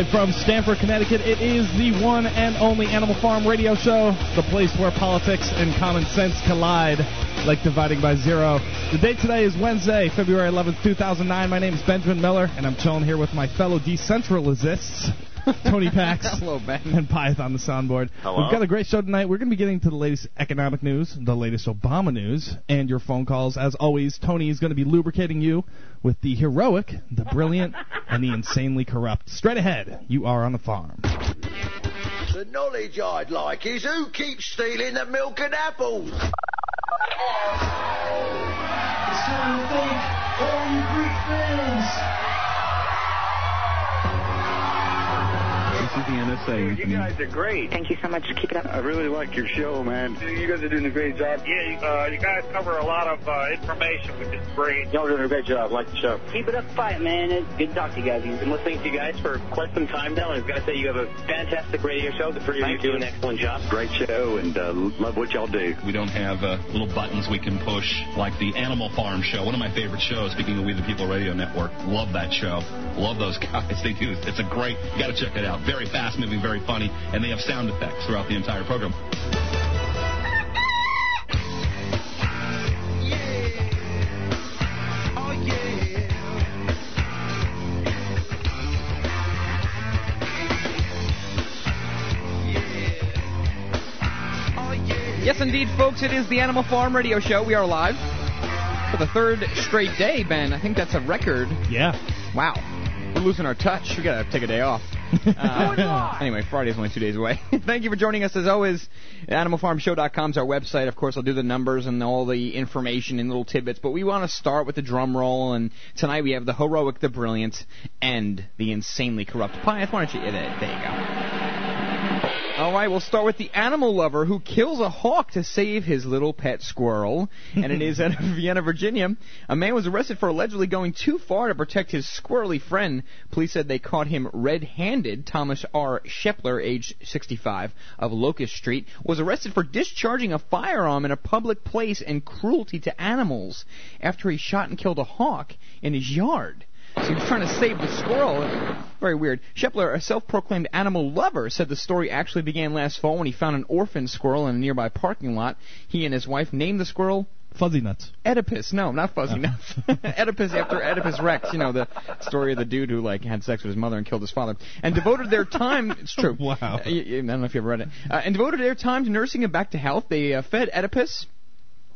Live from Stamford, Connecticut, it is the one and only Animal Farm radio show, the place where politics and common sense collide like dividing by zero. The date today is Wednesday, February 11th, 2009. My name is Benjamin Miller, and I'm chilling here with my fellow decentralists. Tony Pax Hello, Ben. and Python the soundboard. Hello. We've got a great show tonight. We're going to be getting to the latest economic news, the latest Obama news, and your phone calls. As always, Tony is going to be lubricating you with the heroic, the brilliant, and the insanely corrupt. Straight ahead, you are on the farm. The knowledge I'd like is who keeps stealing the milk and apples? It's time to thank all you Greek fans. Is the NSA. You guys are great. Thank you so much. Keep it up. I really like your show, man. You guys are doing a great job. Yeah, you, uh, you guys cover a lot of uh, information, which is great. Y'all are doing a great job. like the show. Keep it up, fight, man. It's good to talk to you guys. I've been listening to you guys for quite some time now, and I've got to say you have a fantastic radio show. The three of you do an excellent job. Great show, and uh, love what y'all do. We don't have uh, little buttons we can push like the Animal Farm show. One of my favorite shows. Speaking of We the People Radio Network, love that show. Love those guys. They do. It's a great. You got to check it out. Very fast moving, very funny, and they have sound effects throughout the entire program. Yes, indeed, folks, it is the Animal Farm Radio Show. We are live for the third straight day, Ben. I think that's a record. Yeah. Wow. We're losing our touch. We gotta take a day off. Uh, anyway, Friday's only two days away. Thank you for joining us as always. AnimalFarmShow.com is our website. Of course, I'll do the numbers and all the information in little tidbits. But we want to start with the drum roll. And tonight we have the heroic, the brilliant, and the insanely corrupt Pyth. Why don't you? There, there you go. All right, we'll start with the animal lover who kills a hawk to save his little pet squirrel. And it is out of Vienna, Virginia. A man was arrested for allegedly going too far to protect his squirrely friend. Police said they caught him red-handed. Thomas R. Shepler, age 65, of Locust Street, was arrested for discharging a firearm in a public place and cruelty to animals after he shot and killed a hawk in his yard. So was trying to save the squirrel. Very weird. Shepler, a self-proclaimed animal lover, said the story actually began last fall when he found an orphan squirrel in a nearby parking lot. He and his wife named the squirrel Fuzzy Nuts. Oedipus. No, not Fuzzy Nuts. Oedipus after Oedipus Rex. You know the story of the dude who like had sex with his mother and killed his father. And devoted their time. It's true. Wow. Uh, I don't know if you ever read it. Uh, and devoted their time to nursing him back to health. They uh, fed Oedipus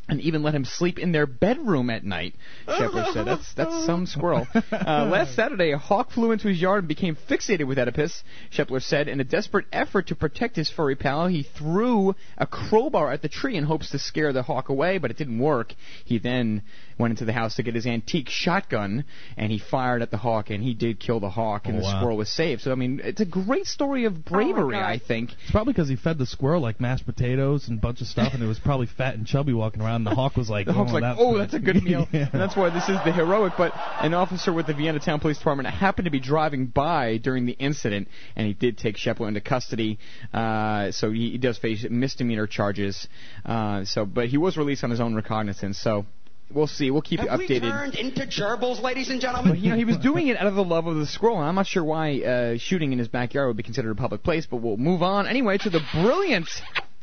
and even let him sleep in their bedroom at night. Shepard said, "That's that's some squirrel." Uh, last Saturday, a hawk flew into his yard and became fixated with Oedipus. Shepler said, in a desperate effort to protect his furry pal, he threw a crowbar at the tree in hopes to scare the hawk away, but it didn't work. He then went into the house to get his antique shotgun, and he fired at the hawk, and he did kill the hawk, and Oh, the wow. squirrel was saved. So I mean, it's a great story of bravery, I think. It's probably because he fed the squirrel like mashed potatoes and a bunch of stuff, and it was probably fat and chubby walking around. And the hawk was like, The hawk's "Oh, like, that's oh, that's a good meal. Yeah. And that's why this is the heroic. But an officer with the Vienna Town Police Department happened to be driving by during the incident, and he did take Shepler into custody. Uh, so he, he does face misdemeanor charges. Uh, so, but he was released on his own recognizance. So. We'll see. We'll keep Have you we updated. turned into gerbils, ladies and gentlemen? But you know, he was doing it out of the love of the squirrel, and I'm not sure why uh, shooting in his backyard would be considered a public place. But we'll move on anyway to the brilliant.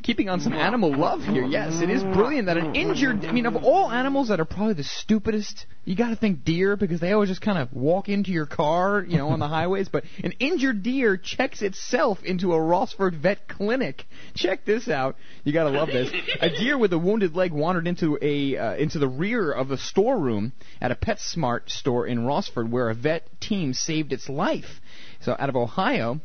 Keeping on some animal love here, yes, it is brilliant that an injured. I mean, of all animals that are probably the stupidest, you got to think deer because they always just kind of walk into your car, you know, on the highways. But an injured deer checks itself into a Rossford vet clinic. Check this out. You got to love this. A deer with a wounded leg wandered into a uh, into the rear of the storeroom at a PetSmart store in Rossford, where a vet team saved its life. So out of Ohio.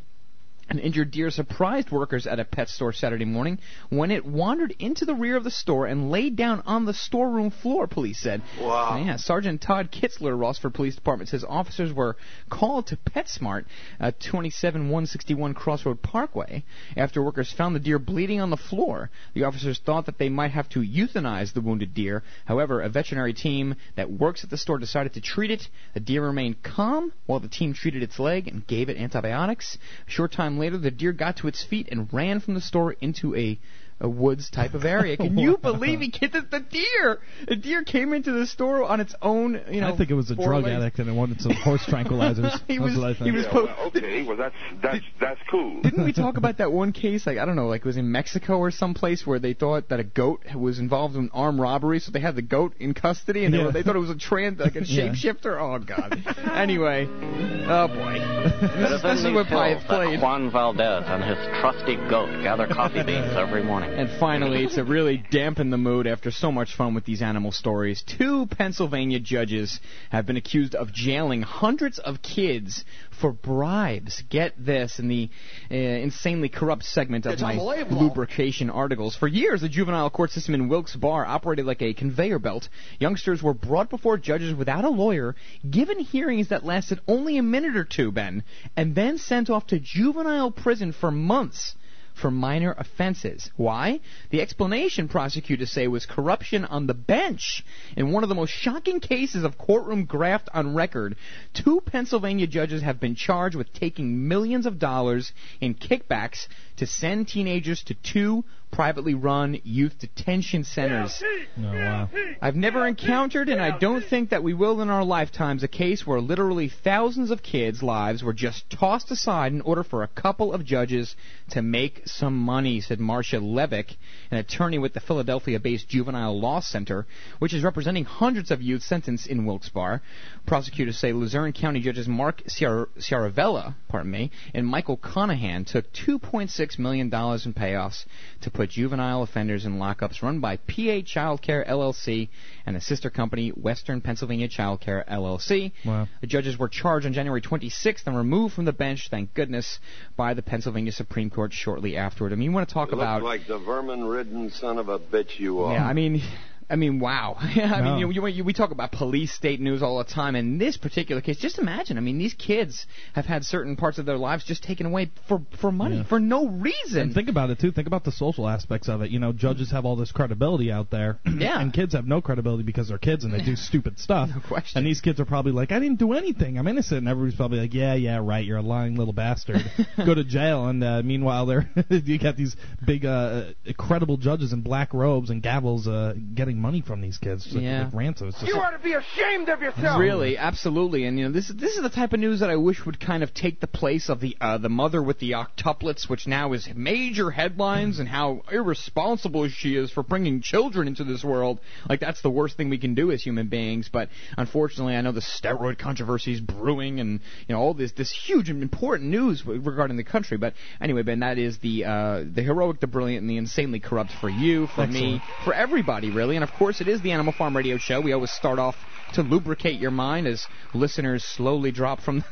An injured deer surprised workers at a pet store Saturday morning when it wandered into the rear of the store and laid down on the storeroom floor, police said. Wow. Yeah, Sergeant Todd Kitzler, Rossford Police Department, says officers were called to PetSmart at 27161 Crossroad Parkway after workers found the deer bleeding on the floor. The officers thought that they might have to euthanize the wounded deer. However, a veterinary team that works at the store decided to treat it. The deer remained calm while the team treated its leg and gave it antibiotics. A short time later, the deer got to its feet and ran from the store into a a woods type of area. Can you believe he kicked the deer? The deer came into the store on its own. You know, I think it was a drug legs. addict and it wanted some horse tranquilizers. He That's was- what I think. he was Yeah, po- well, okay, well that's that's that's cool. Didn't we talk about that one case? Like I don't know, like it was in Mexico or someplace where they thought that a goat was involved in armed robbery, so they had the goat in custody, and they, Yeah. were, they thought it was a trans, like a Yeah. shapeshifter. Oh god. anyway, oh boy, It is this is in what these I hills have that played. Juan Valdez and his trusty goat gather coffee beans every morning. And finally, to really dampen the mood after so much fun with these animal stories, two Pennsylvania judges have been accused of jailing hundreds of kids for bribes. Get this in the uh, insanely corrupt segment of It's my lubrication articles. For years, the juvenile court system in Wilkes Barre operated like a conveyor belt. Youngsters were brought before judges without a lawyer, given hearings that lasted only a minute or two, Ben, and then sent off to juvenile prison for months for minor offenses. Why? The explanation prosecutors say was corruption on the bench. In one of the most shocking cases of courtroom graft on record, two Pennsylvania judges have been charged with taking millions of dollars in kickbacks to send teenagers to two privately run youth detention centers. Oh, wow. I've never encountered, and I don't think that we will in our lifetimes, a case where literally thousands of kids' lives were just tossed aside in order for a couple of judges to make some money, said Marsha Levick, an attorney with the Philadelphia based Juvenile Law Center, which is representing hundreds of youth sentenced in Wilkes-Barre. Prosecutors say Luzerne County judges Mark Ciar- Ciaravella, pardon me, and Michael Conahan took $2.6 million in payoffs to put juvenile offenders in lockups run by PA Child Care LLC and the sister company Western Pennsylvania Child Care LLC. Wow. The judges were charged on January 26th and removed from the bench, thank goodness, by the Pennsylvania Supreme Court shortly afterward. I mean, you want to talk You about look like the vermin-ridden son of a bitch you are. yeah, I mean, I mean, wow. I No. mean, you, you, you, we talk about police state news all the time. In this particular case, just imagine. I mean, these kids have had certain parts of their lives just taken away for for money Yeah. for no reason. And think about it too. Think about the social aspects of it. You know, judges have all this credibility out there, Yeah. and kids have no credibility because they're kids and they do stupid stuff. No question. And these kids are probably like, "I didn't do anything. I'm innocent." And everybody's probably like, "Yeah, yeah, right. You're a lying little bastard. Go to jail." And uh, meanwhile, they're you got these big, uh, credible judges in black robes and gavels uh, getting money from these kids, like, Yeah. like ransom. It's just, You ought to be ashamed of yourself. Really, absolutely, and you know this this is the type of news that I wish would kind of take the place of the uh, the mother with the octuplets, which now is major headlines, and how irresponsible she is for bringing children into this world. Like that's the worst thing we can do as human beings. But unfortunately, I know the steroid controversy is brewing, and you know all this this huge and important news regarding the country. But anyway, Ben, that is the uh, the heroic, the brilliant, and the insanely corrupt for you, for me, for everybody, really. And of course, it is the Animal Farm Radio Show. We always start off to lubricate your mind as listeners slowly drop from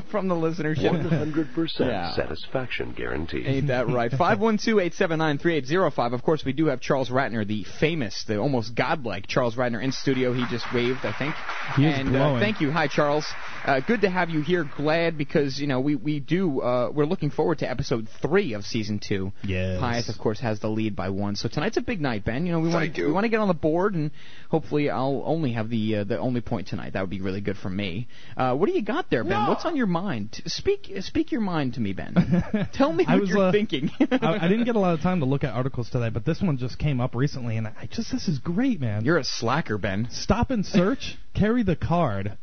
from the listenership. 100% Yeah. satisfaction guarantee. Ain't that right? 512-879-3805. Of course, we do have Charles Ratner, the famous, the almost godlike Charles Ratner in studio. He just waved, I think. He is and glowing. Uh, thank you. Hi, Charles. Uh, good to have you here. Glad because you know we we do uh, we're looking forward to episode three of season two. Yes. Pius, of course, has the lead by one. So tonight's a big night, Ben. You know we want to we want to get on the board, and hopefully I'll only have the uh, the only point tonight. That would be really good for me. Uh, what do you got there, Ben? What's on your mind? Speak speak your mind to me, Ben. Tell me I what was, you're uh, thinking. I, I didn't get a lot of time to look at articles today, but this one just came up recently, and I just this is great, man. You're a slacker, Ben. Stop and search. carry the card.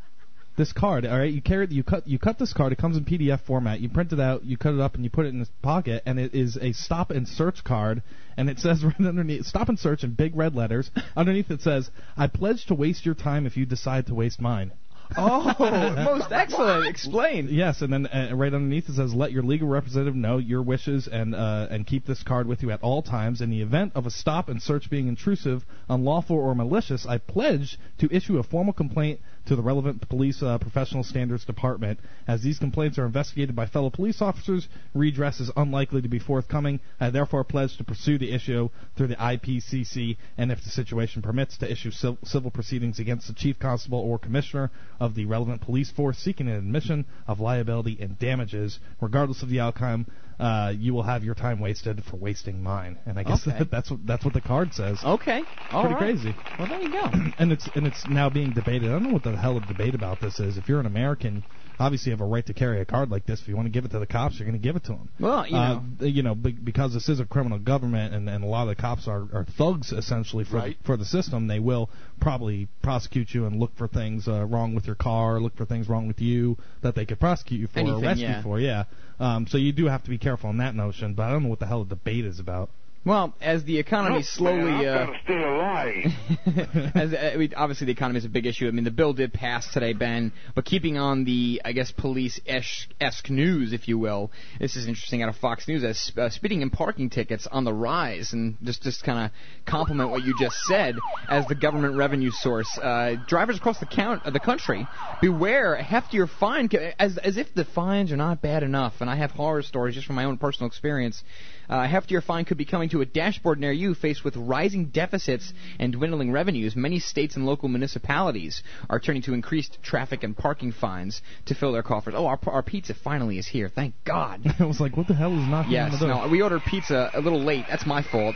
This card, all right. You carry you cut you cut this card. It comes in PDF format. You print it out. You cut it up and you put it in this pocket. And it is a stop and search card. And it says right underneath, stop and search in big red letters. underneath it says, "I pledge to waste your time if you decide to waste mine." Oh, most excellent. Explain. Yes, and then uh, right underneath it says, "Let your legal representative know your wishes and uh, and keep this card with you at all times. In the event of a stop and search being intrusive, unlawful, or malicious, I pledge to issue a formal complaint to the relevant police uh, professional standards department. As these complaints are investigated by fellow police officers, redress is unlikely to be forthcoming. I therefore pledge to pursue the issue through the IPCC and, if the situation permits, to issue civ- civil proceedings against the chief constable or commissioner of the relevant police force seeking an admission of liability and damages, regardless of the outcome. Uh, you will have your time wasted for wasting mine, and I guess Okay. that, that's what that's what the card says. Okay. All Pretty right. crazy. Well, there you go. and it's and it's now being debated. I don't know what the hell the debate about this is. If you're an American, obviously you have a right to carry a card like this. If you want to give it to the cops, you're going to give it to them. Well, you uh, know. you know, be- because this is a criminal government, and, and a lot of the cops are, are thugs essentially for Right. the, for the system. They will probably prosecute you and look for things uh, wrong with your car, look for things wrong with you that they could prosecute you for, Anything, or arrest yeah. you for. Yeah. Um, so you do have to be careful in that notion. But I don't know what the hell the debate is about. Well, as the economy slowly. man, uh, stay alive. As, uh, I mean, obviously, the economy is a big issue. I mean, the bill did pass today, Ben. But keeping on the, I guess, police-esque news, if you will, this is interesting out of Fox News. As uh, speeding and parking tickets on the rise, and just just kind of compliment what you just said as the government revenue source. Uh, drivers across the count uh, the country, beware a heftier fine, as as if the fines are not bad enough. And I have horror stories just from my own personal experience. Uh, a heftier fine could be coming to a dashboard near you faced with rising deficits and dwindling revenues. Many states and local municipalities are turning to increased traffic and parking fines to fill their coffers. Oh, our, our pizza finally is here. Thank God. I was like, what the hell is knocking on yes, the door? no, we ordered pizza a little late. That's my fault.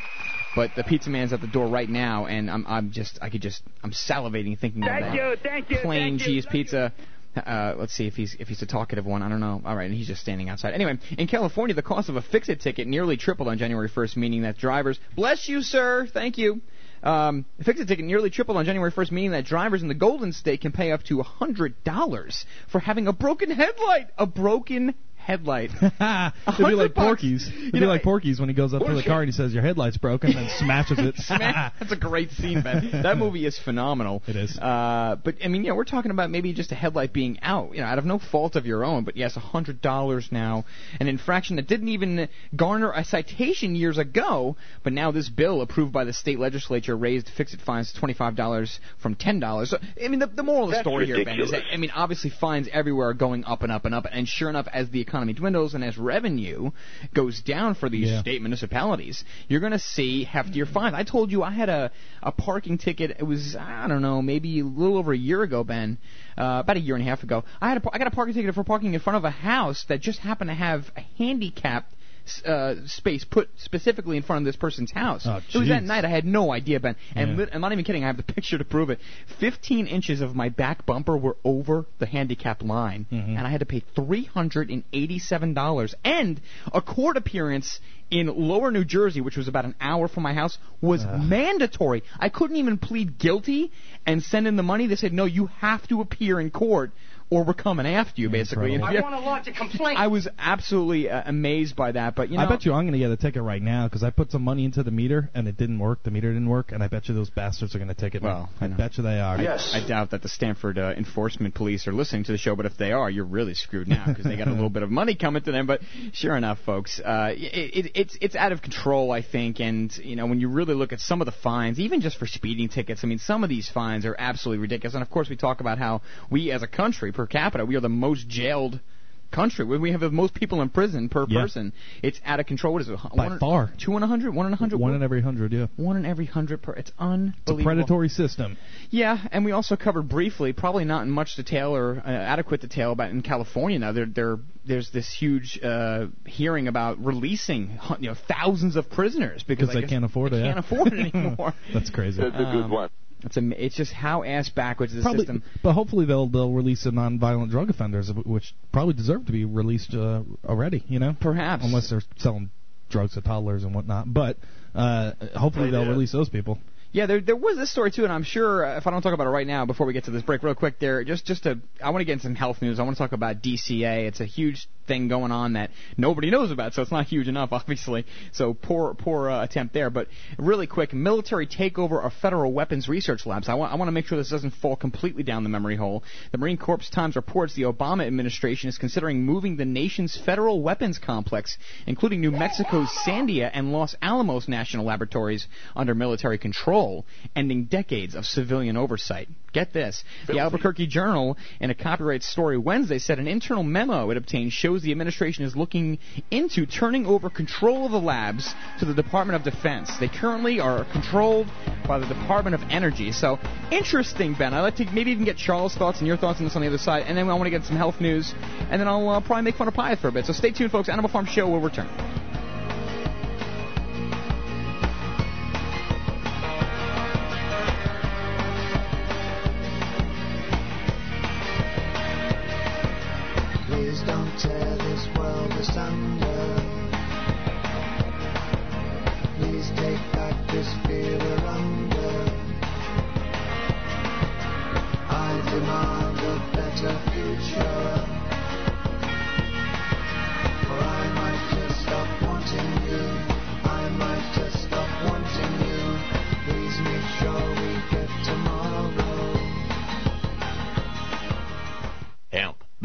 But the pizza man's at the door right now, and I'm I'm just I could just I'm salivating thinking Thank of that you, thank you, plain thank cheese thank pizza. Uh, let's see if he's if he's a talkative one. I don't know. All right, and he's just standing outside. Anyway, in California, the cost of a fix-it ticket nearly tripled on January 1st, meaning that drivers. Bless you, sir. Thank you. Um, the fix-it ticket nearly tripled on January 1st, meaning that drivers in the Golden State can pay up to $100 for having a broken headlight. A broken headlight. It'd be like 100. Porky's. It'd You be know, like Porky's when he goes up to the car and he says, "Your headlight's broken," and then smashes it. That's a great scene, Ben. That movie is phenomenal. It is. Uh, but I mean, yeah, we're talking about maybe just a headlight being out, you know, out of no fault of your own. But yes, a hundred dollars now, an infraction that didn't even garner a citation years ago. But now this bill, approved by the state legislature, raised fix-it fines to twenty-five dollars from ten dollars. So I mean, the, the moral of the That's story here, Ben, is that. I mean, obviously fines everywhere are going up and up and up. And sure enough, as the economy dwindles and as revenue goes down for these Yeah. state municipalities, you're going to see heftier fines. I told you I had a, a parking ticket. It was I don't know, maybe a little over a year ago, Ben, uh, about a year and a half ago. I had a, I got a parking ticket for parking in front of a house that just happened to have a handicapped uh, space put specifically in front of this person's house. Oh, it was that night. I had no idea, Ben. And Yeah. lit, I'm not even kidding. I have the picture to prove it. 15 inches of my back bumper were over the handicap line, Mhm. and I had to pay $387. And a court appearance in Lower New Jersey, which was about an hour from my house, was mandatory. I couldn't even plead guilty and send in the money. They said, no, you have to appear in court. Or we're coming after you, basically. And I if you- want to launch a complaint. I was absolutely uh, amazed by that, but you know, I bet you I'm going to get a ticket right now because I put some money into the meter and it didn't work. The meter didn't work, and I bet you those bastards are going to ticket me. Well, I I bet you they are. I, I doubt that the Stamford uh, enforcement police are listening to the show, but if they are, you're really screwed now because they got a little bit of money coming to them. But sure enough, folks, uh, it, it, it's it's out of control, I think. And you know, when you really look at some of the fines, even just for speeding tickets, I mean, some of these fines are absolutely ridiculous. And of course, we talk about how we, as a country, per capita, we are the most jailed country. We we have the most people in prison per Yeah. person. It's out of control. What is it? By one, far. Two in a hundred. One in a hundred. One in every hundred, yeah. One in every hundred per. It's unbelievable. It's a predatory system. Yeah, and we also covered briefly, probably not in much detail or uh, adequate detail, but in California now. There, there, there's this huge uh, hearing about releasing you know thousands of prisoners because Because they can't afford they it. Can't yeah. afford it anymore. That's crazy. That's a good Um, one. It's am- it's just how ass backwards the Probably, system. but hopefully they'll they'll release the non-violent drug offenders, which probably deserve to be released uh, already. You know, Perhaps. unless they're selling drugs to toddlers and whatnot. But uh, hopefully they'll release those people. Yeah, there there was this story too, and I'm sure uh, if I don't talk about it right now before we get to this break, real quick, there just just to I want to get into some health news. I want to talk about DCA. It's a huge thing going on that nobody knows about, so it's not huge enough, obviously. So poor, poor uh, attempt there. But really quick, military takeover of federal weapons research labs. I want, I want to make sure this doesn't fall completely down the memory hole. The Marine Corps Times reports the Obama administration is considering moving the nation's federal weapons complex, including New Mexico's Sandia and Los Alamos national laboratories, under military control, ending decades of civilian oversight. Get this. The Albuquerque Journal, in a copyright story Wednesday, said an internal memo it obtained shows the administration is looking into turning over control of the labs to the Department of Defense. They currently are controlled by the Department of Energy. So, interesting, Ben. I'd like to maybe even get Charles' thoughts and your thoughts on this on the other side, and then I want to get some health news, and then I'll uh, probably make fun of Piath for a bit. So stay tuned, folks. Animal Farm Show will return.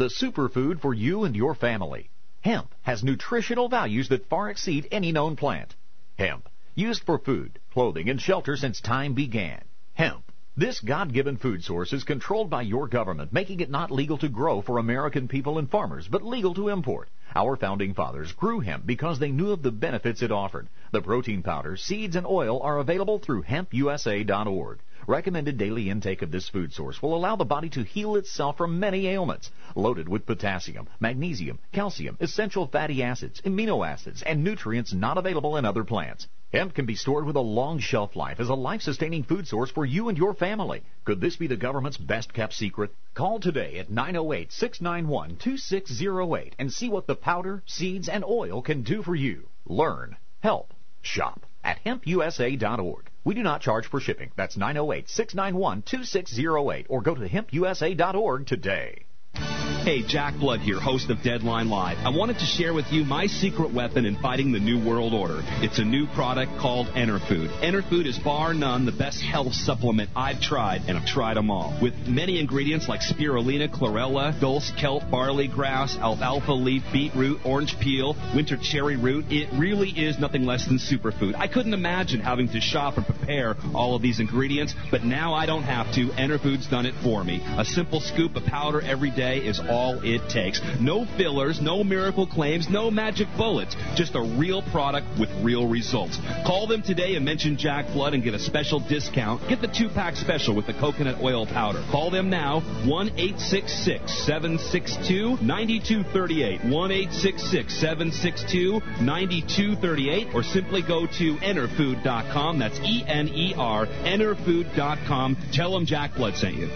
Superfood for you and your family. Hemp has nutritional values that far exceed any known plant. Hemp, used for food, clothing, and shelter since time began. Hemp. This God-given food source is controlled by your government, making it not legal to grow for American people and farmers, but legal to import. Our founding fathers grew hemp because they knew of the benefits it offered. The protein powder, seeds, and oil are available through hempusa.org. Recommended daily intake of this food source will allow the body to heal itself from many ailments. Loaded with potassium, magnesium, calcium, essential fatty acids, amino acids, and nutrients not available in other plants. Hemp can be stored with a long shelf life as a life-sustaining food source for you and your family. Could this be the government's best kept secret? Call today at 908-691-2608 and see what the powder, seeds, and oil can do for you. Learn, help, shop at hempusa.org. We do not charge for shipping. That's 908-691-2608 or go to hempusa.org today. Hey, Jack Blood here, host of Deadline Live. I wanted to share with you my secret weapon in fighting the New World Order. It's a new product called Enerfood. Enerfood is bar none the best health supplement I've tried, and I've tried them all. With many ingredients like spirulina, chlorella, dulse, kelp, barley grass, alfalfa leaf, beetroot, orange peel, winter cherry root, it really is nothing less than superfood. I couldn't imagine having to shop and prepare all of these ingredients, but now I don't have to. Enerfood's done it for me. A simple scoop of powder every day is all it takes. No fillers, no miracle claims, no magic bullets. Just a real product with real results. Call them today and mention Jack Blood and get a special discount. Get the two pack special with the coconut oil powder. Call them now 1 866 762 9238. 1 866 762 9238. Or simply go to enerfood.com. That's E N E R, enerfood.com. Tell them Jack Blood sent you.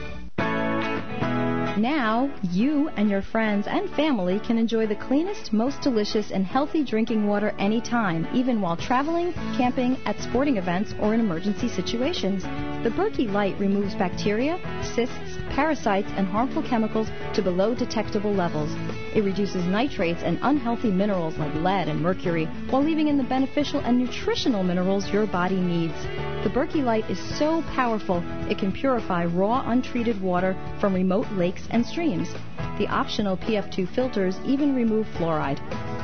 Now, you and your friends and family can enjoy the cleanest, most delicious, and healthy drinking water anytime, even while traveling, camping, at sporting events, or in emergency situations. The Berkey Light removes bacteria, cysts, parasites, and harmful chemicals to below detectable levels. It reduces nitrates and unhealthy minerals like lead and mercury, while leaving in the beneficial and nutritional minerals your body needs. The Berkey Light is so powerful, it can purify raw, untreated water from remote lakes and streams. The optional PF2 filters even remove fluoride.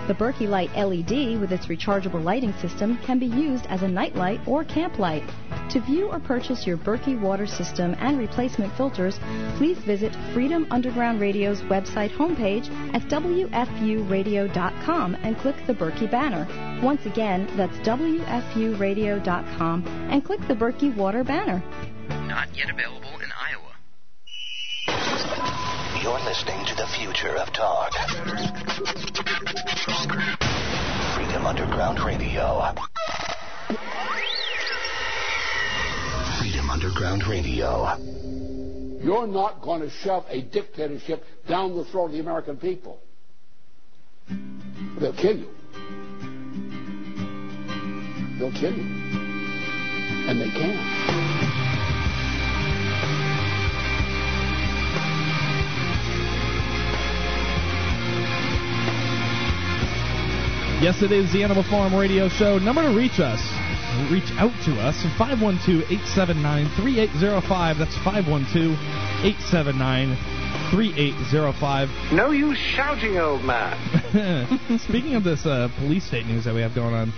The Berkey Light LED with its rechargeable lighting system can be used as a nightlight or camp light. To view or purchase your Berkey water system and replacement filters, please visit Freedom Underground Radio's website homepage at WFUradio.com and click the Berkey banner. Once again, that's WFUradio.com and click the Berkey water banner. Not yet available in. You're listening to the future of talk. Freedom Underground Radio. Freedom Underground Radio. You're not going to shove a dictatorship down the throat of the American people. They'll kill you. They'll kill you. And they can. Yes, it is the Animal Farm Radio Show. Number to reach us, reach out to us, 512-879-3805. That's 512-879-3805. No use shouting, old man. Speaking of this uh, police state news that we have going on,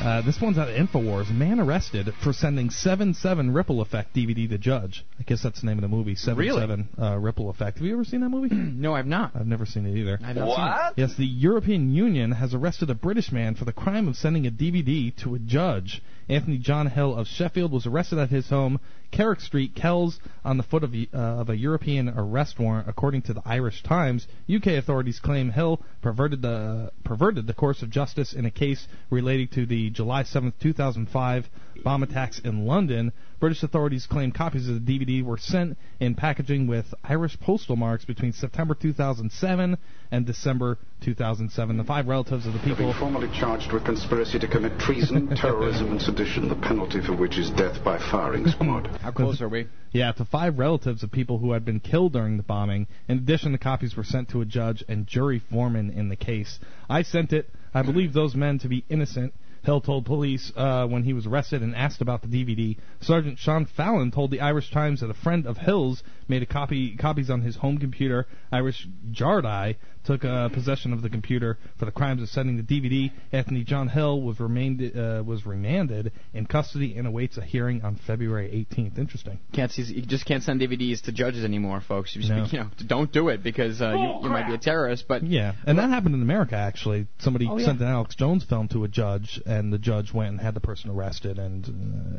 uh, this one's out of Infowars. Man arrested for sending 7-7 Ripple Effect DVD to judge. I guess that's the name of the movie, 7-7 Really? uh, Ripple Effect. Have you ever seen that movie? no, I've not. I've never seen it either. I've not seen it. Yes, the European Union has arrested a British man for the crime of sending a DVD to a judge. Anthony John Hill of Sheffield was arrested at his home, Carrick Street, Kells, on the foot of, uh, of a European arrest warrant, according to the Irish Times. UK authorities claim Hill perverted the perverted the course of justice in a case relating to the July 7, 2005 bomb attacks in London. British authorities claim copies of the DVD were sent in packaging with Irish postal marks between September 2007 and December 2007. The five relatives of the people Being formally charged with conspiracy to commit treason, terrorism, and sedition, the penalty for which is death by firing squad. How close are we? Yeah, to five relatives of people who had been killed during the bombing. In addition, the copies were sent to a judge and jury foreman in the case. I sent it. I believe those men to be innocent. Hill told police uh, when he was arrested and asked about the DVD. Sergeant Sean Fallon told the Irish Times that a friend of Hill's made a copy copies on his home computer. Irish Gardaí took uh, possession of the computer for the crimes of sending the DVD. Anthony John Hill was remained uh, was remanded in custody and awaits a hearing on February 18th. Interesting. Can't see, you just can't send DVDs to judges anymore, folks. You, just, No. you know, don't do it because uh, you, you might be a terrorist. But Yeah, and that happened in America actually. Somebody Oh, yeah. sent an Alex Jones film to a judge, and the judge went and had the person arrested, and, uh,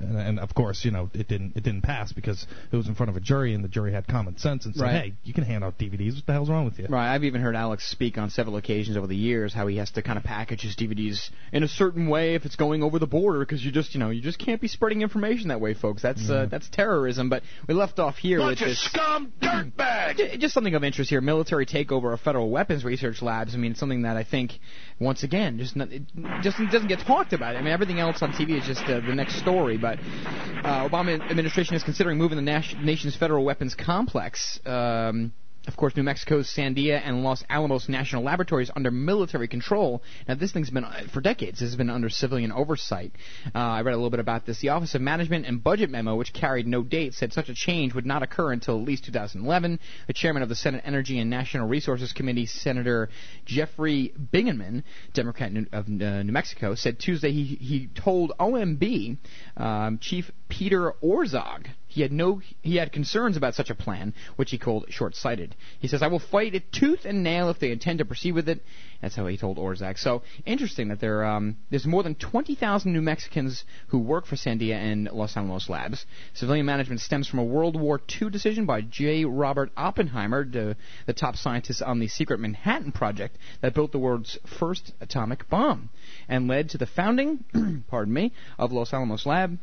and and of course, you know, it didn't it didn't pass because it was in front of a jury, and the jury had common sense and said, Right. "Hey, you can hand out DVDs. What the hell's wrong with you?" Right, I've even heard Alex speak on several occasions over the years how he has to kind of package his DVDs in a certain way if it's going over the border because you just you know you just can't be spreading information that way, folks. That's uh, that's terrorism. But we left off here Bunch with of this scum dirtbags. J- Just something of interest here: military takeover of federal weapons research labs. I mean, it's something that I think, once again, just not, it just doesn't get talked about. I mean, everything else on TV is just uh, the next story. But uh, Obama administration is considering moving the nas- nation's federal weapons complex. Um, of course, New Mexico's Sandia and Los Alamos National Laboratories under military control. Now, this thing's been uh, for decades. This has been under civilian oversight. Uh, I read a little bit about this. The Office of Management and Budget memo, which carried no date, said such a change would not occur until at least 2011. The chairman of the Senate Energy and National Resources Committee, Senator Jeffrey Bingaman, Democrat of uh, New Mexico, said Tuesday he he told OMB um, Chief Peter Orszag he had no he had concerns about such a plan, which he called short-sighted. He says, "I will fight it tooth and nail if they intend to proceed with it." That's how he told Orszag. So interesting that there um, there's more than 20,000 New Mexicans who work for Sandia and Los Alamos Labs. Civilian management stems from a World War II decision by J. Robert Oppenheimer, the, the top scientist on the secret Manhattan Project that built the world's first atomic bomb, and led to the founding, pardon me, of Los Alamos Lab.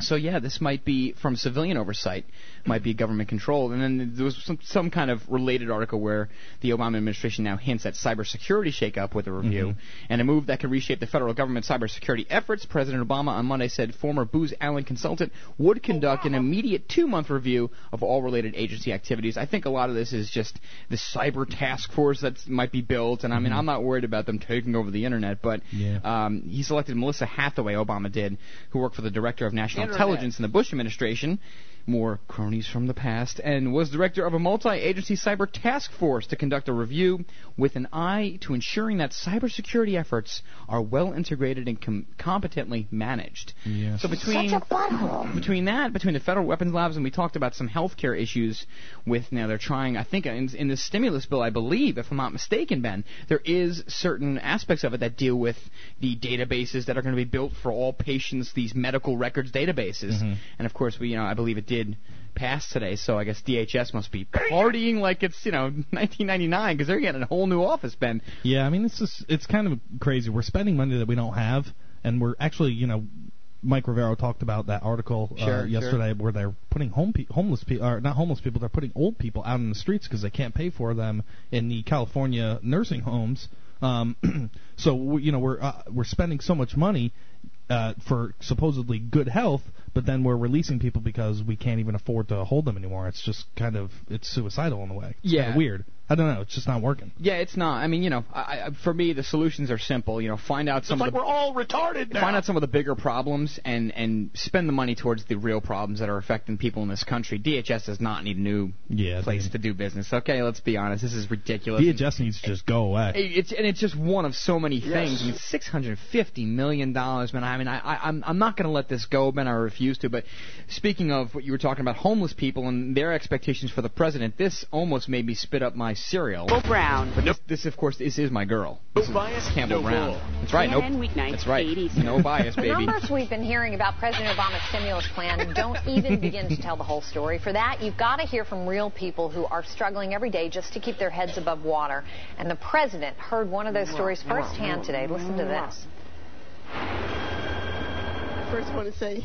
So yeah, this might be from civilian oversight, might be government controlled. And then there was some some kind of related article where the Obama administration now hints at cybersecurity shakeup with a review and a move that could reshape the federal government's cybersecurity efforts. President Obama on Monday said former Booz Allen consultant would conduct an immediate two-month review of all related agency activities. I think a lot of this is just the cyber task force that might be built, and I mean I'm not worried about them taking over the internet, but Yeah. um, he selected Melissa Hathaway, Obama did, who worked for the director of national Internet. intelligence in the Bush administration. More cronies from the past, and was director of a multi-agency cyber task force to conduct a review with an eye to ensuring that cybersecurity efforts are well integrated and com- competently managed. Yeah. So between between that, between the federal weapons labs, and we talked about some healthcare issues with now they're trying. I think in, in the stimulus bill, I believe, if I'm not mistaken, Ben, there is certain aspects of it that deal with the databases that are going to be built for all patients, these medical records databases. Mhm. And of course, we, you know, I believe it did pass today. So I guess DHS must be partying like it's you know 1999 because they're getting a whole new office, Ben. Yeah, I mean it's just it's kind of crazy. We're spending money that we don't have, and we're actually you know. Mike Rivero talked about that article uh, Sure, sure. yesterday where they're putting home pe- homeless people, or not homeless people, they're putting old people out in the streets because they can't pay for them in the California nursing homes. Um, so we, you know we're uh, we're spending so much money uh, for supposedly good health, but then we're releasing people because we can't even afford to hold them anymore. It's just kind of it's suicidal in a way. It's Yeah. weird I don't know. It's just not working. Yeah, it's not. I mean, you know, I, I, for me, the solutions are simple. You know, find out some It's of like the we're all retarded now. find out some of the bigger problems and and spend the money towards the real problems that are affecting people in this country. DHS does not need a new Yeah, place to do business. Okay, let's be honest. This is ridiculous. DHS needs to just go away. It- It's and it's just one of so many things. I mean, six hundred fifty million dollars, man. I mean, I, I I'm I'm not going to let this go, man. I refuse to. But speaking of what you were talking about, homeless people and their expectations for the president, this almost made me spit up my cereal. Bo Brown. But this, this, of course, this is my girl. This is bias, Campbell no Brown. bull. That's right. No, CNN weeknights, that's right. 80s. No bias, baby. The numbers we've been hearing about President Obama's stimulus plan don't even begin to tell the whole story. For that, you've got to hear from real people who are struggling every day just to keep their heads above water. And the president heard one of those stories firsthand today. Listen to this. First, I want to say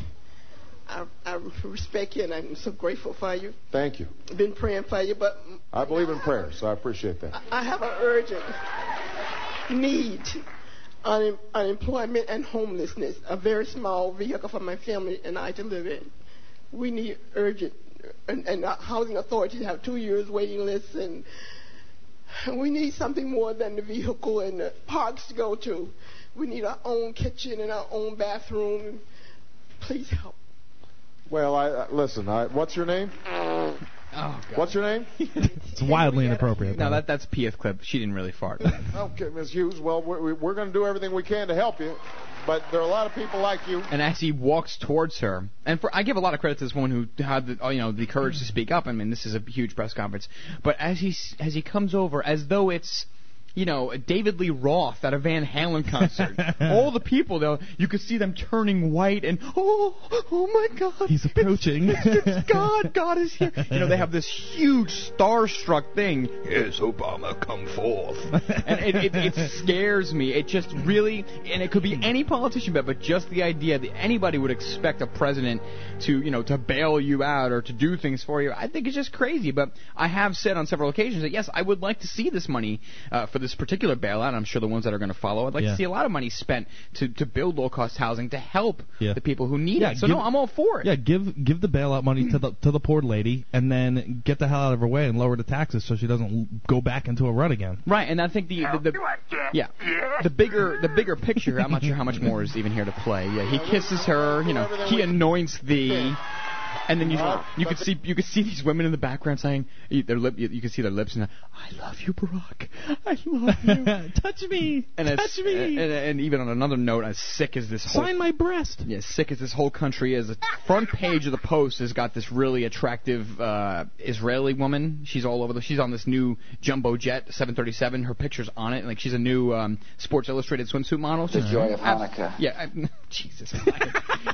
I, I respect you and I'm so grateful for you. Thank you. I've been praying for you, but I believe in prayer, so I appreciate that. I have an urgent need un- unemployment and homelessness, a very small vehicle for my family and I to live in. We need urgent, and, and housing authorities have two years waiting lists, and we need something more than the vehicle and the parks to go to. We need our own kitchen and our own bathroom. Please help. Well, I uh, listen. I, what's your name? Oh, God. What's your name? It's wildly inappropriate. No, though. that that's P.F. clip. She didn't really fart. okay, Ms. Hughes. Well, we're, we're going to do everything we can to help you, but there are a lot of people like you. And as he walks towards her, and for I give a lot of credit to this woman who had the oh, you know the courage to speak up. I mean, this is a huge press conference. But as he as he comes over, as though it's you know David Lee Roth at a Van Halen concert, all the people though you could see them turning white and oh oh my God, He's approaching. it's God, God is here. You know they have this huge starstruck thing. Yes, Obama, come forth. and it, it, it scares me. It just really, and it could be any politician, but but just the idea that anybody would expect a president to, you know, to bail you out or to do things for you, I think it's just crazy. But I have said on several occasions that yes, I would like to see this money uh, for this particular bailout. I'm sure the ones that are going to follow. I'd like Yeah. to see a lot of money spent to to build low cost housing to help Yeah. the people who need Yeah, it. So give- no, I'm all for it. Yeah, give give the bailout money to the to the poor lady, and then get the hell out of her way and lower the taxes so she doesn't go back into a rut again. Right, and I think the the, the yeah the bigger the bigger picture. I'm not sure how much more is even here to play. Yeah, he kisses her. You know, he anoints thee. And then you you could see you could see these women in the background saying their lip you, you could see their lips and I love you Barack I love you touch me and touch me and, and even on another note as sick as this whole sign my breast yeah, sick as this whole country is. The front page of the Post has got this really attractive uh, Israeli woman. She's all over the. She's on this new jumbo jet 737. Her picture's on it. Like she's a new um, Sports Illustrated swimsuit model. The joy of ab- Hanukkah. Yeah, I, Jesus.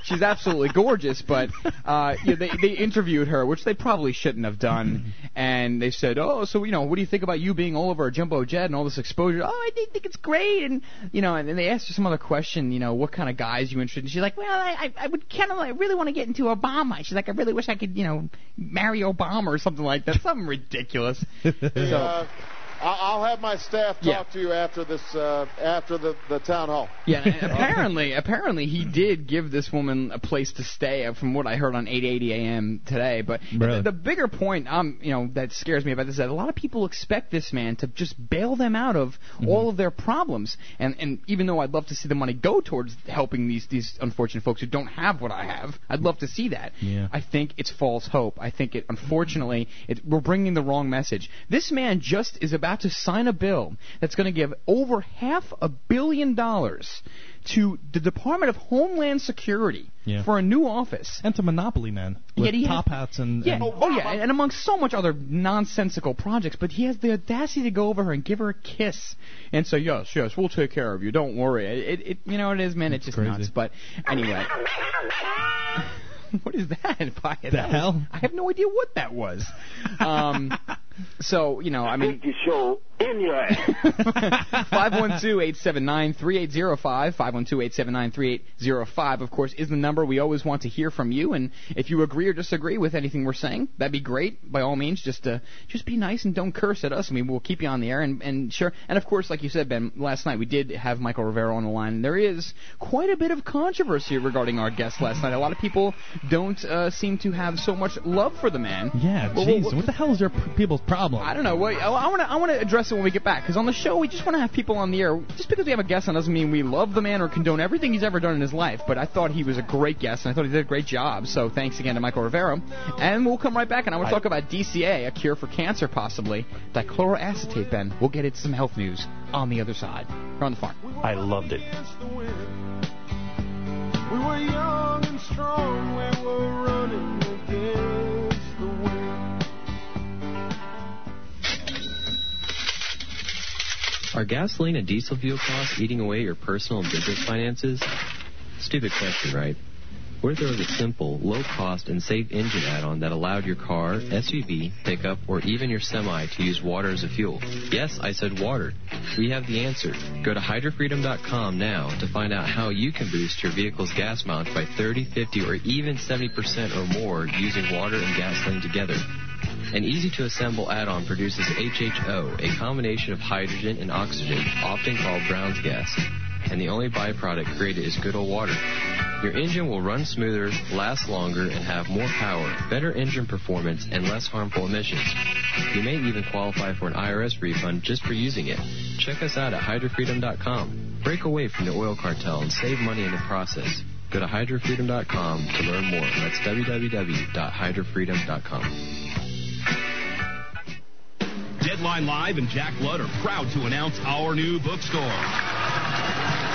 she's absolutely gorgeous, but uh, yeah, they they interviewed her, which they probably shouldn't have done, and they said, "Oh, so you know, what do you think about you being all over a jumbo jet and all this exposure?" Oh, I think, think it's great, and you know, and then they asked her some other question, you know, what kind of guys you interested? in? She's like, "Well, I I, I would kind of I really want to get into Obama." She's like, "I really wish I could, you know, marry Obama or something like that, something ridiculous." So, uh, I- I'll have my staff talk Yeah. to you after this, uh, after the, the town hall. Yeah, apparently, apparently he did give this woman a place to stay, uh, from what I heard on 8:80 a.m. today. But Really? the, the bigger point, um, you know, that scares me about this is that a lot of people expect this man to just bail them out of Mm-hmm. all of their problems. And and even though I'd love to see the money go towards helping these these unfortunate folks who don't have what I have, I'd love to see that. Yeah. I think it's false hope. I think it, unfortunately, it, we're bringing the wrong message. This man just is about to sign a bill that's going to give over half a billion dollars to the Department of Homeland Security Yeah. for a new office. And to Monopoly men with Yet he top hats and, Yeah, and oh yeah, and, and among so much other nonsensical projects, but he has the audacity to go over her and give her a kiss and say, "Yes, yes, we'll take care of you. Don't worry." It, it, it you know what it is, man. It's just crazy. nuts. But anyway, what is that? Why- The that was- hell? I have no idea what that was. Um, so you know, I mean, the show in your ass. 512-879-3805. 512-879-3805, of course, is the number. We always want to hear from you, and if you agree or disagree with anything we're saying, that'd be great. By all means, just uh, just be nice and don't curse at us. I mean, we'll keep you on the air, and, and sure. And of course, like you said, Ben, last night we did have Michael Rivero on the line. There is quite a bit of controversy regarding our guest last night. A lot of people don't uh, seem to have so much love for the man. Yeah, Well, jeez, well, what the hell is your p- people's problem? I don't know. Well, I want to I want to address it when we get back because on the show we just want to have people on the air. Just because we have a guest on doesn't mean we love the man or condone everything he's ever done in his life. But I thought he was a great guest and I thought he did a great job. So thanks again to Michael Rivero. And we'll come right back and I want to talk about DCA, a cure for cancer possibly. Dichloroacetate, Ben. We'll get into some health news on the other side. We're on the farm. I loved it. We were young and strong, we were running against Are gasoline and diesel fuel costs eating away your personal and business finances? Stupid question, right? What if there was a simple, low cost, and safe engine add on that allowed your car, SUV, pickup, or even your semi to use water as a fuel? Yes, I said water. We have the answer. Go to hydrofreedom.com now to find out how you can boost your vehicle's gas mileage by 30, 50, or even 70% or more using water and gasoline together. An easy to assemble add on produces HHO, a combination of hydrogen and oxygen, often called Brown's gas. And the only byproduct created is good old water. Your engine will run smoother, last longer, and have more power, better engine performance, and less harmful emissions. You may even qualify for an IRS refund just for using it. Check us out at hydrofreedom.com. Break away from the oil cartel and save money in the process. Go to hydrofreedom.com to learn more. That's www.hydrofreedom.com. Deadline Live and Jack Blood are proud to announce our new bookstore.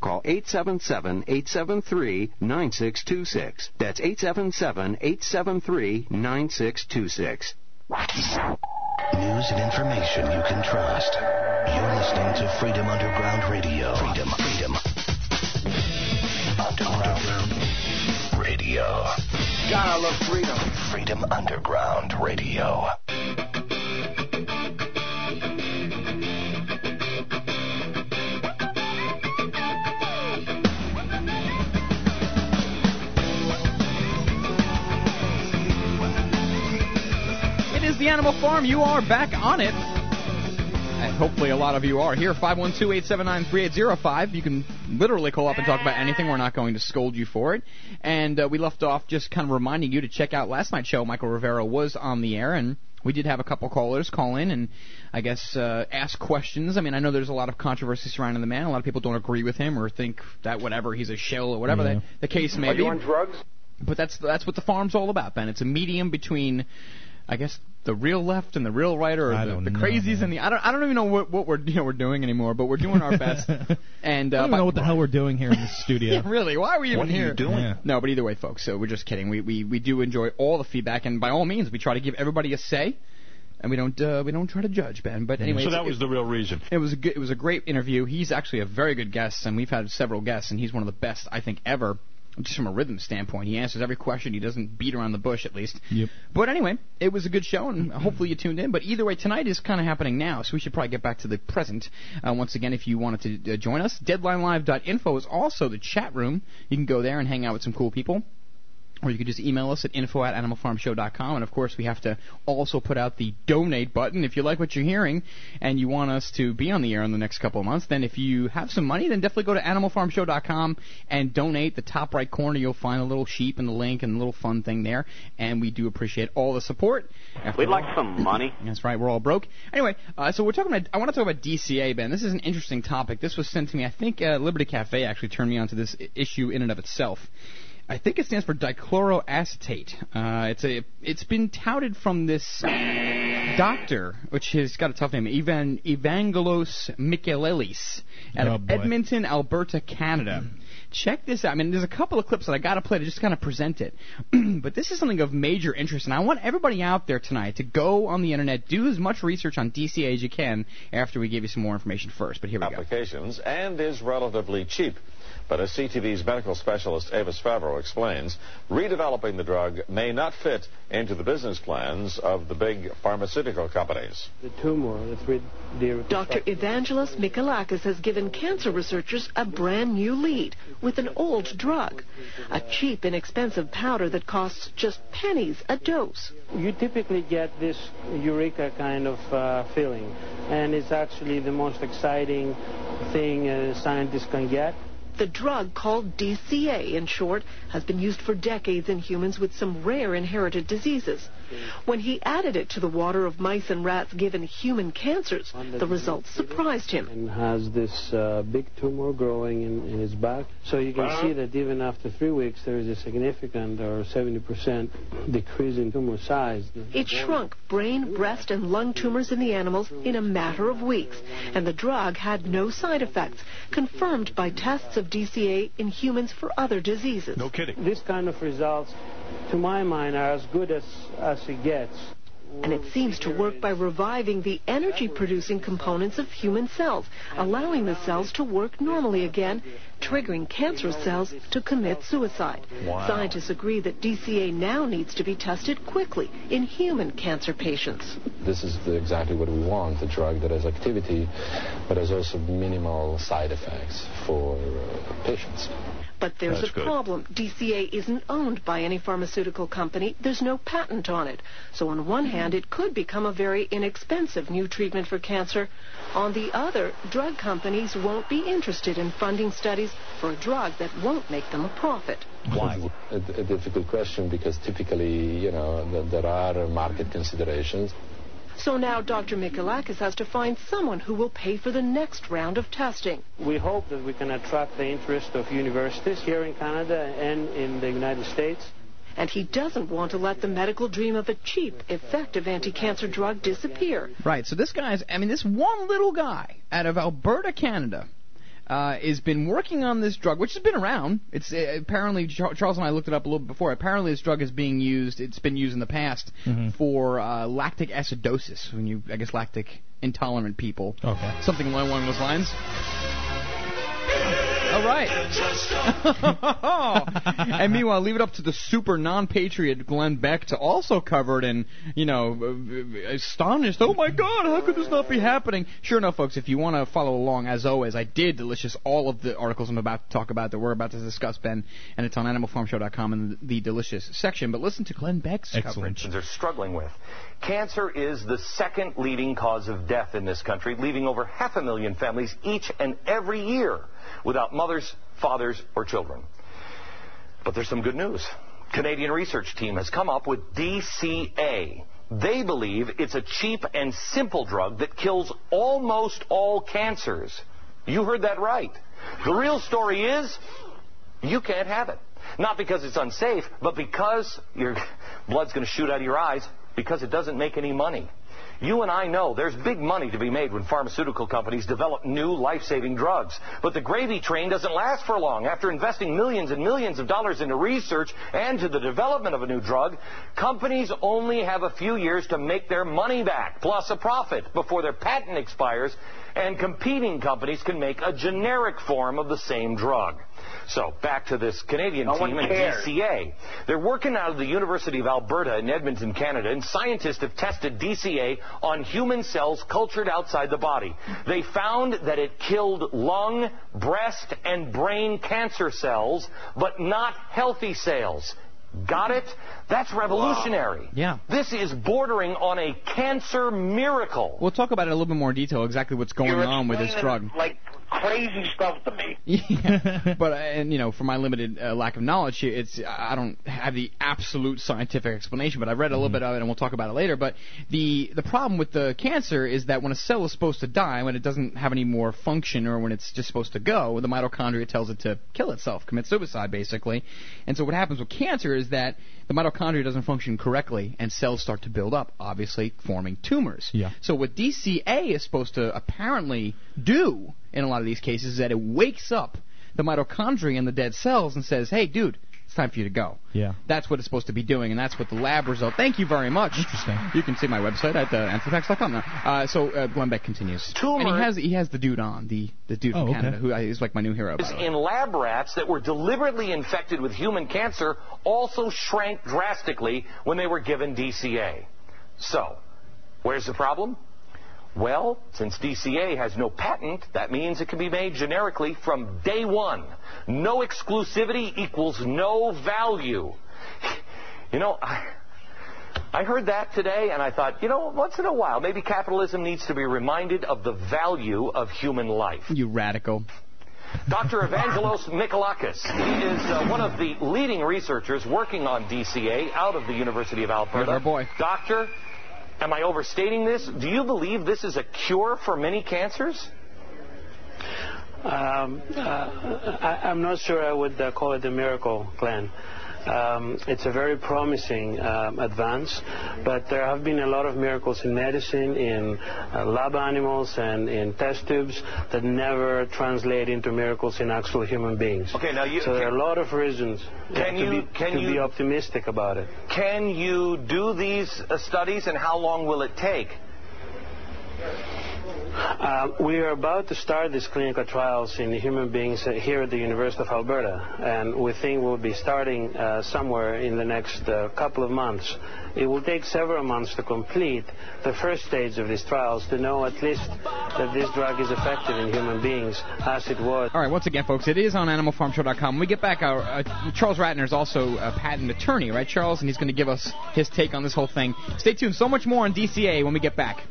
Call 877-873-9626. That's 877-873-9626. News and information you can trust. You're listening to Freedom Underground Radio. Freedom, freedom. Underground Radio. God, I love freedom. Freedom Underground Radio. The Animal Farm. You are back on it. And hopefully a lot of you are here. 512-879-3805. You can literally call up and talk about anything. We're not going to scold you for it. And uh, we left off just kind of reminding you to check out last night's show. Michael Rivero was on the air, and we did have a couple callers call in and I guess uh, ask questions. I mean, I know there's a lot of controversy surrounding the man. A lot of people don't agree with him or think that whatever he's a shill or whatever Yeah. the, the case may Are be. you on drugs? But that's that's what the farm's all about, Ben. It's a medium between I guess the real left and the real right, or I the, don't the know, crazies and the I don't I don't even know what, what we're you know we're doing anymore, but we're doing our best. and I uh, don't by- know what the hell we're doing here in the studio. yeah, really? Why are we even What are you here? doing? Yeah. No, but either way, folks. So we're just kidding. We we we do enjoy all the feedback, and by all means, we try to give everybody a say, and we don't uh, we don't try to judge Ben. But anyway, so that was the real reason. it was a good, it was a great interview. He's actually a very good guest, and we've had several guests, and he's one of the best I think ever. Just from a rhythm standpoint, he answers every question. He doesn't beat around the bush, at least. Yep. But anyway, it was a good show, and hopefully you tuned in. But either way, tonight is kind of happening now, so we should probably get back to the present. Uh, once again, if you wanted to uh, join us, DeadlineLive.info is also the chat room. You can go there and hang out with some cool people. Or you could just email us at info at animalfarmshow.com. And of course, we have to also put out the donate button. If you like what you're hearing and you want us to be on the air in the next couple of months, then if you have some money, then definitely go to animalfarmshow.com and donate. The top right corner, you'll find a little sheep and the link and a little fun thing there. And we do appreciate all the support. After We'd all- like some money. that's right. We're all broke. Anyway, uh, so we're talking about. I want to talk about DCA, Ben. This is an interesting topic. This was sent to me. I think uh, Liberty Cafe actually turned me onto this issue in and of itself. I think it stands for dichloroacetate. Uh, it's a. It's been touted from this doctor, which has got a tough name, Evan Evangelos Michaelis, out Oh, of boy. Edmonton, Alberta, Canada. Check this out. I mean, there's a couple of clips that I got to play to just kind of present it. but this is something of major interest, and I want everybody out there tonight to go on the internet, do as much research on DCA as you can after we give you some more information first. But here we go. applications and is relatively cheap. But as CTV's medical specialist Avis Favaro explains, redeveloping the drug may not fit into the business plans of the big pharmaceutical companies. The tumor, the three D Dr. Evangelos Michelakis has given cancer researchers a brand new lead with an old drug, a cheap, inexpensive powder that costs just pennies a dose. You typically get this eureka kind of uh, feeling, and it's actually the most exciting thing uh, scientists can get. The drug, called DCA in short, has been used for decades in humans with some rare inherited diseases. When he added it to the water of mice and rats given human cancers, the results surprised him. And has this uh, big tumor growing in, in his back. So you can see that even after three weeks, there is a significant or 70% decrease in tumor size. It shrunk brain, breast, and lung tumors in the animals in a matter of weeks, and the drug had no side effects, confirmed by tests of DCA in humans for other diseases. No kidding. This kind of results, to my mind, are as good as, as it gets. And it seems to work by reviving the energy producing components of human cells, allowing the cells to work normally again, triggering cancerous cells to commit suicide. Wow. Scientists agree that DCA now needs to be tested quickly in human cancer patients. This is the, exactly what we want, a drug that has activity, but has also minimal side effects for uh, patients. But there's That's a good. problem. DCA isn't owned by any pharmaceutical company. There's no patent on it. So on one mm-hmm. hand, it could become a very inexpensive new treatment for cancer. On the other, drug companies won't be interested in funding studies for a drug that won't make them a profit. Why? A, a difficult question because typically, you know, th- there are market considerations. So now Dr. Michelakis has to find someone who will pay for the next round of testing. We hope that we can attract the interest of universities here in Canada and in the United States. And he doesn't want to let the medical dream of a cheap, effective anti-cancer drug disappear. Right. So this guy's. I mean, this one little guy out of Alberta, Canada. Uh, has been working on this drug, which has been around. It's uh, apparently Char- Charles and I looked it up a little bit before. Apparently, this drug is being used. It's been used in the past Mhm. for uh, lactic acidosis, when you, I guess, lactic intolerant people. Okay. Something along those lines. All right. and meanwhile, leave it up to the super non-patriot Glenn Beck to also cover it and, you know, uh, astonished. Oh my God, how could this not be happening? Sure enough, folks, if you want to follow along, as always, I did delicious all of the articles I'm about to talk about that we're about to discuss, Ben, and it's on AnimalFarmShow.com in the delicious section. But listen to Glenn Beck's coverage. are struggling with. Cancer is the second leading cause of death in this country, leaving over half a million families each and every year without mothers, fathers, or children. But there's some good news. Canadian research team has come up with DCA. They believe it's a cheap and simple drug that kills almost all cancers. You heard that right. The real story is you can't have it. Not because it's unsafe, but because your blood's going to shoot out of your eyes because it doesn't make any money. You and I know there's big money to be made when pharmaceutical companies develop new life-saving drugs. But the gravy train doesn't last for long. After investing millions and millions of dollars into research and to the development of a new drug, companies only have a few years to make their money back, plus a profit, before their patent expires and competing companies can make a generic form of the same drug. So, back to this Canadian No team and cares. DCA. They're working out of the University of Alberta in Edmonton, Canada, and scientists have tested DCA on human cells cultured outside the body. They found that it killed lung, breast, and brain cancer cells, but not healthy cells. Got it? That's revolutionary. Yeah. This is bordering on a cancer miracle. We'll talk about it in a little bit more detail, exactly what's going You're on with this drug. Like crazy stuff to me. Yeah. but uh, and you know, for my limited uh, lack of knowledge it's I don't have the absolute scientific explanation, but I read a little bit of it, and we'll talk about it later. But the the problem with the cancer is that when a cell is supposed to die, when it doesn't have any more function, or when it's just supposed to go, the mitochondria tells it to kill itself, commit suicide, basically. And so what happens with cancer is that the mitochondria doesn't function correctly, and cells start to build up, obviously forming tumors. Yeah. So what DCA is supposed to apparently do in a lot of these cases is that it wakes up the mitochondria in the dead cells and says, "Hey, dude, it's time for you to go." Yeah. That's what it's supposed to be doing, and that's what the lab result. Thank you very much. Interesting. You can see my website at uh, anthrofax.com now. Uh, so uh, Glenn Beck continues, Tumor- and he has he has the dude on the the dude Oh, from okay. Canada who is like my new hero. By the way. in lab rats that were deliberately infected with human cancer also shrank drastically when they were given DCA. So, where's the problem? Well, since DCA has no patent, that means it can be made generically from day one. No exclusivity equals no value. You know, I, I heard that today and I thought, you know, once in a while, maybe capitalism needs to be reminded of the value of human life. You radical. Dr. Evangelos Michelakis. He is uh, one of the leading researchers working on DCA out of the University of Alberta. Our boy. Doctor, am I overstating this? Do you believe this is a cure for many cancers? Um, uh, I, I'm not sure I would uh, call it a miracle, Glenn. Um, it's a very promising um, advance, but there have been a lot of miracles in medicine, in uh, lab animals, and in test tubes that never translate into miracles in actual human beings. Okay, now you- so there are a lot of reasons uh, Can to, you- be, can to be optimistic about it. Can you do these uh, studies and how long will it take? Um, we are about to start these clinical trials in human beings uh, here at the University of Alberta, and we think we'll be starting uh, somewhere in the next uh, couple of months. It will take several months to complete the first stage of these trials to know at least that this drug is effective in human beings as it was. All right, once again, folks, it is on AnimalFarmShow.com. We get back, our uh, Charles Ratner is also a patent attorney, right, Charles? And he's going to give us his take on this whole thing. Stay tuned. So much more on DCA when we get back.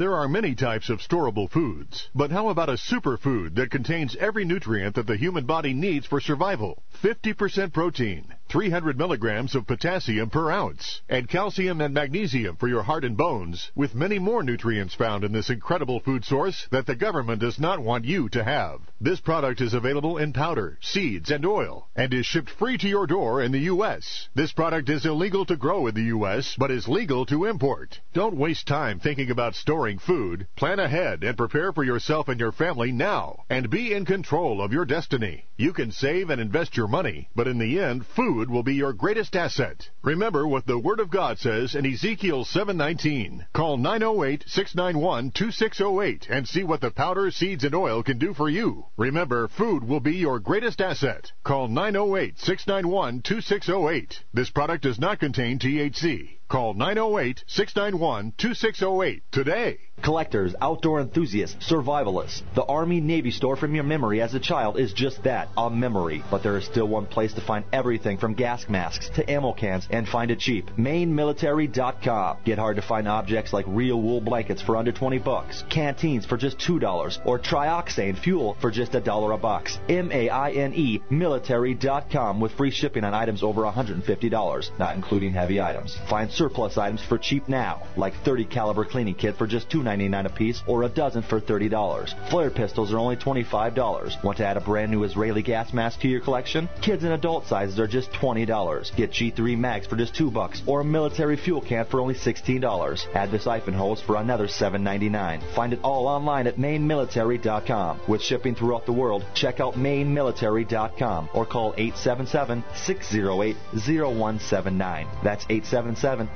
There are many types of storable foods, but how about a superfood that contains every nutrient that the human body needs for survival? 50% protein, 300 milligrams of potassium per ounce, and calcium and magnesium for your heart and bones, with many more nutrients found in this incredible food source that the government does not want you to have. This product is available in powder, seeds, and oil, and is shipped free to your door in the U.S. This product is illegal to grow in the U.S., but is legal to import. Don't waste time thinking about storing food. Plan ahead and prepare for yourself and your family now, and be in control of your destiny. You can save and invest your money, but in the end, food will be your greatest asset. Remember what the Word of God says in Ezekiel 7:19. Call 908-691-2608 and see what the powder, seeds, and oil can do for you. Remember, food will be your greatest asset. Call 908-691-2608. This product does not contain THC. Call 908-691-2608 today. Collectors, outdoor enthusiasts, survivalists. The Army Navy store from your memory as a child is just that, a memory. But there is still one place to find everything from gas masks to ammo cans and find it cheap. MaineMilitary.com. Get hard to find objects like real wool blankets for under 20 bucks, canteens for just $2, or trioxane fuel for just a dollar a box. M-A-I-N-E military.com with free shipping on items over $150, not including heavy items. Find surplus items for cheap now, like 30 caliber cleaning kit for just $2.99 a piece or a dozen for $30. Flare pistols are only $25. Want to add a brand new Israeli gas mask to your collection? Kids and adult sizes are just $20. Get G3 mags for just 2 bucks or a military fuel can for only $16. Add the siphon hose for another $7.99. Find it all online at mainemilitary.com. With shipping throughout the world, check out mainemilitary.com or call 877-608-0179. That's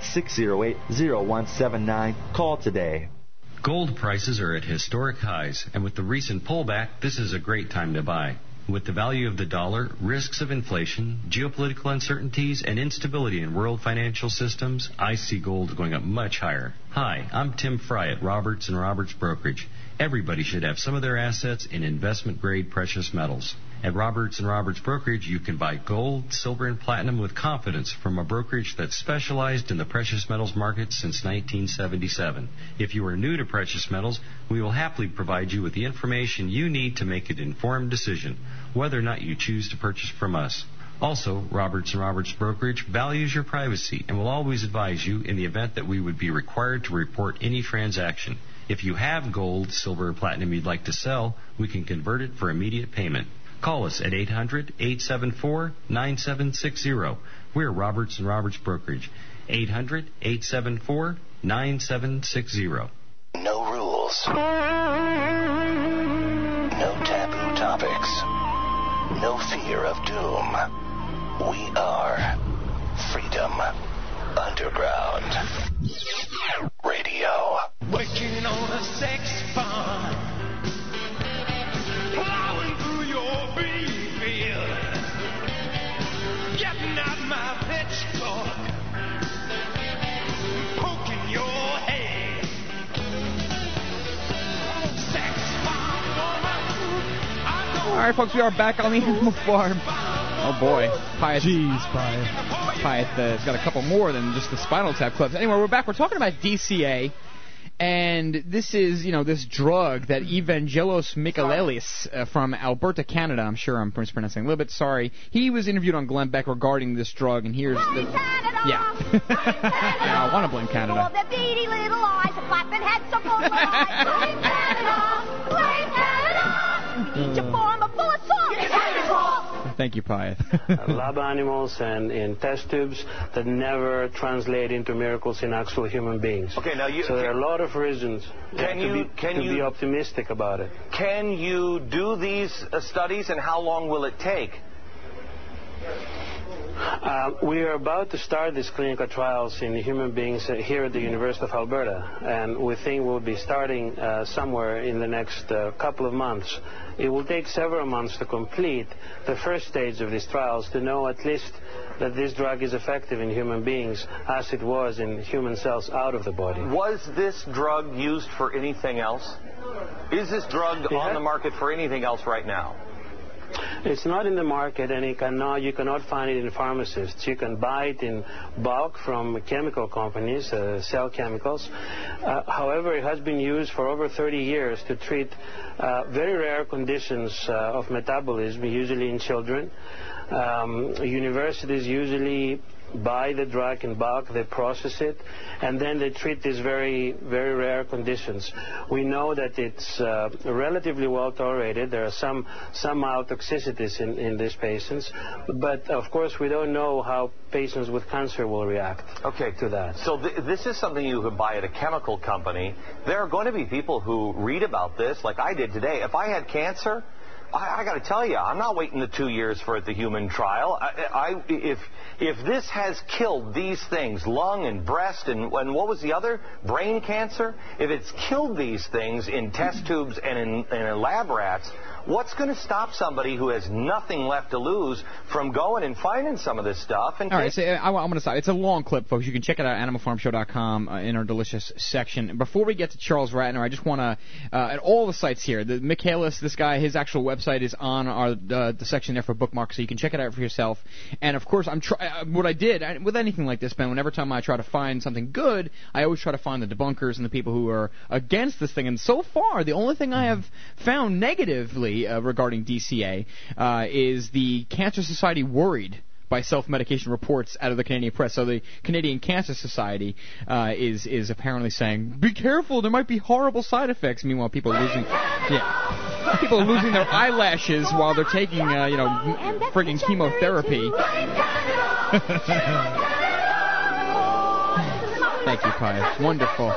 877-608-0179. Call today. Gold prices are at historic highs, and with the recent pullback, this is a great time to buy. With the value of the dollar, risks of inflation, geopolitical uncertainties, and instability in world financial systems, I see gold going up much higher. Hi, I'm Tim Fry at Roberts and Roberts Brokerage. Everybody should have some of their assets in investment grade precious metals. At Roberts and Roberts Brokerage, you can buy gold, silver, and platinum with confidence from a brokerage that's specialized in the precious metals market since 1977. If you are new to precious metals, we will happily provide you with the information you need to make an informed decision whether or not you choose to purchase from us. Also, Roberts and Roberts Brokerage values your privacy and will always advise you in the event that we would be required to report any transaction. If you have gold, silver, or platinum you'd like to sell, we can convert it for immediate payment. Call us at 800 874 9760. We're Roberts and Roberts Brokerage. 800 874 9760. No rules. No taboo topics. No fear of doom. We are Freedom Underground Radio. Working on a sex farm. All right, folks, we are back on the Animal Farm. Oh boy, Piet. Jeez, Piet. Piet uh, has got a couple more than just the Spinal Tap clips. Anyway, we're back. We're talking about DCA. And this is, you know, this drug that Evangelos Michaelis uh, from Alberta, Canada. I'm sure I'm mispronouncing a little bit. Sorry. He was interviewed on Glenn Beck regarding this drug, and here's the. Canada! Yeah. yeah, I want to blame Canada. the beady little eyes, a flapping head, so full. Blame Canada! Blame Canada! Thank you, Piet. uh, lab animals and in test tubes that never translate into miracles in actual human beings. Okay, now you- so there are a lot of reasons Can to, you- be, can to you- be optimistic about it. Can you do these uh, studies, and how long will it take? Uh, we are about to start these clinical trials in human beings uh, here at the University of Alberta, and we think we'll be starting uh, somewhere in the next uh, couple of months. It will take several months to complete the first stage of these trials to know at least that this drug is effective in human beings as it was in human cells out of the body. Was this drug used for anything else? Is this drug on the market for anything else right now? It's not in the market, and it cannot, you cannot find it in pharmacists. You can buy it in bulk from chemical companies, uh, cell chemicals. Uh, however, it has been used for over 30 years to treat uh, very rare conditions uh, of metabolism, usually in children. Um, universities usually buy the drug in bulk, they process it, and then they treat these very, very rare conditions. We know that it's uh, relatively well tolerated. There are some, some mild toxicities in, in these patients, but of course we don't know how patients with cancer will react okay. to that. So th- this is something you can buy at a chemical company. There are going to be people who read about this, like I did today. If I had cancer, I, I got to tell you, I'm not waiting the two years for the human trial. I, I, if if this has killed these things, lung and breast and, and what was the other, brain cancer, if it's killed these things in test tubes and in, and in lab rats, what's going to stop somebody who has nothing left to lose from going and finding some of this stuff? And All right, so uh, I, am going to stop. It's a long clip, folks. You can check it out at animalfarmshow.com uh, in our delicious section. Before we get to Charles Ratner, I just want to, uh, at all the sites here, the Michaelis, this guy, his actual website is on our uh, the section there for bookmarks, so you can check it out for yourself. And of course, I'm try- uh, what I did I, with anything like this, Ben. Whenever time I try to find something good, I always try to find the debunkers and the people who are against this thing. And so far, the only thing I have found negatively uh, regarding DCA uh, is the Cancer Society worried by self-medication reports out of the Canadian press. So the Canadian Cancer Society uh, is is apparently saying, "Be careful, there might be horrible side effects." Meanwhile, people are losing, yeah, people are losing their eyelashes while they're taking, uh, you know, m- friggin' chemotherapy. Thank you, Pius. Wonderful.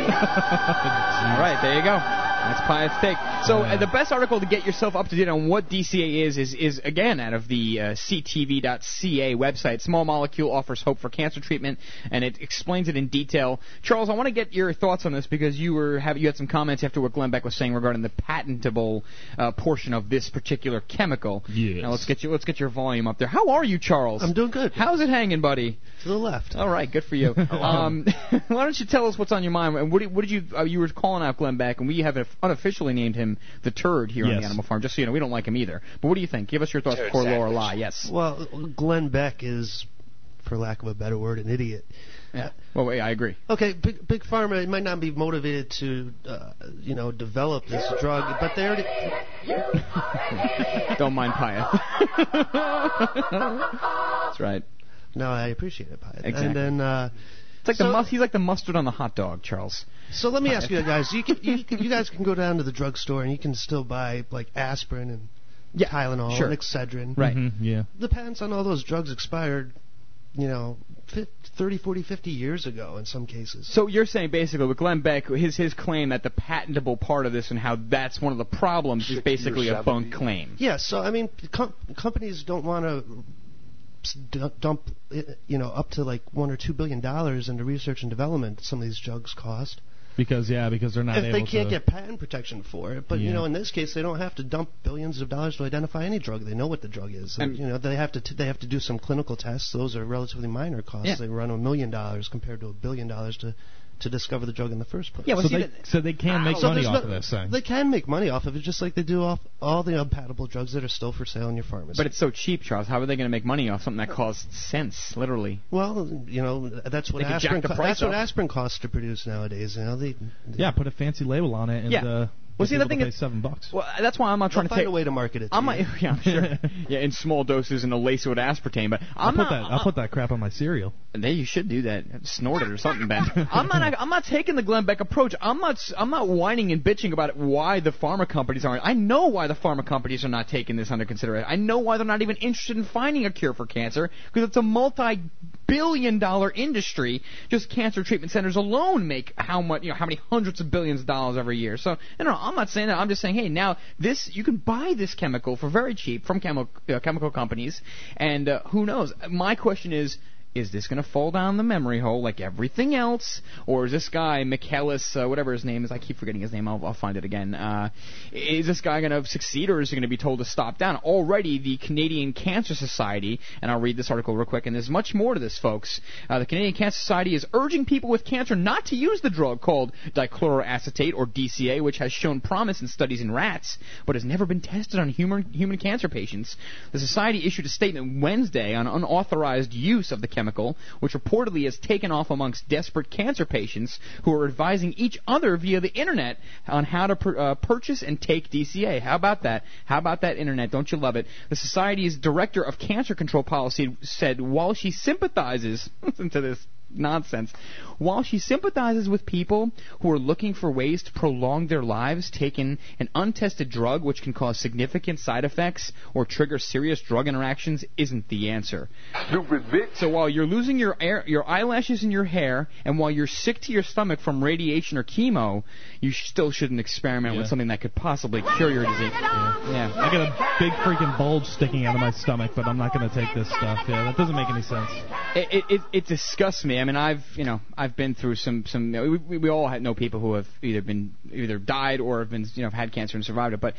All right, there you go. That's Pius take. So uh, the best article to get yourself up to date on what DCA is is is again out of the uh, CTV.ca website. Small molecule offers hope for cancer treatment, and it explains it in detail. Charles, I want to get your thoughts on this because you were have you had some comments after what Glenn Beck was saying regarding the patentable uh, portion of this particular chemical. Yes. Now let's get you let's get your volume up there. How are you, Charles? I'm doing good. How's it hanging, buddy? To the left. All right, good for you. um, why don't you tell us what's on your mind? And what did, what did you uh, you were calling out Glenn Beck, and we have unofficially named him the turd here on the Animal Farm. Just so you know, we don't like him either. But what do you think? Give us your thoughts Turd before Laura sandwich. lie. Yes. Well, Glenn Beck is, for lack of a better word, an idiot. Yeah. Well, wait, I agree. Okay, big big pharma might not be motivated to, uh, you know, develop this drug, but they already. Don't mind Paya. That's right. No, I appreciate it, Pyatt. Exactly. And then. Uh, It's like so, the mus- he's like the mustard on the hot dog, Charles. So let me ask you guys: you, can, you you guys can go down to the drugstore and you can still buy like aspirin and Tylenol sure. and Excedrin. Right. Mhm, yeah. The patents on all those drugs expired, you know, fif- 30, 40, 50 years ago in some cases. So you're saying basically with Glenn Beck, his his claim that the patentable part of this and how that's one of the problems is basically a bunk claim. Yeah, so I mean, com- companies don't want to dump, uh, you know, up to like one or two billion dollars into research and development. Some of these drugs cost. Because yeah, because they're not if able they can't to. get patent protection for it, but you know, in this case, they don't have to dump billions of dollars to identify any drug. They know what the drug is. And- you know, they have to t- they have to do some clinical tests. Those are relatively minor costs. Yeah. They run a million dollars compared to a billion dollars to to discover the drug in the first place. so, they, so they can make So money off no- of this thing. They can make money off of it, just like they do off all the unpatentable drugs that are still for sale in your pharmacy. But it's so cheap, Charles. How are they going to make money off something that costs cents, literally? well, you know, that's what They could jack aspirin. co- that's what aspirin costs to produce nowadays. You know, they. yeah, put a fancy label on it and Yeah. uh, Well, see, the thing is- seven bucks. Well, that's why I'm not They'll trying to find take. a way to market it. To I'm not, yeah, I'm sure. yeah, in small doses and a lace it with aspartame, but I'll I'm put not. that. I'll put that crap on my cereal. There, you should do that. Snort it or something, Ben. I'm not. I'm not taking the Glenn Beck approach. I'm not. I'm not whining and bitching about why the pharma companies aren't. I know why the pharma companies are not taking this under consideration. I know why they're not even interested in finding a cure for cancer because it's a multi-billion-dollar industry. Just cancer treatment centers alone make how much? You know, how many hundreds of billions of dollars every year. So, no, no, I'm not saying that. I'm just saying, hey, now this you can buy this chemical for very cheap from chemical uh, chemical companies, and uh, who knows? My question is is this going to fall down the memory hole like everything else, or is this guy Michaelis, uh, whatever his name is, I keep forgetting his name. I'll, I'll find it again. Uh, is this guy going to succeed, or is he going to be told to stop down? Already, the Canadian Cancer Society, and I'll read this article real quick, and there's much more to this, folks. Uh, the Canadian Cancer Society is urging people with cancer not to use the drug called dichloroacetate, or DCA, which has shown promise in studies in rats, but has never been tested on human human cancer patients. The society issued a statement Wednesday on unauthorized use of the chemical, which reportedly has taken off amongst desperate cancer patients who are advising each other via the internet on how to pur- uh, purchase and take DCA. How about that? How about that internet? Don't you love it? The society's director of cancer control policy said while she sympathizes, listen to this nonsense. While she sympathizes with people who are looking for ways to prolong their lives, taking an untested drug which can cause significant side effects or trigger serious drug interactions isn't the answer. So while you're losing your air, your eyelashes and your hair, and while you're sick to your stomach from radiation or chemo, you still shouldn't experiment with something that could possibly cure your disease. Yeah. I got a big freaking bulge sticking out of my stomach, but I'm not going to take this stuff. Yeah, that doesn't make any sense. It, it, it, it disgusts me. I mean, I've you know I've been through some some. We, we, we all know people who have either been either died or have been you know had cancer and survived it. But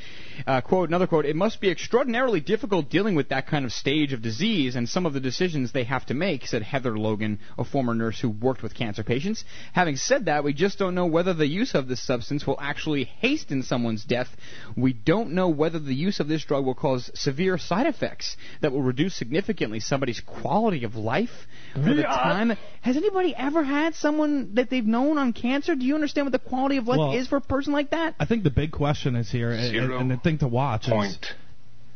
uh, quote another quote: It must be extraordinarily difficult dealing with that kind of stage of disease and some of the decisions they have to make," said Heather Logan, a former nurse who worked with cancer patients. Having said that, we just don't know whether the use of this substance will actually hasten someone's death. We don't know whether the use of this drug will cause severe side effects that will reduce significantly somebody's quality of life. for the time. Has anybody ever had someone that they've known on cancer? Do you understand what the quality of life Well, is for a person like that? I think the big question is here, and, Zero and the thing to watch point is.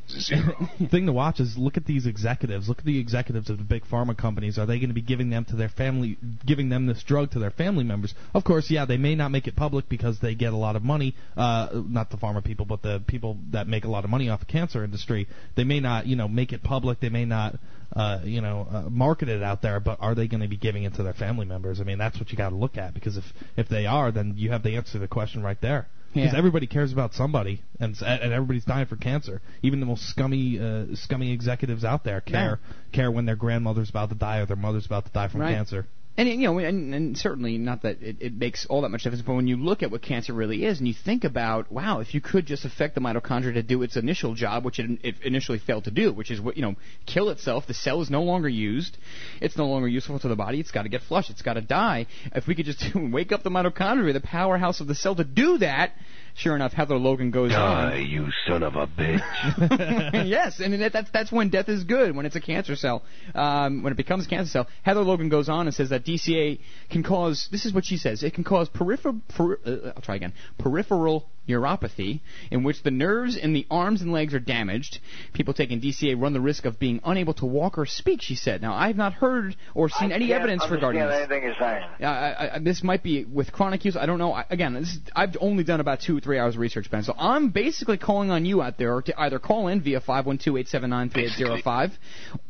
The thing to watch is look at these executives. Look at the executives of the big pharma companies. Are they going to be giving them to their family, giving them this drug to their family members? Of course, yeah, they may not make it public because they get a lot of money. Uh, not the pharma people, but the people that make a lot of money off the cancer industry. They may not, you know, make it public. They may not, uh, you know, uh, market it out there. But are they going to be giving it to their family members? I mean, that's what you got to look at because if if they are, then you have the answer to the question right there. Because Yeah. everybody cares about somebody, and and everybody's dying for cancer. Even the most scummy, uh, scummy executives out there care care when their grandmother's about to die or their mother's about to die from Right. cancer. And you know, and, and certainly not that it, it makes all that much difference, but when you look at what cancer really is, and you think about, wow, if you could just affect the mitochondria to do its initial job, which it, it initially failed to do, which is what you know, kill itself. The cell is no longer used. It's no longer useful to the body. It's got to get flushed. It's got to die. If we could just wake up the mitochondria, the powerhouse of the cell, to do that. Sure enough, Heather Logan goes Die, on. you son of a bitch. yes, and that, that's that's when death is good when it's a cancer cell. Um, when it becomes a cancer cell, Heather Logan goes on and says that DCA can cause. This is what she says. It can cause peripheral. Per, uh, I'll try again. Peripheral neuropathy, in which the nerves in the arms and legs are damaged. People taking DCA run the risk of being unable to walk or speak. She said. Now, I have not heard or seen I any evidence regarding this. anything you're saying. Yeah, I, I, this might be with chronic use. I don't know. I, again, this is, I've only done about two or three hours of research, Ben. So I'm basically calling on you out there to either call in via 512-879-3805,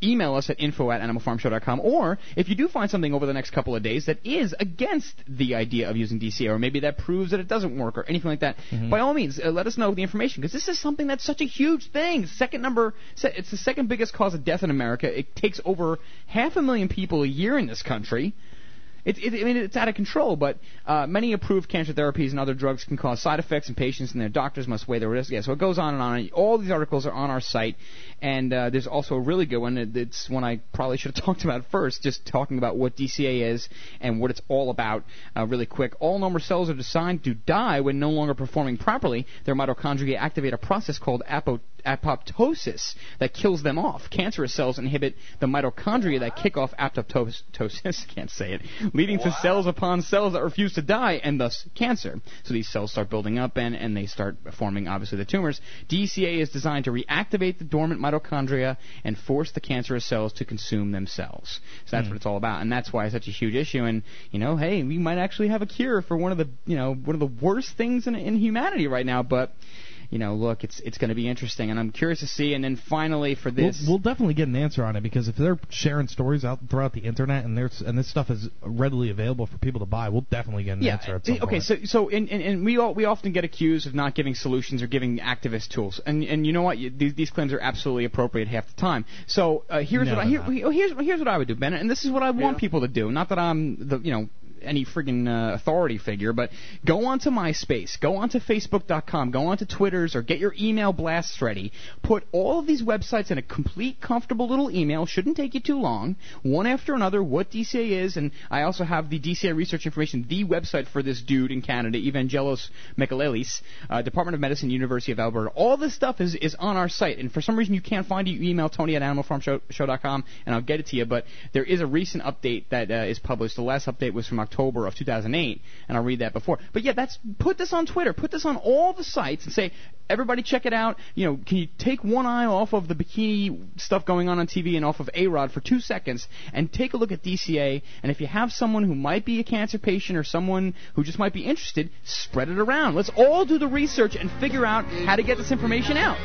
email us at info at animalfarmshow.com, or if you do find something over the next couple of days that is against the idea of using DCA, or maybe that proves that it doesn't work, or anything like that, by all means, uh, let us know the information because this is something that's such a huge thing. Second number, it's the second biggest cause of death in America. It takes over half a million people a year in this country. It, it, I mean, it's out of control, but uh, many approved cancer therapies and other drugs can cause side effects, and patients and their doctors must weigh the risk. Yeah, so it goes on and on. All these articles are on our site, and uh, there's also a really good one. It's one I probably should have talked about first, just talking about what DCA is and what it's all about. Uh, really quick, all normal cells are designed to die when no longer performing properly. Their mitochondria activate a process called apo- apoptosis that kills them off. Cancerous cells inhibit the mitochondria that kick off apoptosis, can't say it, leading to cells upon cells that refuse to die and thus cancer. So these cells start building up and, and they start forming obviously the tumors. DCA is designed to reactivate the dormant mitochondria and force the cancerous cells to consume themselves. So that's Hmm. what it's all about, and that's why it's such a huge issue. And you know, hey, we might actually have a cure for one of the you know one of the worst things in, in humanity right now, but you know, look, it's it's going to be interesting, and I'm curious to see. And then finally, for We'll, this, we'll definitely get an answer on it because if they're sharing stories out throughout the internet and there's and this stuff is readily available for people to buy, we'll definitely get an yeah, answer at some okay. point. So so and, and, and we all we often get accused of not giving solutions or giving activist tools, and and you know what? You, these these claims are absolutely appropriate half the time. So uh, here's No, what I here, here's here's what I would do, Ben, and this is what I want people to do. Not that I'm the you know any friggin' uh, authority figure, but go onto MySpace, go onto Facebook.com, go onto Twitter's, or get your email blasts ready. Put all of these websites in a complete, comfortable little email. Shouldn't take you too long. One after another, what DCA is, and I also have the DCA research information, the website for this dude in Canada, Evangelos Michaelis, uh, Department of Medicine, University of Alberta. All this stuff is, is on our site, and for some reason you can't find it, you email Tony at animalfarmshow.com, and I'll get it to you. But there is a recent update that uh, is published. The last update was from October of 2008, and I'll read that before. But yeah, that's put this on Twitter, put this on all the sites, and say, everybody check it out. You know, can you take one eye off of the bikini stuff going on on TV and off of A Rod for two seconds, and take a look at DCA? And if you have someone who might be a cancer patient or someone who just might be interested, spread it around. Let's all do the research and figure out how to get this information out.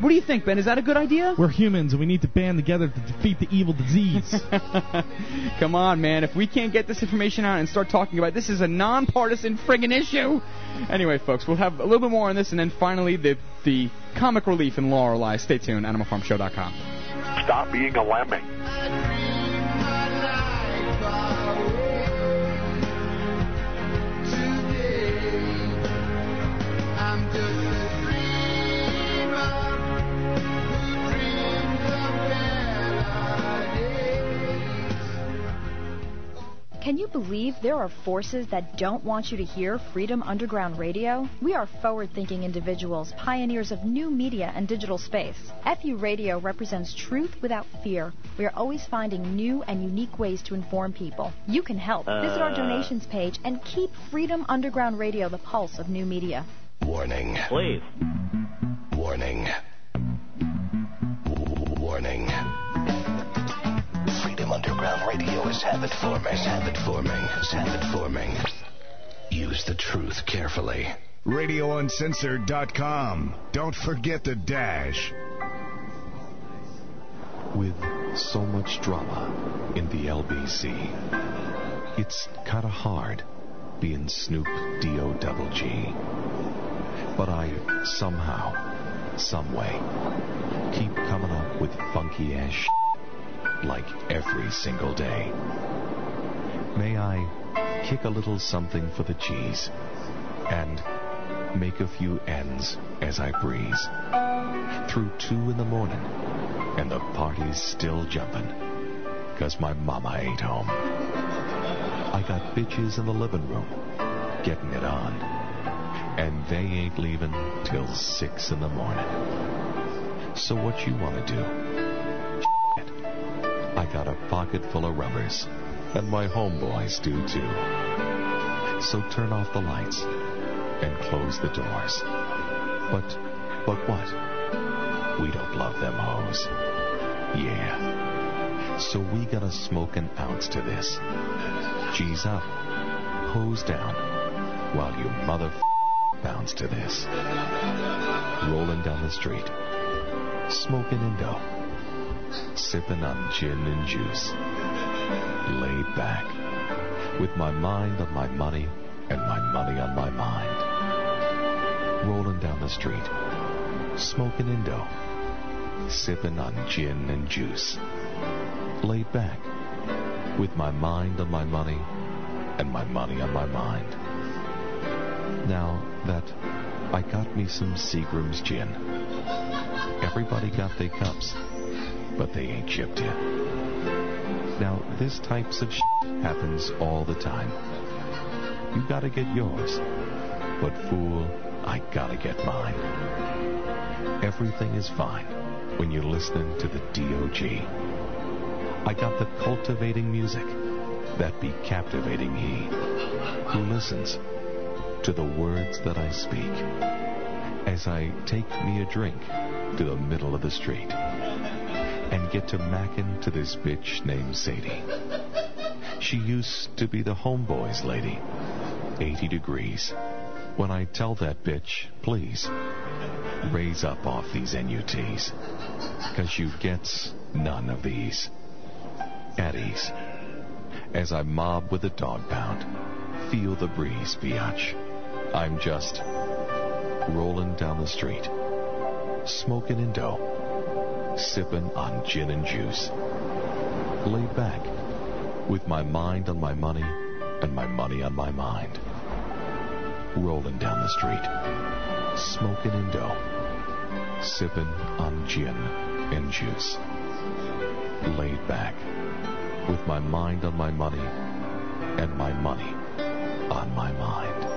What do you think, Ben? Is that a good idea? We're humans and we need to band together to defeat the evil disease. Come on, man. If we can't get this information out and start talking about it, this is a nonpartisan friggin' issue. Anyway, folks, we'll have a little bit more on this, and then finally the the comic relief in Law or Lie. Stay tuned. AnimalFarmShow.com. Stop being a lemming. Can you believe there are forces that don't want you to hear Freedom Underground Radio? We are forward thinking individuals, pioneers of new media and digital space. FU Radio represents truth without fear. We are always finding new and unique ways to inform people. You can help. Visit our Uh. donations page and keep Freedom Underground Radio the pulse of new media. Warning. Please. Warning. Warning. Freedom Underground Radio is habit forming. Is habit forming. Is habit forming. Use the truth carefully. RadioUncensored.com. Don't forget the dash. With so much drama in the LBC, it's kind of hard being Snoop D-O-double-G. But I somehow, someway, keep coming up with funky ass sh- like every single day. May I kick a little something for the cheese and make a few ends as I breeze through two in the morning and the party's still jumping cause my mama ain't home. I got bitches in the living room getting it on and they ain't leaving till six in the morning. So what you want to do? I got a pocket full of rubbers, and my homeboys do too. So turn off the lights and close the doors. But, but what? We don't love them hoes. Yeah. So we gotta smoke an ounce to this. G's up, hose down, while you mother bounce to this. Rolling down the street, smoking Indo, sipping on gin and juice, laid back, with my mind on my money and my money on my mind. Rolling down the street, smoking Indo, sipping on gin and juice, laid back, with my mind on my money and my money on my mind. Now that I got me some Seagram's gin. Everybody got their cups, but they ain't shipped yet. Now, this types of shit happens all the time. You gotta get yours, but fool, I gotta get mine. Everything is fine when you're listening to the DOG. I got the cultivating music that be captivating he who listens to the words that I speak as I take me a drink to the middle of the street and get to mackin' to this bitch named Sadie. She used to be the homeboy's lady, 80 degrees. When I tell that bitch, please, raise up off these NUTs, cause you gets none of these. At ease. As I mob with a dog pound, feel the breeze, biatch. I'm just rolling down the street, smoking Indo, sipping on gin and juice, laid back, with my mind on my money and my money on my mind, rolling down the street, smoking Indo, sipping on gin and juice, laid back, with my mind on my money and my money on my mind.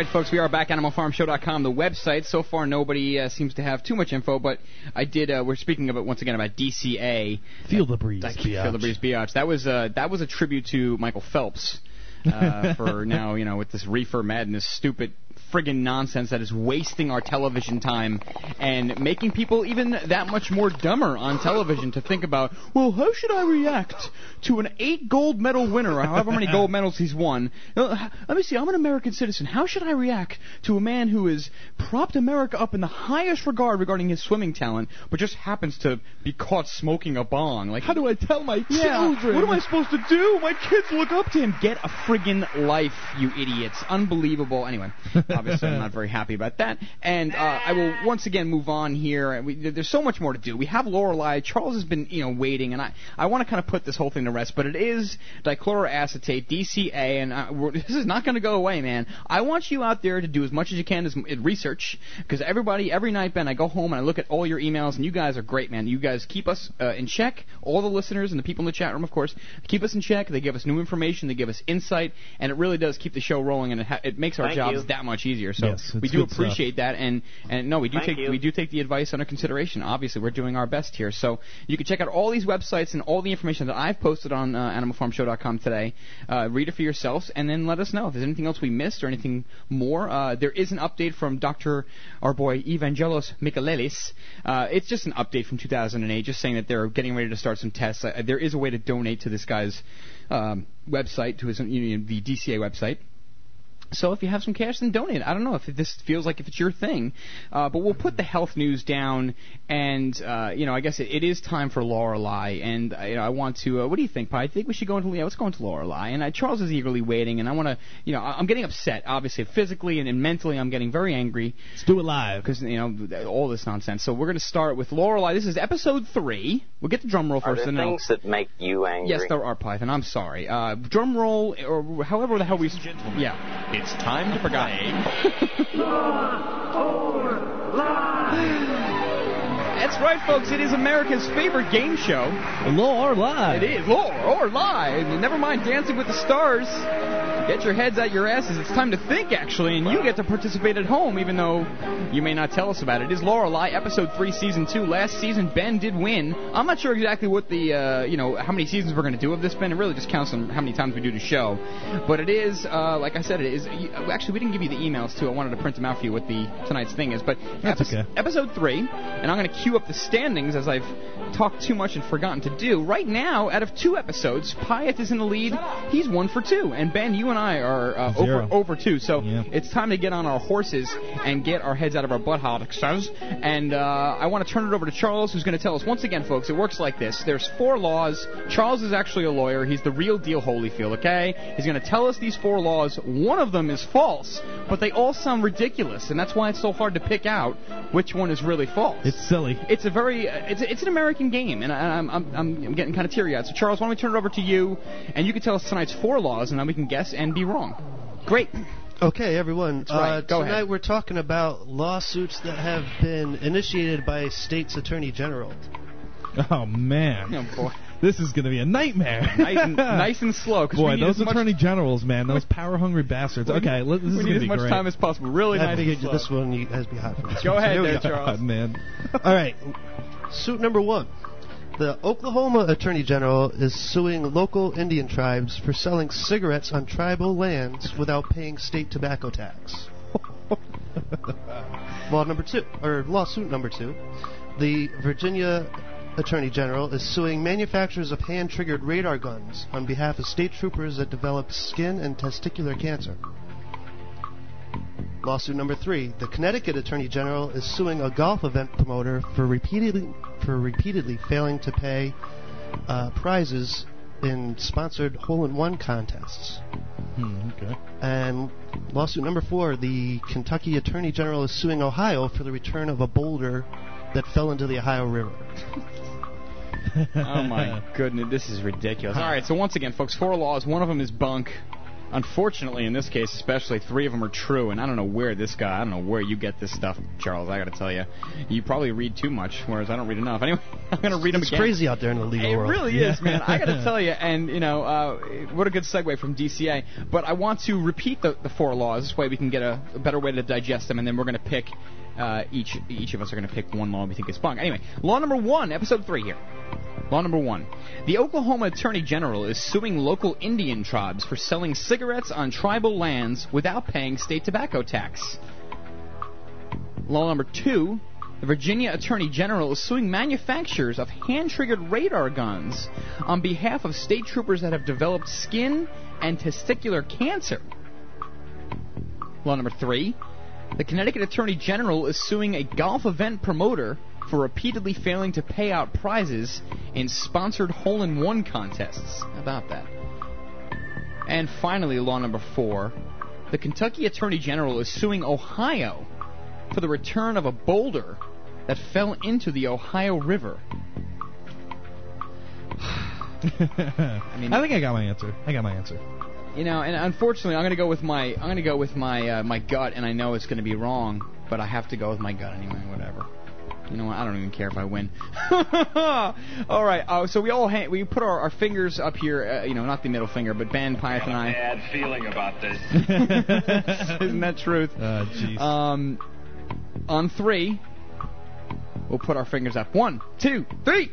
Right, folks. We are back. At animalfarmshow.com, the website. So far, nobody uh, seems to have too much info, but I did. Uh, we're speaking about once again about DCA. Feel the breeze, Like, Feel the breeze, biatch. That was uh, that was a tribute to Michael Phelps. uh, for now, you know, with this reefer madness, stupid friggin' nonsense that is wasting our television time and making people even that much more dumber on television to think about, well, how should I react to an eight gold medal winner, however many gold medals he's won? Let me see, I'm an American citizen. How should I react to a man who has propped America up in the highest regard regarding his swimming talent, but just happens to be caught smoking a bong? Like, How do I tell my yeah, children? what am I supposed to do? My kids look up to him. Get a friggin' life, you idiots. Unbelievable. Anyway, obviously I'm not very happy about that. And uh, I will once again move on here. And we, there's so much more to do. We have Law or Lie. Charles has been, you know, waiting, and I, I want to kind of put this whole thing to rest. But it is dichloroacetate, DCA, and uh, we're, this is not going to go away, man. I want you out there to do as much as you can as in research, because everybody, every night, Ben, I go home and I look at all your emails, and you guys are great, man. You guys keep us uh, in check. All the listeners and the people in the chat room, of course, keep us in check. They give us new information, they give us insight, and it really does keep the show rolling, and it, ha- it makes our Thank jobs you. that much easier. So Yes, we do good stuff. appreciate that, and and no, we do Thank take you. we do take the advice under consideration. Obviously, we're doing our best here. So you can check out all these websites and all the information that I've posted on uh, AnimalFarmShow.com today. Uh, read it for yourselves, and then let us know if there's anything else we missed or anything more. Uh, there is an update from Dr. our boy Evangelos Michelakis. Uh, it's just an update from 2008, just saying that they're getting ready to start some tests. Uh, there is a way to donate to this guy's um, website, to his you know, the DCA website. So if you have some cash, then donate. I don't know if this feels like if it's your thing, uh, but we'll put the health news down, and uh, you know, I guess it, it is time for Law or Lie, and uh, you know, I want to. Uh, what do you think, Pi? I think we should go into yeah, let's go into Law or Lie, and uh, Charles is eagerly waiting, and I want to, you know, I- I'm getting upset, obviously, physically and, and mentally, I'm getting very angry. Let's do it live because you know all this nonsense. So we're going to start with Law or Lie. This is episode three. We'll get the drum roll Are first. there and then I'll- things that make you angry? Yes, there are, Python. I'm sorry. Uh, drum roll, or however the hell we. Yeah. It's time to play. That's right, folks. It is America's favorite game show. Law or lie? It is law or lie. Never mind Dancing with the Stars. Get your heads out your asses. It's time to think, actually, and you get to participate at home, even though you may not tell us about it. It is Law or Lie, episode three, season two. Last season, Ben did win. I'm not sure exactly what the, uh, you know, how many seasons we're going to do of this, Ben. It really just counts on how many times we do the show. But it is, uh, like I said, it is. Actually, we didn't give you the emails too. I wanted to print them out for you what the tonight's thing is. But That's epi- okay. episode three, and I'm going to queue up the standings as I've talked too much and forgotten to do. Right now, out of two episodes, Pyatt is in the lead. He's one for two, and Ben, you and I are uh, over over two. So it's time to get on our horses and get our heads out of our butt buttocks. And uh, I want to turn it over to Charles, who's going to tell us once again, folks. It works like this: there's four laws. Charles is actually a lawyer. He's the real deal, Holyfield. Okay, he's going to tell us these four laws. One of them is false, but they all sound ridiculous, and that's why it's so hard to pick out which one is really false. It's silly. It's a very uh, it's it's an American game, and I, I'm, I'm I'm I'm getting kind of teary eyed. So Charles, why don't we turn it over to you, and you can tell us tonight's four laws, and then we can guess and be wrong. Great. Okay, everyone. Right. Uh, tonight ahead. we're talking about lawsuits that have been initiated by states' attorney general. Oh man. Oh boy. This is going to be a nightmare. Nice and, nice and slow. 'cause Boy, we need those attorney generals, man, those power-hungry bastards. Okay, let, this we is need going to as be much great. time as possible. Really I nice and slow. this one you to be hot for this Go one. Ahead here we there, go. Charles. God, man. All right. Suit number one. The Oklahoma Attorney General is suing local Indian tribes for selling cigarettes on tribal lands without paying state tobacco tax. Law number two, or lawsuit number two. The Virginia Attorney General is suing manufacturers of hand triggered radar guns on behalf of state troopers that developed skin and testicular cancer. Lawsuit number three: The Connecticut Attorney General is suing a golf event promoter for repeatedly for repeatedly failing to pay uh, prizes in sponsored hole-in-one contests. Hmm, okay. And lawsuit number four: The Kentucky Attorney General is suing Ohio for the return of a boulder that fell into the Ohio River. oh my goodness, this is ridiculous. All right, so once again, folks, four laws. One of them is bunk. Unfortunately, in this case, especially, three of them are true, and I don't know where this guy, I don't know where you get this stuff, Charles. I got to tell you, you probably read too much, whereas I don't read enough. Anyway, I'm gonna read them It's again. crazy out there in the legal It world. really is, man. I got to tell you, and you know, uh, what a good segue from DCA. But I want to repeat the, the four laws. This way, we can get a, a better way to digest them, and then we're going to pick uh, each each of us are going to pick one law we think is bunk. Anyway, law number one, episode three here. Law number one. The Oklahoma Attorney General is suing local Indian tribes for selling cigarettes on tribal lands without paying state tobacco tax. Law number two. The Virginia Attorney General is suing manufacturers of hand triggered radar guns on behalf of state troopers that have developed skin and testicular cancer. Law number three. The Connecticut Attorney General is suing a golf event promoter for repeatedly failing to pay out prizes in sponsored hole in one contests. How about that? And finally, law number four. The Kentucky Attorney General is suing Ohio for the return of a boulder that fell into the Ohio River. I mean, I think I got my answer. I got my answer. You know, and unfortunately, I'm going to go with my I'm going to go with my uh, my gut, and I know it's going to be wrong, but I have to go with my gut anyway. Whatever. You know what? I don't even care if I win. all right. Uh, so we all ha- we put our, our fingers up here. Uh, you know, not the middle finger, but Ben Pyeth and I. Bad feeling about this. Isn't that truth? Uh, jeez. Um, on three, we'll put our fingers up. One, two, three.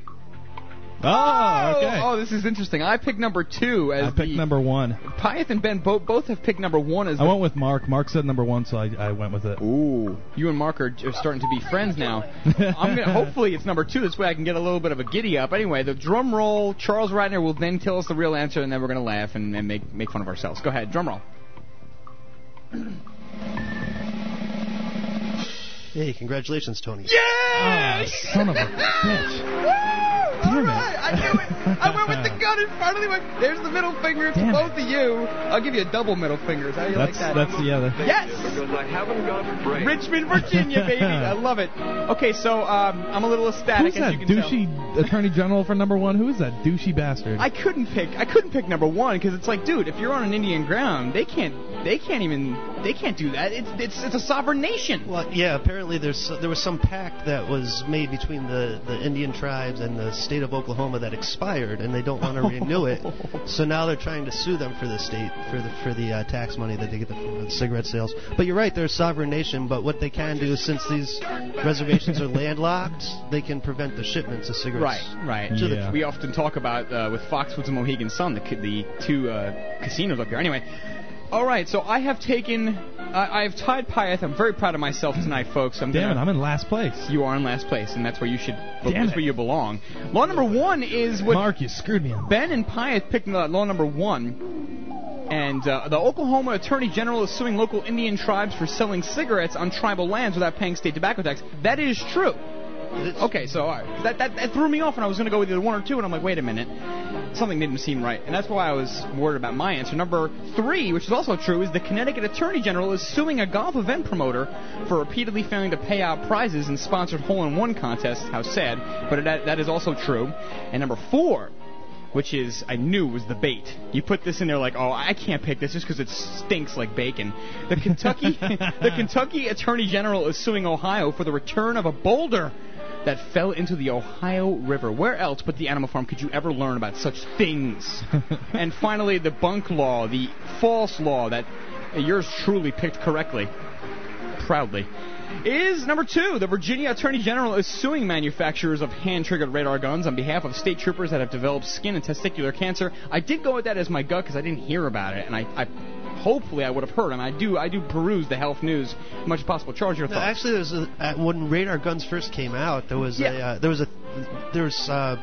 Oh, okay. Oh, this is interesting. I picked number two as I picked the number one. Pyeth and Ben both both have picked number one as I the went with Mark. Mark said number one, so I, I went with it. Ooh, you and Mark are, are starting to be friends now. I'm gonna hopefully it's number two. This way I can get a little bit of a giddy up. Anyway, the drum roll. Charles Ratner will then tell us the real answer, and then we're gonna laugh and, and make make fun of ourselves. Go ahead, drum roll. Hey, congratulations, Tony. Ah, son of a bitch. All right, I knew it. I went with the gun in front of the. There's the middle finger to Damn both of you. I'll give you a double middle finger. How do you That's like that? that's yeah. That, Yes. Because I haven't got a break. Richmond, Virginia, baby. I love it. Okay, so um, I'm a little ecstatic, Who's as that you can tell. douchey attorney general for number one? Who is that douchey bastard? I couldn't pick. I couldn't pick number one because it's like, dude, if you're on an Indian ground, they can't. They can't even. They can't do that. It's it's it's a sovereign nation. Well, yeah. Apparently, there's there was some pact that was made between the, the Indian tribes and the state of Oklahoma that expired, and they don't want to renew it. So now they're trying to sue them for the state for the for the uh, tax money that they get from the cigarette sales. But you're right, they're a sovereign nation. But what they can do, since these reservations are landlocked, they can prevent the shipments of cigarettes. Right, right. To the- We often talk about uh, with Foxwoods and Mohegan Sun, the the two uh, casinos up here. Anyway, all right. So I have taken. I I have tied Pyeth. I'm very proud of myself tonight, folks. I'm Damn it, gonna, I'm in last place. You are in last place, and that's where you should. Damn that's it. where you belong. Law number one is what Mark, you screwed me on. Ben and Pyeth picked uh, law number one. And uh, the Oklahoma Attorney General is suing local Indian tribes for selling cigarettes on tribal lands without paying state tobacco tax. That is true. Okay, so all right. that, that that threw me off, and I was going to go with either one or two, and I'm like, wait a minute, something didn't seem right, and that's why I was worried about my answer. Number three, which is also true, is the Connecticut Attorney General is suing a golf event promoter for repeatedly failing to pay out prizes in sponsored hole-in-one contests. How sad, but that that is also true. And number four, which is I knew was the bait. You put this in there like, oh, I can't pick this just because it stinks like bacon. The Kentucky, the Kentucky Attorney General is suing Ohio for the return of a boulder that fell into the Ohio River. Where else but the Animal Farm could you ever learn about such things? and finally, the bunk law, the false law that yours truly picked correctly, proudly is number two. The Virginia Attorney General is suing manufacturers of hand-triggered radar guns on behalf of state troopers that have developed skin and testicular cancer. I did go with that as my gut because I didn't hear about it, and I, I hopefully I would have heard. And I do, I do peruse the health news as much as possible. Charge your No, thoughts. actually, there was a, uh, when radar guns first came out, there was Yeah. a uh, there was a there was uh,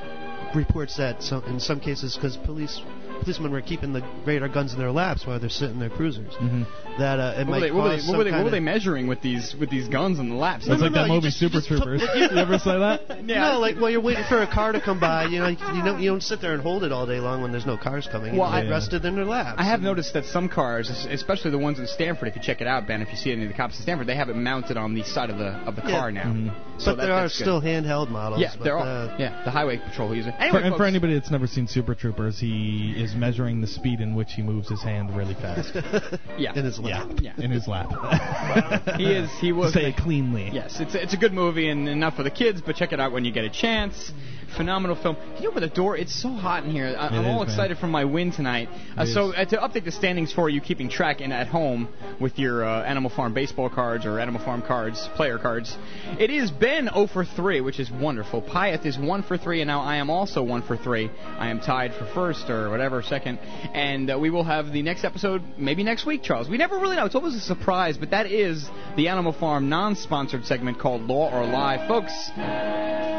reports that so, in some cases because police policemen were keeping the radar guns in their laps while they're sitting in their cruisers, Mhm. that uh, it what were, might they, what, they, cause what, were some they, what were they measuring with these with these guns in the laps? That's like no, that you movie just- Super just Troopers. you- you ever say that? No, like while you're waiting for a car to come by, you know, you, you don't you don't sit there and hold it all day long when there's no cars coming. Well, you I- get rested in their laps. I have noticed that some cars, especially the ones in Stamford, if you check it out, Ben, if you see any of the cops in Stamford, they have it mounted on the side of the of the Yeah. car now. Mhm. So but that- there are that's good. still handheld models. Yeah, there are. uh, yeah, the highway patrol use it. For, Anyway, and for anybody that's never seen Super Troopers, he is measuring the speed in which he moves his hand really fast. yeah, in his lap. yeah. in his lap. he is. He was. Say it cleanly. Yes, it's a, it's a good movie and enough for the kids, but check it out when you get a chance. Phenomenal film. Can you open the door? It's so hot in here. I, I'm is, all man. excited for my win tonight. Uh, so uh, to update the standings for you, keeping track and at home with your uh, Animal Farm baseball cards or Animal Farm cards, player cards, it is Ben 0 for 3, which is wonderful. Pyeth is 1 for 3, and now I am also 1 for 3. I am tied for first or whatever, second. And uh, we will have the next episode maybe next week, Charles. We never really know. It's always a surprise, but that is the Animal Farm non-sponsored segment called Law or Lie. Folks,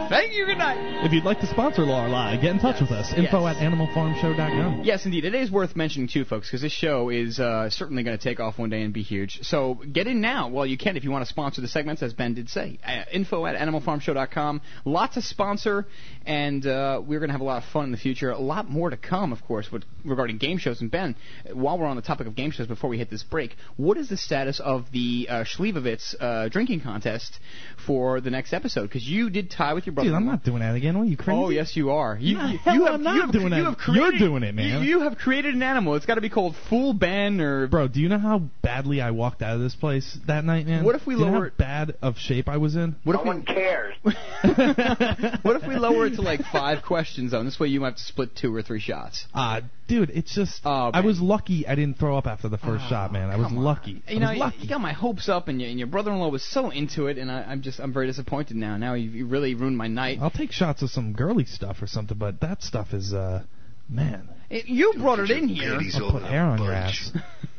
thank you. Good night. If you'd like to sponsor Law or Lie, get in touch with us. Info at animalfarmshow.com. Yes, indeed. It is worth mentioning, too, folks, because this show is uh, certainly going to take off one day and be huge. So get in now while you can if you want to sponsor the segments, as Ben did say. Uh, info at animalfarmshow.com. Lots to sponsor, and uh, we're going to have a lot of fun in the future. A lot more to come, of course, with, regarding game shows. And Ben, while we're on the topic of game shows, before we hit this break, what is the status of the uh, Slivovitz uh, drinking contest for the next episode? Because you did tie with your brother. Dude, I'm not doing that again. What are you crazy? Oh yes, you are. You, The you, hell you have, I'm not you have, doing you that. have created, You're doing it, man. You, you have created an animal. It's got to be called Fool Ben or. Bro, do you know how badly I walked out of this place that night, man? What if we Do you know lower how it- bad of shape I was in? What if we cares? what if we lower it to like five questions though? And this way you might have to split two or three shots. Uh, dude, it's just Oh, I was lucky I didn't throw up after the first shot, man. I was on. lucky. I You know, was you, lucky. you got my hopes up, and, you, and your brother-in-law was so into it, and I, I'm just I'm very disappointed now. Now you, you really ruined my night. I'll take shots of some girly stuff or something, but that stuff is uh man. It- you brought it in here. I'll put hair on your ass.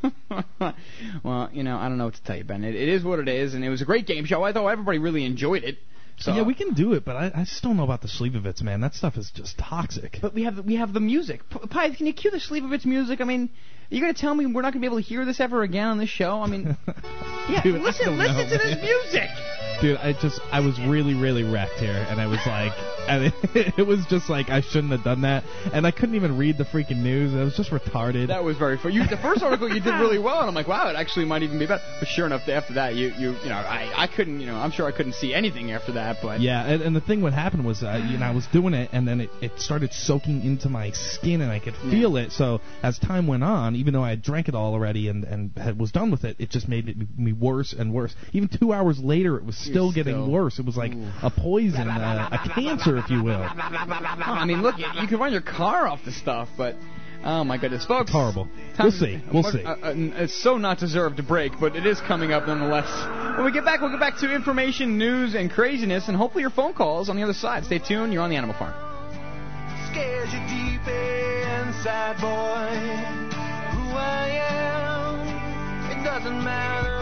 well, you know, I don't know what to tell you, Ben. It, it is what it is, and it was a great game show. I thought everybody really enjoyed it. So yeah, we can do it, but I, I just don't know about the Slivovitz, man. That stuff is just toxic. But we have we have the music. P- Pi, can you cue the Slivovitz music? I mean, you're gonna tell me we're not gonna be able to hear this ever again on this show? I mean, yeah, Dude, listen, don't listen know, to this music. Dude, I just I was really really wrecked here, and I was like, and it, it was just like I shouldn't have done that, and I couldn't even read the freaking news. I was just retarded. That was very fun. You, the first article you did really well, and I'm like, wow, it actually might even be better. But sure enough, after that, you you you know, I I couldn't, you know, I'm sure I couldn't see anything after that, but Yeah, and, and the thing what happened was, uh, you know, I was doing it, and then it, it started soaking into my skin, and I could feel it. So as time went on, even though I had drank it all already and and had, was done with it, it just made it, me worse and worse. Even two hours later, it was still getting still- worse. It was like a poison, uh, a cancer, if you will. I mean, look, you, you can run your car off the stuff, but oh my goodness, folks, Horrible. Time- We'll see. We'll uh, see. uh, uh, it's so not deserved to break, but it is coming up nonetheless. When we get back, we'll get back to information, news, and craziness, and hopefully your phone calls on the other side. Stay tuned. You're on the Animal Farm. scares you deep inside, boy. Who I am, it doesn't matter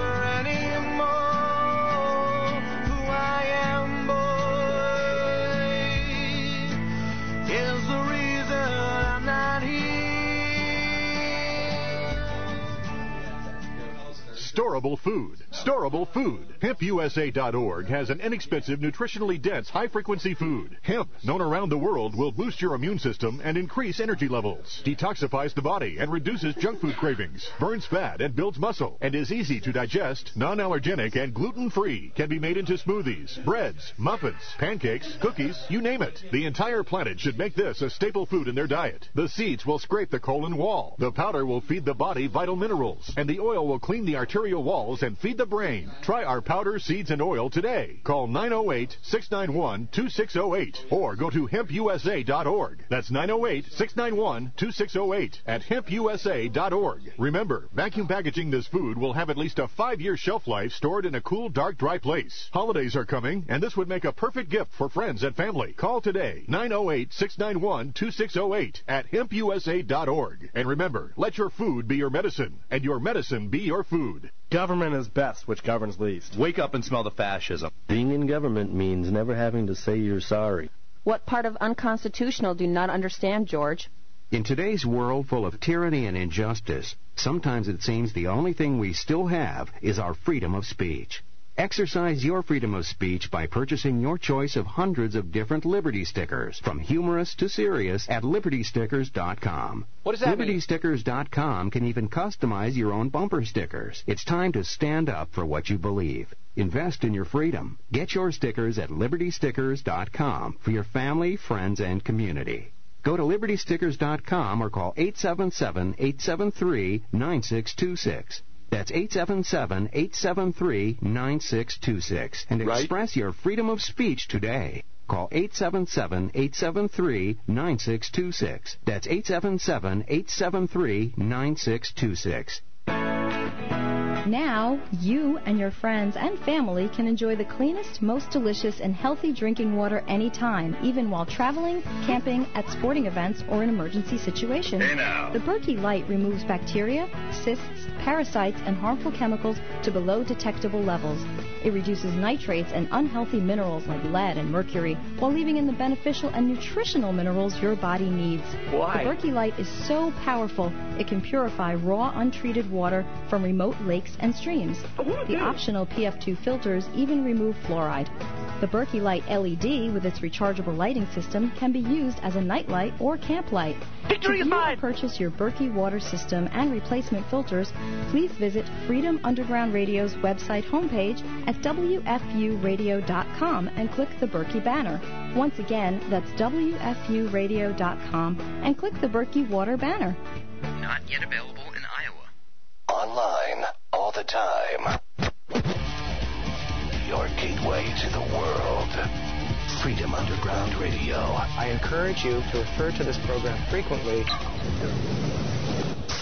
Storable food. Storable food. HempUSA.org has an inexpensive, nutritionally dense, high frequency food. Hemp, known around the world, will boost your immune system and increase energy levels, detoxifies the body and reduces junk food cravings, burns fat and builds muscle, and is easy to digest, non allergenic, and gluten free. Can be made into smoothies, breads, muffins, pancakes, cookies, you name it. The entire planet should make this a staple food in their diet. The seeds will scrape the colon wall. The powder will feed the body vital minerals. And the oil will clean the arterial walls and feed the brain. Try our powder, seeds, and oil today. Call 908 691 2608 or go to hempusa.org. That's 908 691 2608 at hempusa.org. Remember, vacuum packaging this food will have at least a five year shelf life stored in a cool, dark, dry place. Holidays are coming, and this would make a perfect gift for friends and family. Call today 908 691 2608 at hempusa.org. And remember, let your food be your medicine, and your medicine be your food. Government is best, which governs least. Wake up and smell the fascism. Being in government means never having to say you're sorry. What part of unconstitutional do you not understand, George? In today's world full of tyranny and injustice, sometimes it seems the only thing we still have is our freedom of speech. Exercise your freedom of speech by purchasing your choice of hundreds of different Liberty stickers, from humorous to serious, at libertystickers.com. What does that mean? libertystickers.com can even customize your own bumper stickers. It's time to stand up for what you believe. Invest in your freedom. Get your stickers at libertystickers.com for your family, friends, and community. Go to libertystickers.com or call 877-873-9626. That's 877-873-9626 and express your freedom of speech today. Call 877-873-9626. That's 877-873-9626. Now, you and your friends and family can enjoy the cleanest, most delicious, and healthy drinking water anytime, even while traveling, camping, at sporting events, or in emergency situations. Hey. The Berkey Light removes bacteria, cysts, parasites, and harmful chemicals to below detectable levels. It reduces nitrates and unhealthy minerals like lead and mercury, while leaving in the beneficial and nutritional minerals your body needs. Why? The Berkey Light is so powerful, it can purify raw, untreated water from remote lakes and streams. The optional PF2 filters even remove fluoride. The Berkey Light LED with its rechargeable lighting system can be used as a nightlight or camp light. Victory to view or purchase your Berkey water system and replacement filters, please visit Freedom Underground Radio's website homepage at WFUradio.com and click the Berkey banner. Once again, that's WFUradio.com and click the Berkey water banner. Not yet available in Iowa. Online, all the time. Your gateway to the world. Freedom Underground Radio. I encourage you to refer to this program frequently.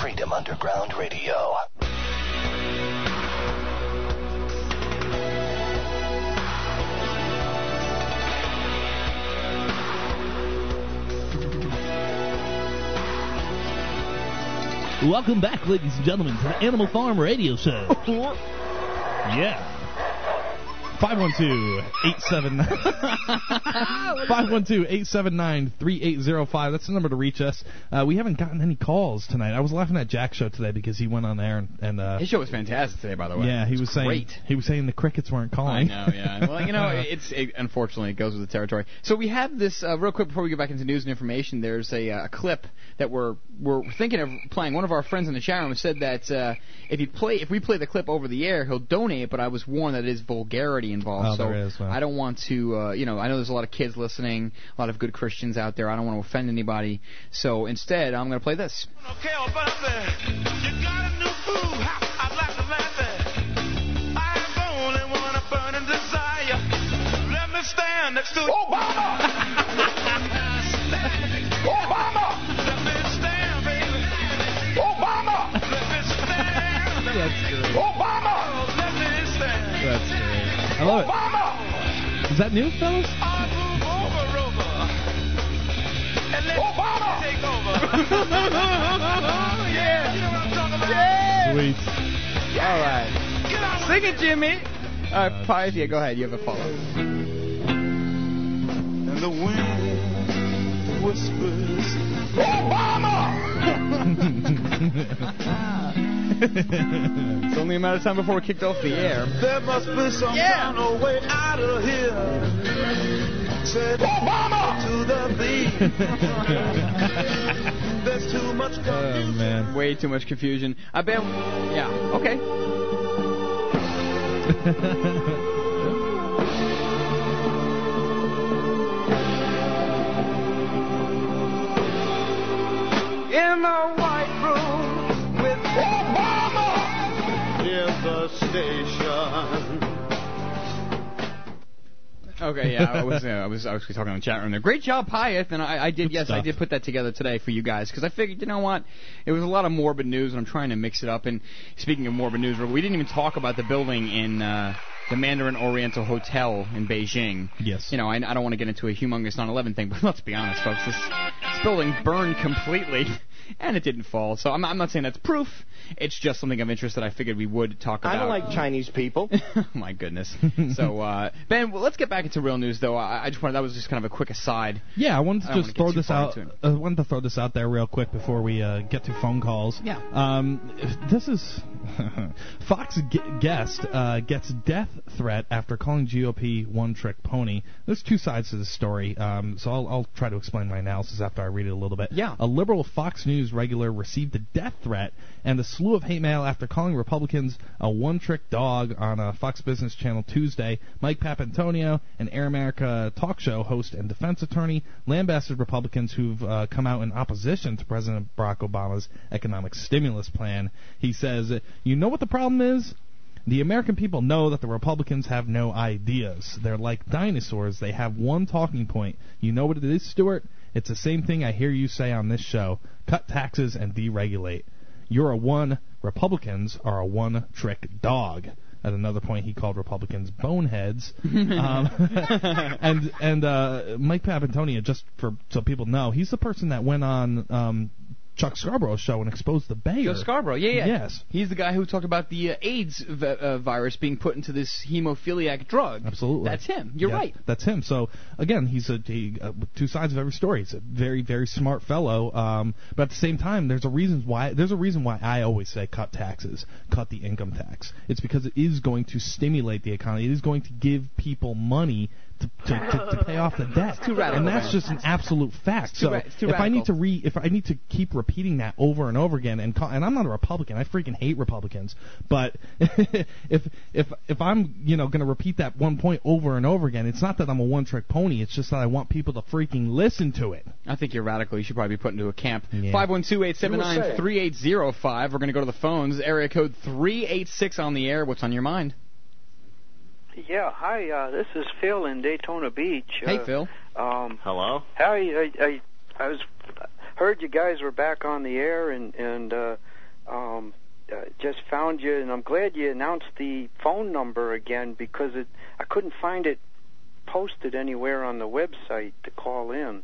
Freedom Underground Radio. Welcome back, ladies and gentlemen, to the Animal Farm Radio Show. yeah. 512-879 That's the number to reach us. Uh, we haven't gotten any calls tonight. I was laughing at Jack's show today because he went on there and, and uh, His show was fantastic today, by the way. yeah, he It's was saying great. he was saying the crickets weren't calling. I know, yeah. Well, you know, it's it, unfortunately it goes with the territory. So we have this uh, real quick before we get back into news and information. There's a uh, clip that we're we're thinking of playing. One of our friends in the chat room said that uh, if you play if we play the clip over the air, he'll donate. But I was warned that it is vulgarity involved. Oh, so there is, well. I don't want to. Uh, you know, I know there's a lot of kids listening, a lot of good Christians out there. I don't want to offend anybody. So instead, I'm going to play this. Okay, that. You got a new food. I'd like to laugh at. I am the only one a burning desire. Let me stand next to Obama. Obama. Let me stand, baby. Obama. Let me stand. That's great. Obama. I love Obama. it. Is that new, fellas? I move over, over. And let Obama yeah. You know what I'm talking about? Yeah. Sweet. All right. Sing it, Jimmy. Uh, uh, All right, Pies, yeah, go ahead. You have a follow. And the wind whispers, Obama! Ah. It's only a matter of time before we're kicked off the air. There must be some kind of way out of here. Said Obama to the beat. There's too much Oh man. Way too much confusion. I bet. Yeah. Okay. in the White Room Okay, yeah, I was, uh, I was, I was talking on the chat room there. Great job, Pyeth, and I, I did, Good yes, I did put that together today for you guys because I figured, you know what, it was a lot of morbid news, and I'm trying to mix it up. And speaking of morbid news, we didn't even talk about the building in uh, the Mandarin Oriental Hotel in Beijing. Yes. You know, I, I don't want to get into a humongous 9/11 thing, but let's be honest, folks, this, this building burned completely. And it didn't fall, so I'm, I'm not saying that's proof. It's just something of interest that I figured we would talk about. I don't like Chinese people. oh my goodness. so uh, Ben, well, let's get back into real news, though. I, I just wanted that was just kind of a quick aside. Yeah, I wanted to don't just throw this out. into it. I wanted to throw this out there real quick before we uh, get to phone calls. Yeah. Um, this is Fox g- guest uh, gets death threat after calling GOP one trick pony. There's two sides to this story, um, so I'll, I'll try to explain my analysis after I read it a little bit. Yeah. A liberal Fox News regular received a death threat and a slew of hate mail after calling Republicans a one trick dog on a Fox Business Channel Tuesday. Mike Papantonio, an Air America talk show host and defense attorney, lambasted Republicans who've uh, come out in opposition to President Barack Obama's economic stimulus plan. He says, You know what the problem is? The American people know that the Republicans have no ideas. They're like dinosaurs. They have one talking point. You know what it is, Stuart? It's the same thing I hear you say on this show cut taxes and deregulate. You're a one, Republicans are a one trick dog. At another point, he called Republicans boneheads. um, and and uh, Mike Papantonio, just for so people know, he's the person that went on um, Chuck Scarborough show and exposed the Bayer. Joe Scarborough, yeah, yeah. Yes. He's the guy who talked about the uh, AIDS v- uh, virus being put into this hemophiliac drug. Absolutely. That's him. You're Yeah, right. That's him. So again, he's a he, uh, two sides of every story. He's a very very smart fellow. Um, but at the same time, there's a reason why there's a reason why I always say cut taxes, cut the income tax. It's because it is going to stimulate the economy. It is going to give people money. To, to, to, to pay off the debt, too radical, and that's man. just an absolute fact. It's too so ra- it's too if I need to re, if I need to keep repeating that over and over again, and call, and I'm not a Republican, I freaking hate Republicans, but if if if I'm you know going to repeat that one point over and over again, it's not that I'm a one trick pony. It's just that I want people to freaking listen to it. I think you're radical. You should probably be put into a camp. Yeah. 512-879-3805. We're going to go to the phones. Area code 386 on the air. What's on your mind? Yeah, hi. Uh, this is Phil in Daytona Beach. Hey, uh, Phil. Um, Hello. Hi. I, I I was heard you guys were back on the air and and uh, um, uh, just found you, and I'm glad you announced the phone number again because it I couldn't find it posted anywhere on the website to call in.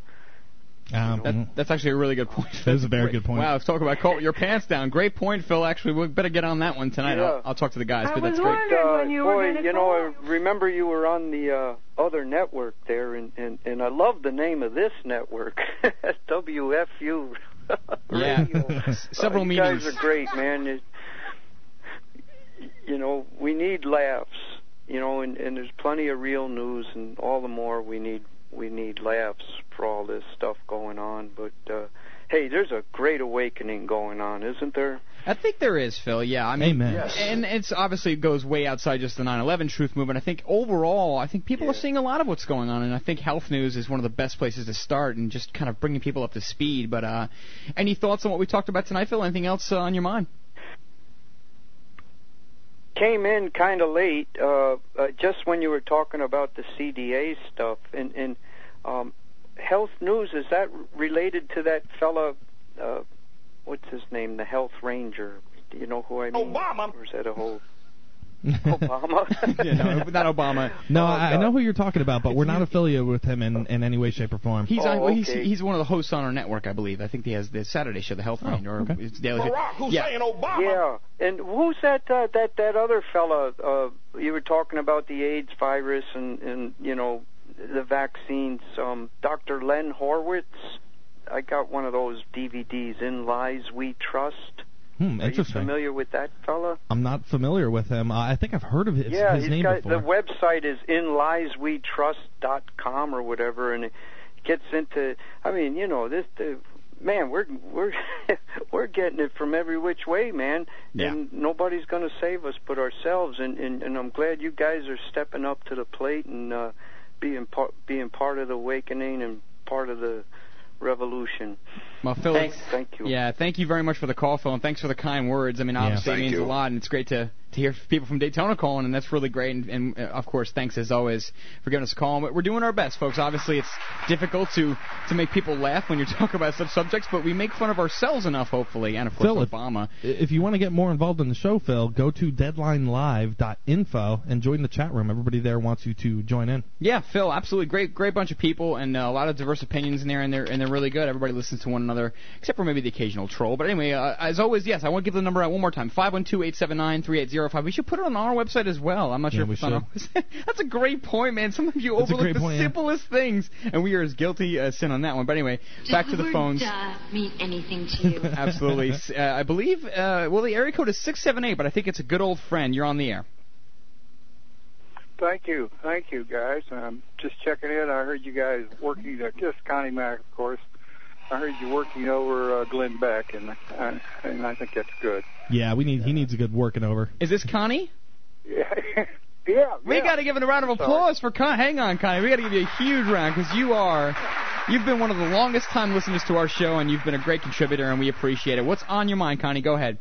Um, That, that's actually a really good point. That is a very good point. Wow, let's talk about call your pants down. Great point, Phil. Actually, we better get on that one tonight. Yeah. I'll, I'll talk to the guys. I but was that's great. wondering when you boy, you know, I remember you were on the uh, other network there, and, and and I love the name of this network, WFU. Yeah. Radio. Several uh, you meetings. guys are great, man. You, you know, we need laughs. You know, and, and there's plenty of real news, and all the more we need we need laughs for all this stuff going on. But uh, hey, there's a great awakening going on, isn't there? I think there is, Phil. Yeah, I mean, Amen. Yes. and it's obviously it goes way outside just the 9/11 truth movement. I think overall, I think people are seeing a lot of what's going on, and I think health news is one of the best places to start and just kind of bringing people up to speed. But uh, any thoughts on what we talked about tonight, Phil? Anything else uh, on your mind? Came in kind of late, uh, uh, just when you were talking about the CDA stuff. And, and um, health news is that related to that fella? Uh, what's his name? The health ranger. Do you know who I mean? Obama. Or is that a whole Obama? yeah, no, not Obama. No, I, I know who you're talking about, but we're not affiliated with him in, in any way, shape, or form. He's Oh, on. well, he's okay. he's one of the hosts on our network, I believe. I think he has the Saturday show, the Health Oh, Ranger, or okay. it's Daily Show. yeah. Yeah, and who's that? Uh, that that other fella? Uh, you were talking about the AIDS virus and and you know the vaccines. Um, Dr. Len Horowitz. I got one of those DVDs. In Lies We Trust. Hmm, Are you familiar with that fella? I'm not familiar with him. Uh, I think I've heard of his, yeah, his name got before. the website is inlieswetrust.com or whatever, and it gets into. I mean, you know, this the man. We're we're we're getting it from every which way, man. Yeah. And nobody's going to save us but ourselves. And, and and I'm glad you guys are stepping up to the plate and uh, being part being part of the awakening and part of the revolution. Well, Phil, Thanks. Thank you. Yeah, thank you very much for the call, Phil, and thanks for the kind words. I mean, obviously Thank it means you. a lot, and it's great to to hear people from Daytona calling, and that's really great. And, and uh, of course, thanks as always for giving us a call. And We're doing our best, folks. Obviously, it's difficult to to make people laugh when you're talking about such subjects, but we make fun of ourselves enough, hopefully, and of course, Phil, if- Obama. If you want to get more involved in the show, Phil, go to deadlinelive.info and join the chat room. Everybody there wants you to join in. Yeah, Phil, absolutely great, great bunch of people, and uh, a lot of diverse opinions in there, and they're and they're really good. Everybody listens to one another, except for maybe the occasional troll. But anyway, uh, as always, yes, I want to give the number out one more time: five one two eight seven nine three eight zero five. We should put it on our website as well. I'm not Yeah, sure if it's on our That's a great point, man. Sometimes you That's overlook the point, yeah. simplest things, and we are as guilty as sin on that one. But anyway, back to the Would, phones. Uh, mean anything to you? Absolutely. Uh, I believe, uh, well, the area code is 678, but I think it's a good old friend. You're on the air. Thank you, thank you, guys. I'm um, just checking in. I heard you guys working. Uh, just Connie Mack, of course. I heard you working over uh, Glenn Beck, and uh, and I think that's good. Yeah, we need he needs a good working over. Is this Connie? Yeah, yeah. We yeah. got to give him a round of applause for Connie. Hang on, Connie. We got to give you a huge round because you are, you've been one of the longest time listeners to our show, and you've been a great contributor, and we appreciate it. What's on your mind, Connie? Go ahead.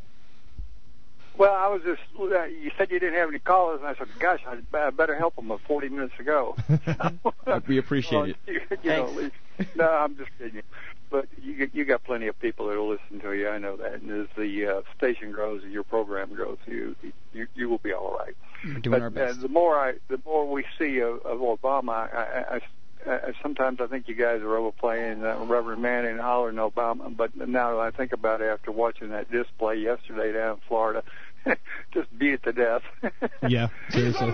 Well, I was just. Uh, you said you didn't have any callers, and I said, "Gosh, I, I better help them." 40 minutes ago. we appreciate Well, it. You, you know, least- no, I'm just kidding. But you you got plenty of people that will listen to you. I know that. And as the uh, station grows and your program grows, you you you will be all right. We're doing but, our best. Uh, the more I the more we see of, of Obama, I, I, I, I sometimes I think you guys are overplaying uh, Reverend Manning hollering Obama. But now that I think about it after watching that display yesterday down in Florida, just beat it to death. Yeah, seriously.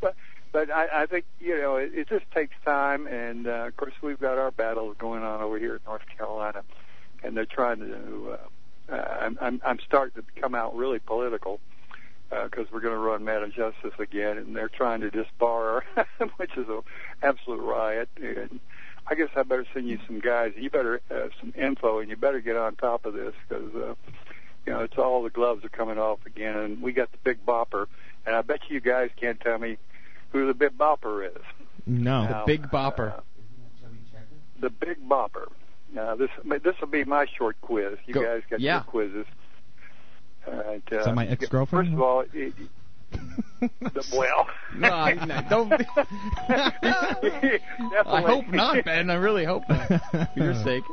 but but I, I think you know it, it just takes time, and uh, of course we've got our battles going on over here in North Carolina, and they're trying to. Uh, uh, I'm, I'm I'm starting to come out really political because we're going to run Madam Justice again, and they're trying to disbar her, which is an absolute riot. And I guess I better send you some guys. You better uh, some info, and you better get on top of this because uh, you know it's all the gloves are coming off again, and we got the Big Bopper, and I bet you guys can't tell me who the Big Bopper is. No. Now, Big Bopper. uh, the Big Bopper. Now this this will be my short quiz. You Go- guys got yeah. your quizzes. Uh, Is that my ex-girlfriend? First of all, it, the, well. No, no, don't. I hope not, Ben. I really hope not. For your sake.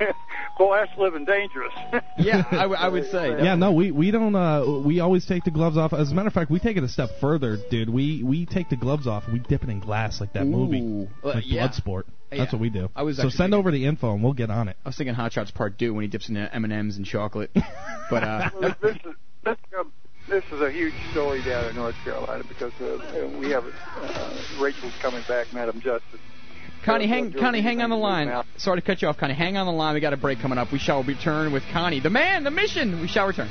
Boy, that's living dangerous. Yeah, I would say. Yeah, no, we we don't. Uh, we always take the gloves off. As a matter of fact, we take it a step further, dude. We we take the gloves off. and We dip it in glass like that movie, Ooh. Uh, like yeah. Bloodsport. Yeah. That's what we do. I was so actually send over the info and we'll get on it. I was thinking Hot Shots Part Two when he dips in M and M's and chocolate. But uh, Well, this is this, um, this is a huge story down in North Carolina because uh, we have uh, Rachel's coming back, Madam Justice. Connie, hang, Connie, hang on the line. Sorry to cut you off, Connie. Hang on the line. We got a break coming up. We shall return with Connie, the man, the mission. We shall return.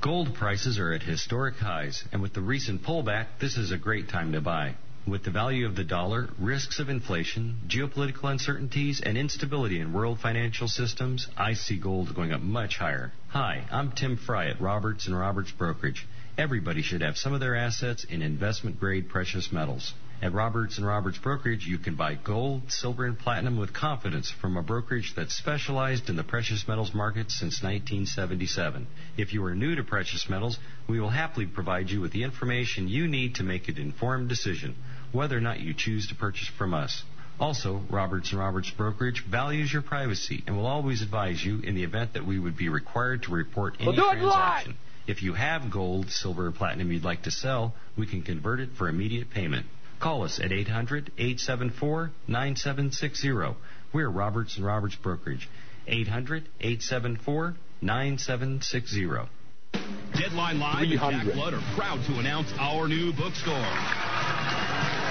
Gold prices are at historic highs, and with the recent pullback, this is a great time to buy. With the value of the dollar, risks of inflation, geopolitical uncertainties, and instability in world financial systems, I see gold going up much higher. Hi, I'm Tim Fry at Roberts and Roberts Brokerage. Everybody should have some of their assets in investment grade precious metals. At Roberts and Roberts Brokerage, you can buy gold, silver, and platinum with confidence from a brokerage that's specialized in the precious metals market since 1977. If you are new to precious metals, we will happily provide you with the information you need to make an informed decision whether or not you choose to purchase from us. Also, Roberts and Roberts Brokerage values your privacy and will always advise you in the event that we would be required to report any We'll it live. transaction. If you have gold, silver, or platinum you'd like to sell, we can convert it for immediate payment. Call us at 800 874 9760. We're Roberts and Roberts Brokerage. 800 874 9760. Deadline Live and Jack Blood are proud to announce our new bookstore.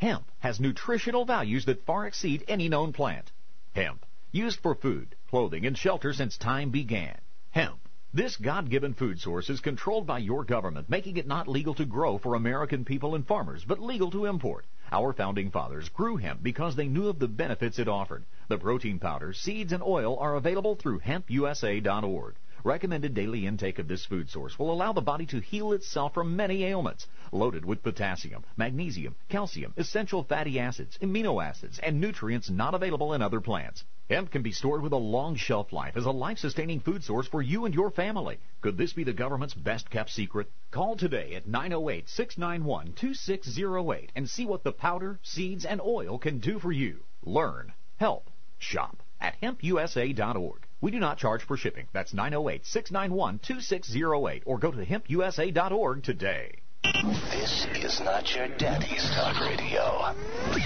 Hemp has nutritional values that far exceed any known plant. Hemp, used for food, clothing, and shelter since time began. Hemp. This God-given food source is controlled by your government, making it not legal to grow for American people and farmers, but legal to import. Our founding fathers grew hemp because they knew of the benefits it offered. The protein powder, seeds, and oil are available through hempusa.org. Recommended daily intake of this food source will allow the body to heal itself from many ailments. Loaded with potassium, magnesium, calcium, essential fatty acids, amino acids, and nutrients not available in other plants. Hemp can be stored with a long shelf life as a life-sustaining food source for you and your family. Could this be the government's best-kept secret? Call today at 908-691-2608 and see what the powder, seeds, and oil can do for you. Learn, help, shop at hempusa.org. We do not charge for shipping. That's 908-691-2608 or go to hempusa.org today. This is not your daddy's talk radio.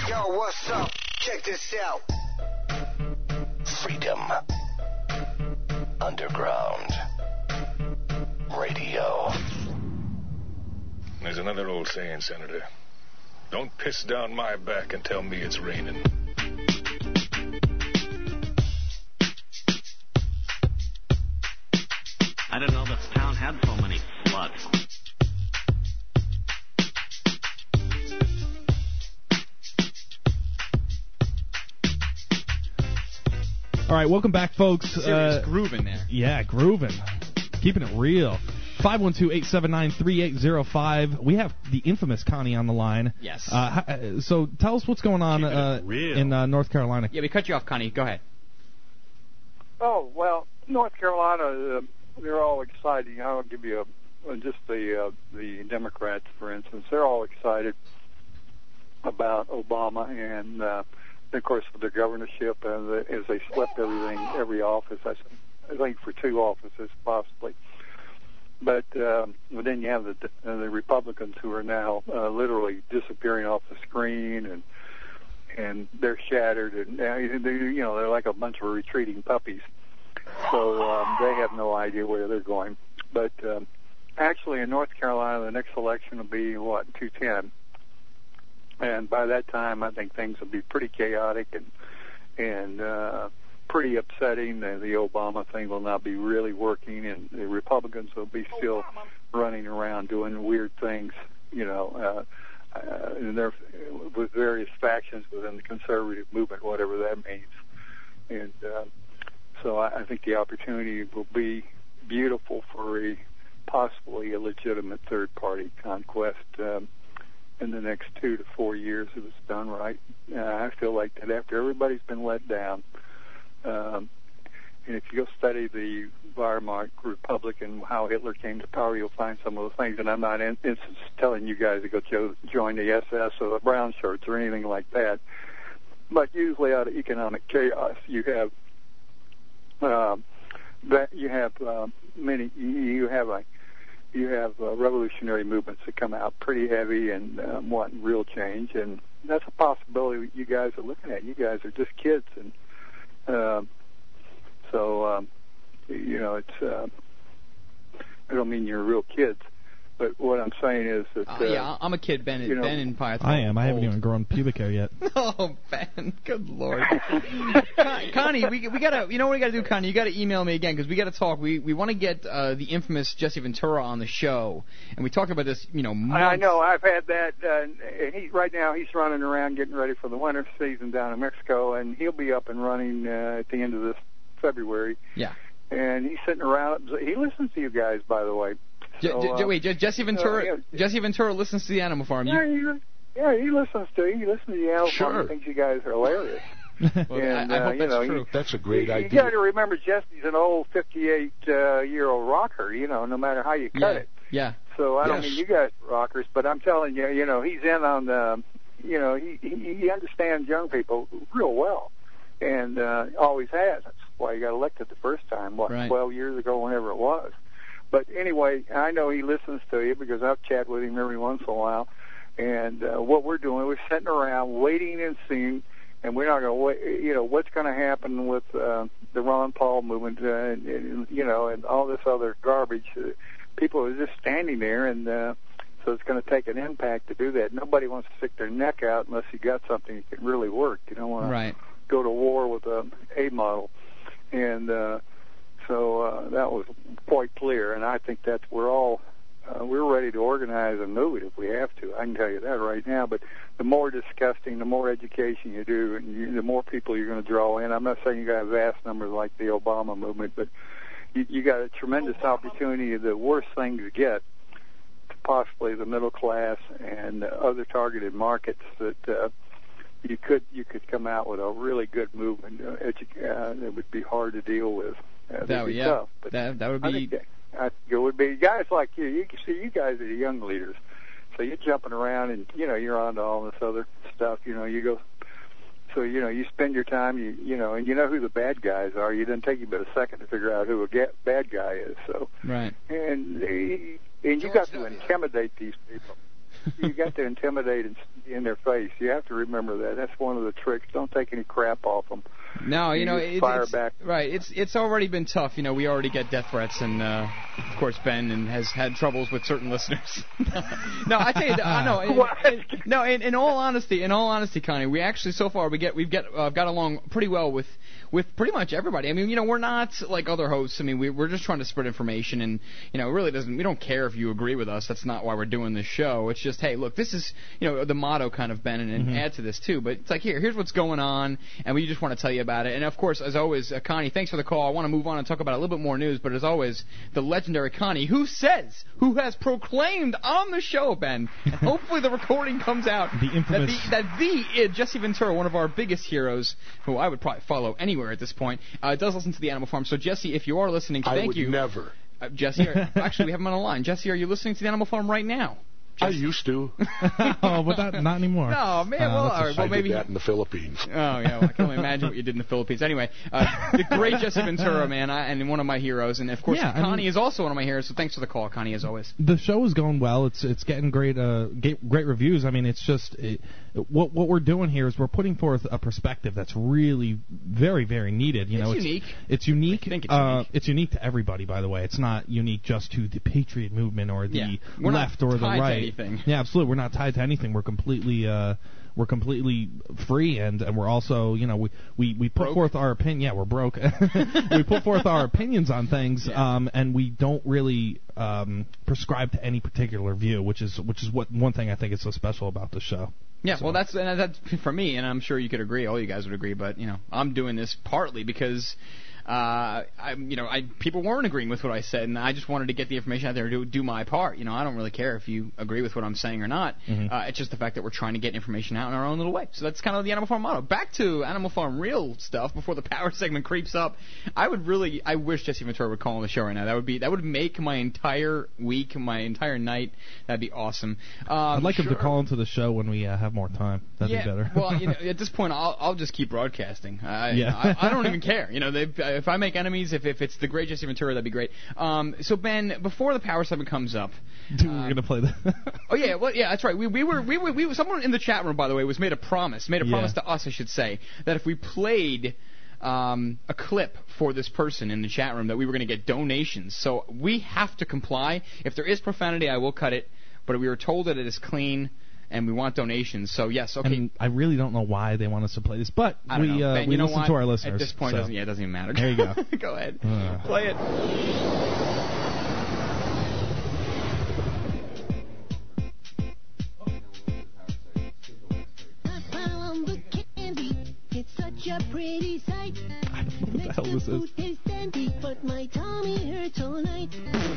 Yo, what's up? Check this out. Freedom. Underground. Radio. There's another old saying, Senator. Don't piss down my back and tell me it's raining. I didn't know the town had so many floods. All right, welcome back, folks. Serious Uh, grooving there. Yeah, grooving. Keeping it real. 512-879-3805. We have the infamous Connie on the line. Yes. Uh, uh, so tell us what's going on uh, in uh, North Carolina. Yeah, we cut you off, Connie. Go ahead. Oh well, North Carolina, uh, they're all exciting. I'll give you a, uh, just the uh, the Democrats, for instance. They're all excited about Obama and, uh, of course, their governorship and the, as they swept everything, every office. I, think for two offices possibly. But um, then you have the uh, the Republicans who are now uh, literally disappearing off the screen and and they're shattered and uh, they, you know they're like a bunch of retreating puppies. So um, they have no idea where they're going. But um, actually, in North Carolina, the next election will be what 210, and by that time, I think things will be pretty chaotic and and uh, pretty upsetting. The, the Obama thing will not be really working, and the Republicans will be still running around doing weird things. You know. Uh, uh, and there with various factions within the conservative movement, whatever that means. And uh, so I, I think the opportunity will be beautiful for a possibly a legitimate third party conquest um, in the next two to four years if it's done right. Uh, I feel like that after everybody's been let down, um, and if you go study the Weimar Republic and how Hitler came to power, you'll find some of those things. And I'm not in, in telling you guys to go jo- join the SS or the brown shirts or anything like that. But usually, out of economic chaos, you have um, that you have uh, many. You have a you have uh, revolutionary movements that come out pretty heavy and um, want real change, and that's a possibility you guys are looking at. You guys are just kids, and um, so um, you know it's. Uh, I don't mean you're real kids, but what I'm saying is that. Uh, yeah, I'm a kid, Ben. you know- ben and Python. I am. I haven't even grown pubic hair yet. Oh, Ben. Good lord. Con- Connie, we we gotta. You know what we gotta do, Connie? You gotta email me again because we gotta talk. We we want to get uh, the infamous Jesse Ventura on the show, and we talked about this. You know, months. I I know. I've had that. Uh, he right now he's running around getting ready for the winter season down in Mexico, and he'll be up and running uh, at the end of this February. Yeah. And he's sitting around. He listens to you guys, by the way. J- So, J- J- uh, wait, Jesse Ventura. uh, yeah. Jesse Ventura listens to the Animal Farm. Yeah, You, he, yeah, he listens to. He listens to the Animal Sure. Farm. He thinks you guys are hilarious. Well, and, I- I uh, hope you that's know, true. You, That's a great you, idea. You got to remember, Jesse's an old 58 uh, year old rocker. You know, no matter how you cut yeah. it. Yeah. So I don't mean you guys are rockers, but I'm telling you, you know, he's in on the, you know, he he, he understands young people real well, and uh, always has. That's why he got elected the first time, what, Right. 12 years ago, whenever it was. But anyway, I know he listens to you because I've chatted with him every once in a while. And uh, what we're doing, we're sitting around waiting and seeing, and we're not going to wait. You know what's going to happen with uh, the Ron Paul movement, uh, and, and you know, and all this other garbage. Uh, people are just standing there, and uh, so it's going to take an impact to do that. Nobody wants to stick their neck out unless you got something that can really work. You don't want to go to war with a A model, and uh, so uh, that was quite clear. And I think that's we're all uh, we're ready to organize and move it if we have to. I can tell you that right now. But the more disgusting, the more education you do, and you, the more people you're going to draw in. I'm not saying you got vast numbers like the Obama movement, but you, you got a tremendous opportunity. The worst thing to get to possibly the middle class and other targeted markets that uh, you could you could come out with a really good movement uh, edu- uh, that would be hard to deal with. Uh, That that'd be yeah, tough. But that that would be I think it would be guys like you. You can see you guys are the young leaders, so you're jumping around and you know you're onto all this other stuff. You know you go. So you know you spend your time you you know and you know who the bad guys are. You doesn't take you but a second to figure out who a ga- bad guy is. So right. and and you got to intimidate these people. You got to intimidate in, in their face. You have to remember that. That's one of the tricks. Don't take any crap off them. No, you know, it, fire it's, back. right. It's it's already been tough. You know, we already get death threats, and uh, of course Ben and has had troubles with certain listeners. no, I tell you, I know. in- in- no, in, in all honesty, in all honesty, Connie, we actually so far we get we've get uh, got along pretty well with with pretty much everybody. I mean, you know, we're not like other hosts. I mean, we, we're just trying to spread information, and you know, it really doesn't. We don't care if you agree with us. That's not why we're doing this show. It's just, hey, look, this is you know the motto kind of Ben, and, and Mhm. add to this too. But it's like here, here's what's going on, and we just want to tell you about it. And of course, as always, uh, Connie, thanks for the call. I want to move on and talk about a little bit more news. But as always, the legendary Connie, who says, who has proclaimed on the show, Ben, and hopefully the recording comes out The infamous- that the, that the uh, Jesse Ventura, one of our biggest heroes, who I would probably follow anywhere at this point, uh, does listen to the Animal Farm. So Jesse, if you are listening, I thank would you. never. Uh, Jesse, are, actually, we have him on the line. Jesse, are you listening to the Animal Farm right now? I used to. oh, but that, not anymore. No, man. Uh, well, that's a all right. shame. Well, I maybe. did that in the Philippines. Oh yeah, well, I can only imagine what you did in the Philippines. Anyway, uh, the great Jesse Ventura, man, I, and one of my heroes, and of course Yeah, I Connie mean- is also one of my heroes. So thanks for the call, Connie, as always. the show is going well. It's it's getting great uh great, great reviews. I mean, it's just it, what what we're doing here is we're putting forth a perspective that's really very very needed. You know, It's it's unique. It's unique. I think it's uh, unique. It's unique to everybody, by the way. It's not unique just to the patriot movement or the Yeah. Left or the right. anything. Yeah, absolutely. We're not tied to anything. We're completely uh we're completely free and and we're also you know we we we put Broke. forth our opinion. Yeah, we're broke. we put forth our opinions on things, um, and we don't really um, prescribe to any particular view, which is which is what one thing I think is so special about the show. Yeah, well, that's and that's for me, and I'm sure you could agree. All you guys would agree, but you know, I'm doing this partly because. Uh, I, you know, I people weren't agreeing with what I said, and I just wanted to get the information out there to do my part. You know, I don't really care if you agree with what I'm saying or not. Mhm. Uh, it's just the fact that we're trying to get information out in our own little way. So that's kind of the Animal Farm motto. Back to Animal Farm real stuff before the power segment creeps up. I would really, I wish Jesse Ventura would call on the show right now. That would be, that would make my entire week, my entire night. That'd be awesome. Um, I'd like him to call into the show when we uh, have more time. That'd yeah, be better. well, you know, at this point, I'll I'll just keep broadcasting. I, Yeah. I, I don't even care. You know, they, if I make enemies, if if it's the great Jesse Ventura, that'd be great. Um, so Ben, before the power Seven comes up, Dude, we're gonna play the. oh yeah, well yeah, that's right. We we were we were we were, someone in the chat room by the way was made a promise, made a Yeah. promise to us, I should say, that if we played. Um, a clip for this person in the chat room that we were going to get donations. So we have to comply. If there is profanity, I will cut it. But we were told that it is clean, and we want donations. So yes, okay. And I really don't know why they want us to play this, but I don't we uh, Ben, we you listen what? to our listeners. At this point, so. doesn't, yeah, it doesn't even matter. There you go. go ahead. Uh. Play it. Such a pretty sight. What the hell this is? Tastes dandy, but my tummy hurts all night.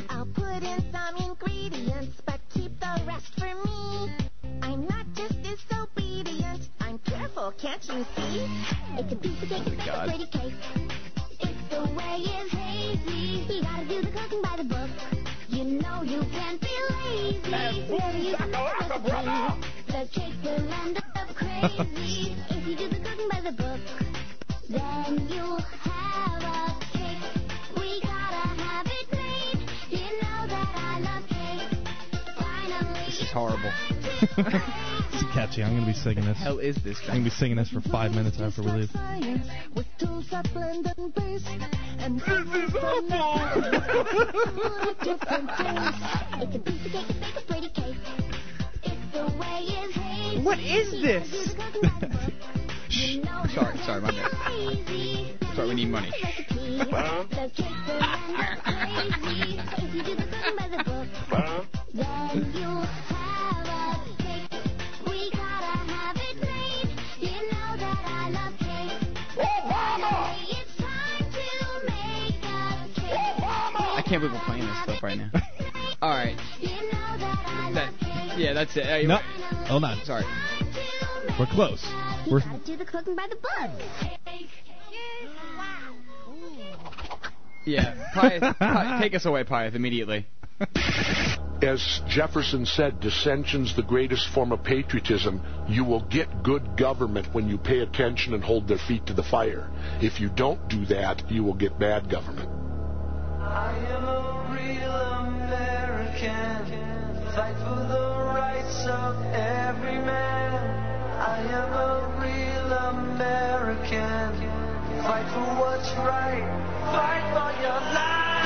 I'll put in some ingredients, but keep the rest for me. Can't you see? It's a piece of cake, it's God. a pretty cake. If the way is hazy, you gotta do the cooking by the book. You know you can't be lazy. Never use the recipe. The cake will end up crazy. if you do the cooking by the book, then you'll have a cake. We gotta have it made. You know that I love cake. Finally, This is horrible. It's catchy. I'm gonna be singing this. hell is this? I'm gonna be singing this for five minutes after we leave. science with tools that blend and brace. And this is different taste. It's a piece of cake, it's a pretty cake. If the way is hazy, What is this? you know Sorry, sorry, my bad. crazy. Sorry, we need money. can't believe we're playing this stuff right now. All right. That yeah, that's it. Hey, No, hold on. Sorry. We're close. We're Gotta do the cooking by the book. Yeah, Pyeth, Pi- take us away, Pyeth, immediately. As Jefferson said, dissension's the greatest form of patriotism. You will get good government when you pay attention and hold their feet to the fire. If you don't do that, you will get bad government. I am a real American. Fight for the rights of every man. I am a real American. Fight for what's right. Fight for your life.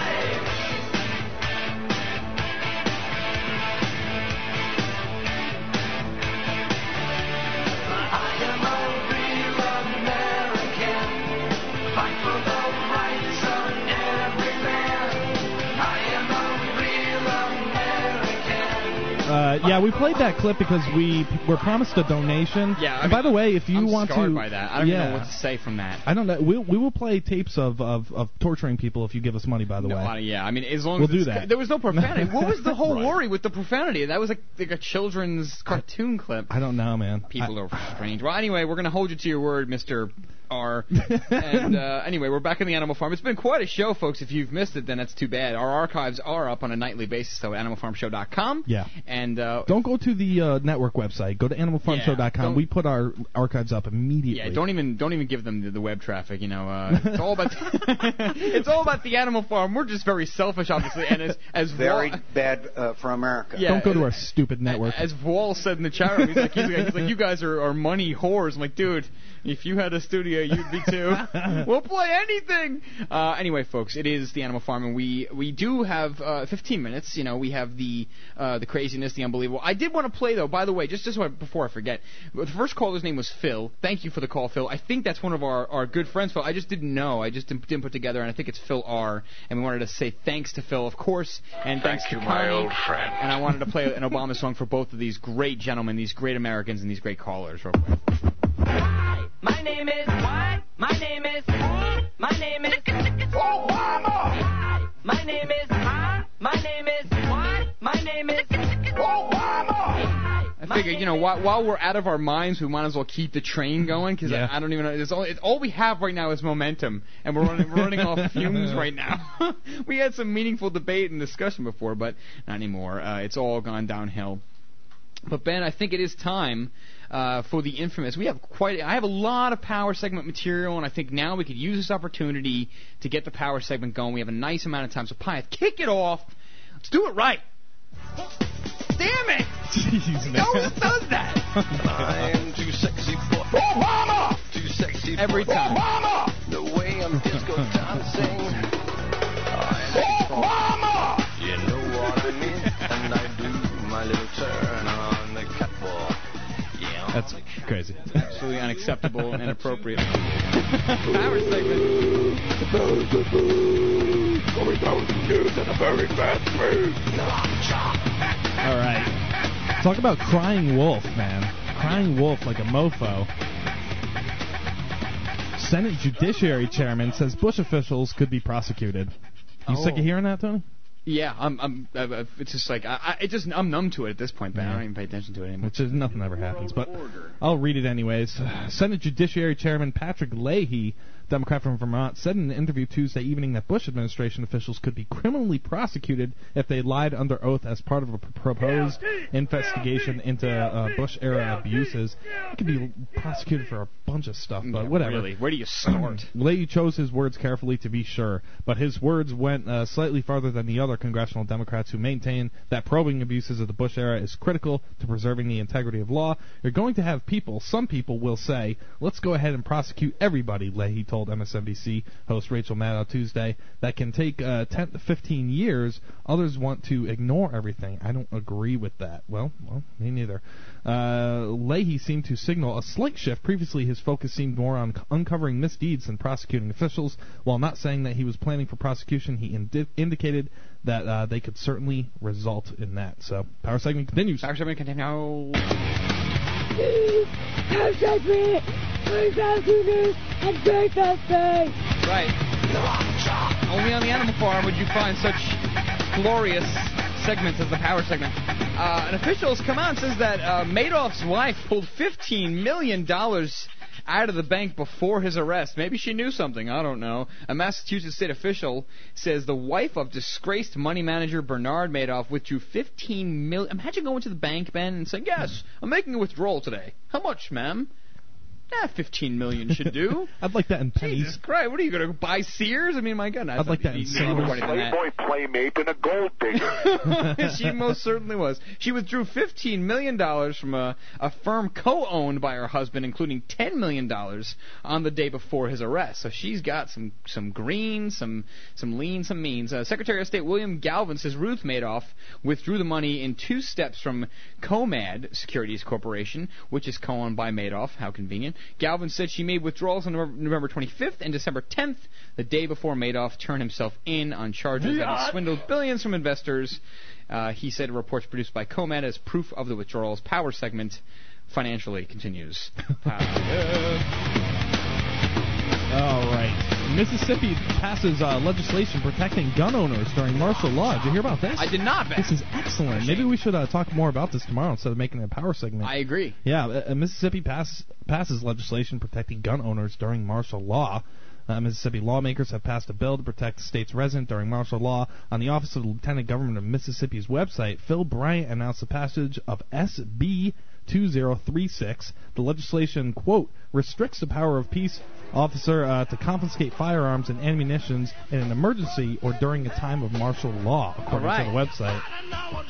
Uh, yeah, we played that clip because we were promised a donation. Yeah, I and by the way, if you I'm want scarred to, by that. I don't yeah, even know what to say from that. I don't know. We we will play tapes of, of, of torturing people if you give us money. By the No, way, I- yeah, I mean, as long We'll as do that. There was no profanity. what was the whole Right. worry with the profanity? That was like, like a children's cartoon clip. I don't know, man. People are strange. Well, anyway, we're going to hold you to your word, Mr. R. and uh, anyway, we're back in the Animal Farm. It's been quite a show, folks. If you've missed it, then that's too bad. Our archives are up on a nightly basis, though, at animalfarmshow.com. Yeah. And uh, Don't go to the uh, network website. Go to Yeah, animalfarmshow.com. don't- we put our archives up immediately. yeah, don't even don't even give them the, the web traffic. You know, uh, it's all about it's all about the Animal Farm. We're just very selfish, obviously, and as as Very Wal- bad uh, for America. Yeah, don't go to our stupid network. As Wall said in the chat room, he's like, he's like, he's like you guys are, are money whores. I'm like, dude, if you had a studio, you'd be too. we'll play anything. Uh, anyway, folks, it is the Animal Farm, and we we do have uh, 15 minutes. You know, we have the uh, the craziness, the unbelievable. I did want to play though. By the way, just just so I- before I forget, the first caller's name was Phil. Thank you for the call, Phil. I think that's one of our, our good friends, Phil. I just didn't know. I just didn't, didn't put together, and I think it's Phil R. And we wanted to say thanks to Phil, of course, and Thank thanks you, to my Connie. old friend. And I wanted to play an Obama song for both of these great gentlemen, these great Americans, and these great callers. Real quick. My name is what? My name is My name is Obama. My name is My name is what? My name is Obama. I figure, you know, while, while we're out of our minds, we might as well keep the train going because Yeah. I, I don't even know. It's all, it's, all we have right now is momentum, and we're running, we're running off fumes right now. we had some meaningful debate and discussion before, but not anymore. Uh, it's all gone downhill. But Ben, I think it is time uh, for the infamous. We have quite. I have a lot of power segment material, and I think now we could use this opportunity to get the power segment going. We have a nice amount of time. So, Pyeth, kick it off. Let's do it right. Damn it! Jeez, He always does that. I'm too sexy for Obama. Too sexy Every for time. Obama. The way I'm disco dancing. Obama. You know what I mean? And I do my little turn on the catwalk. Yeah. That's crazy. It's Absolutely unacceptable and inappropriate. Power segment. Going down the news at very fast speed. All right. Talk about crying wolf, man. Crying wolf like a mofo. Senate Judiciary Chairman says Bush officials could be prosecuted. You sick Oh. of hearing that, Tony? Yeah, I'm. I'm. Uh, uh, it's just like I. I it just. I'm numb to it at this point, Ben. I don't even pay attention to it anymore. Which is nothing ever happens, but I'll read it anyways. Senate Judiciary Chairman Patrick Leahy, Democrat from Vermont, said in an interview Tuesday evening that Bush administration officials could be criminally prosecuted if they lied under oath as part of a proposed investigation into uh, Bush era abuses. They could be prosecuted for a bunch of stuff, but Yeah, whatever. Really, where do you start? Leahy chose his words carefully to be sure, but his words went uh, slightly farther than the other congressional Democrats who maintain that probing abuses of the Bush era is critical to preserving the integrity of law. You're going to have people, some people will say, let's go ahead and prosecute everybody, Leahy told MSNBC host Rachel Maddow Tuesday. That can take uh, 10 to 15 years. Others want to ignore everything. I don't agree with that. Well, well, me neither. Uh, Leahy seemed to signal a slight shift. Previously, his focus seemed more on c- uncovering misdeeds than prosecuting officials. While not saying that he was planning for prosecution, he indi- indicated that uh, they could certainly result in that. So, power segment continues. Power segment continues. Power segment. And. Right. Only on the Animal Farm would you find such glorious segments as the power segment. Uh, an official has come out and says that uh, Madoff's wife pulled $15 million out of the bank before his arrest. Maybe she knew something. I don't know. A Massachusetts state official says the wife of disgraced money manager Bernard Madoff withdrew 15 million. Imagine going to the bank, Ben, and saying, "Yes, I'm making a withdrawal today. How much, ma'am?" Yeah, 15 million should do. I'd like that in pennies. Jesus Christ, what are you going to buy Sears? I mean, my goodness. I'd like that in You- silver. more money. Playboy playmate and a gold digger. she most certainly was. She withdrew $15 million from a, a firm co owned by her husband, including $10 million on the day before his arrest. So she's got some, some green, some, some lean, some means. Uh, Secretary of State William Galvin says Ruth Madoff withdrew the money in two steps from Cohmad Securities Corporation, which is co owned by Madoff. How convenient. Galvin said she made withdrawals on November- November 25th and December 10th, the day before Madoff turned himself in on charges that he swindled billions from investors. Uh, he said reports produced by Cohmad as proof of the withdrawals. Power segment financially continues. All right. Mississippi passes uh, legislation protecting gun owners during martial law. Did you hear about this? I did not. This is excellent. Maybe we should uh, talk more about this tomorrow instead of making it a power segment. I agree. Yeah, uh, uh, Mississippi passes passes legislation protecting gun owners during martial law. Uh, Mississippi lawmakers have passed a bill to protect the state's resident during martial law. On the Office of the Lieutenant Governor of Mississippi's website, Phil Bryant announced the passage of SB 2036. The legislation, quote, restricts the power of peace officer uh, to confiscate firearms and ammunition in an emergency or during a time of martial law, according All to the website.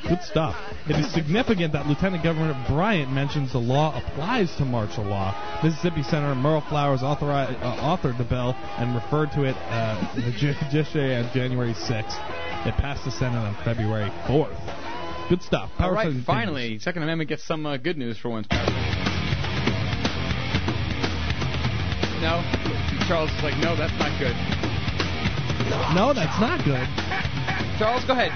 Good stuff. It is significant that Lieutenant Governor Bryant mentions the law applies to martial law. Mississippi Senator Merle Flowers authori- uh, authored the bill and referred to it uh, the judiciary on January 6th. It passed the Senate on February 4th. Good stuff. All Power right, Segment finally, Second Amendment gets some uh, good news for once. No, Charles is like, no, that's not good. No, that's not good. Charles, go ahead.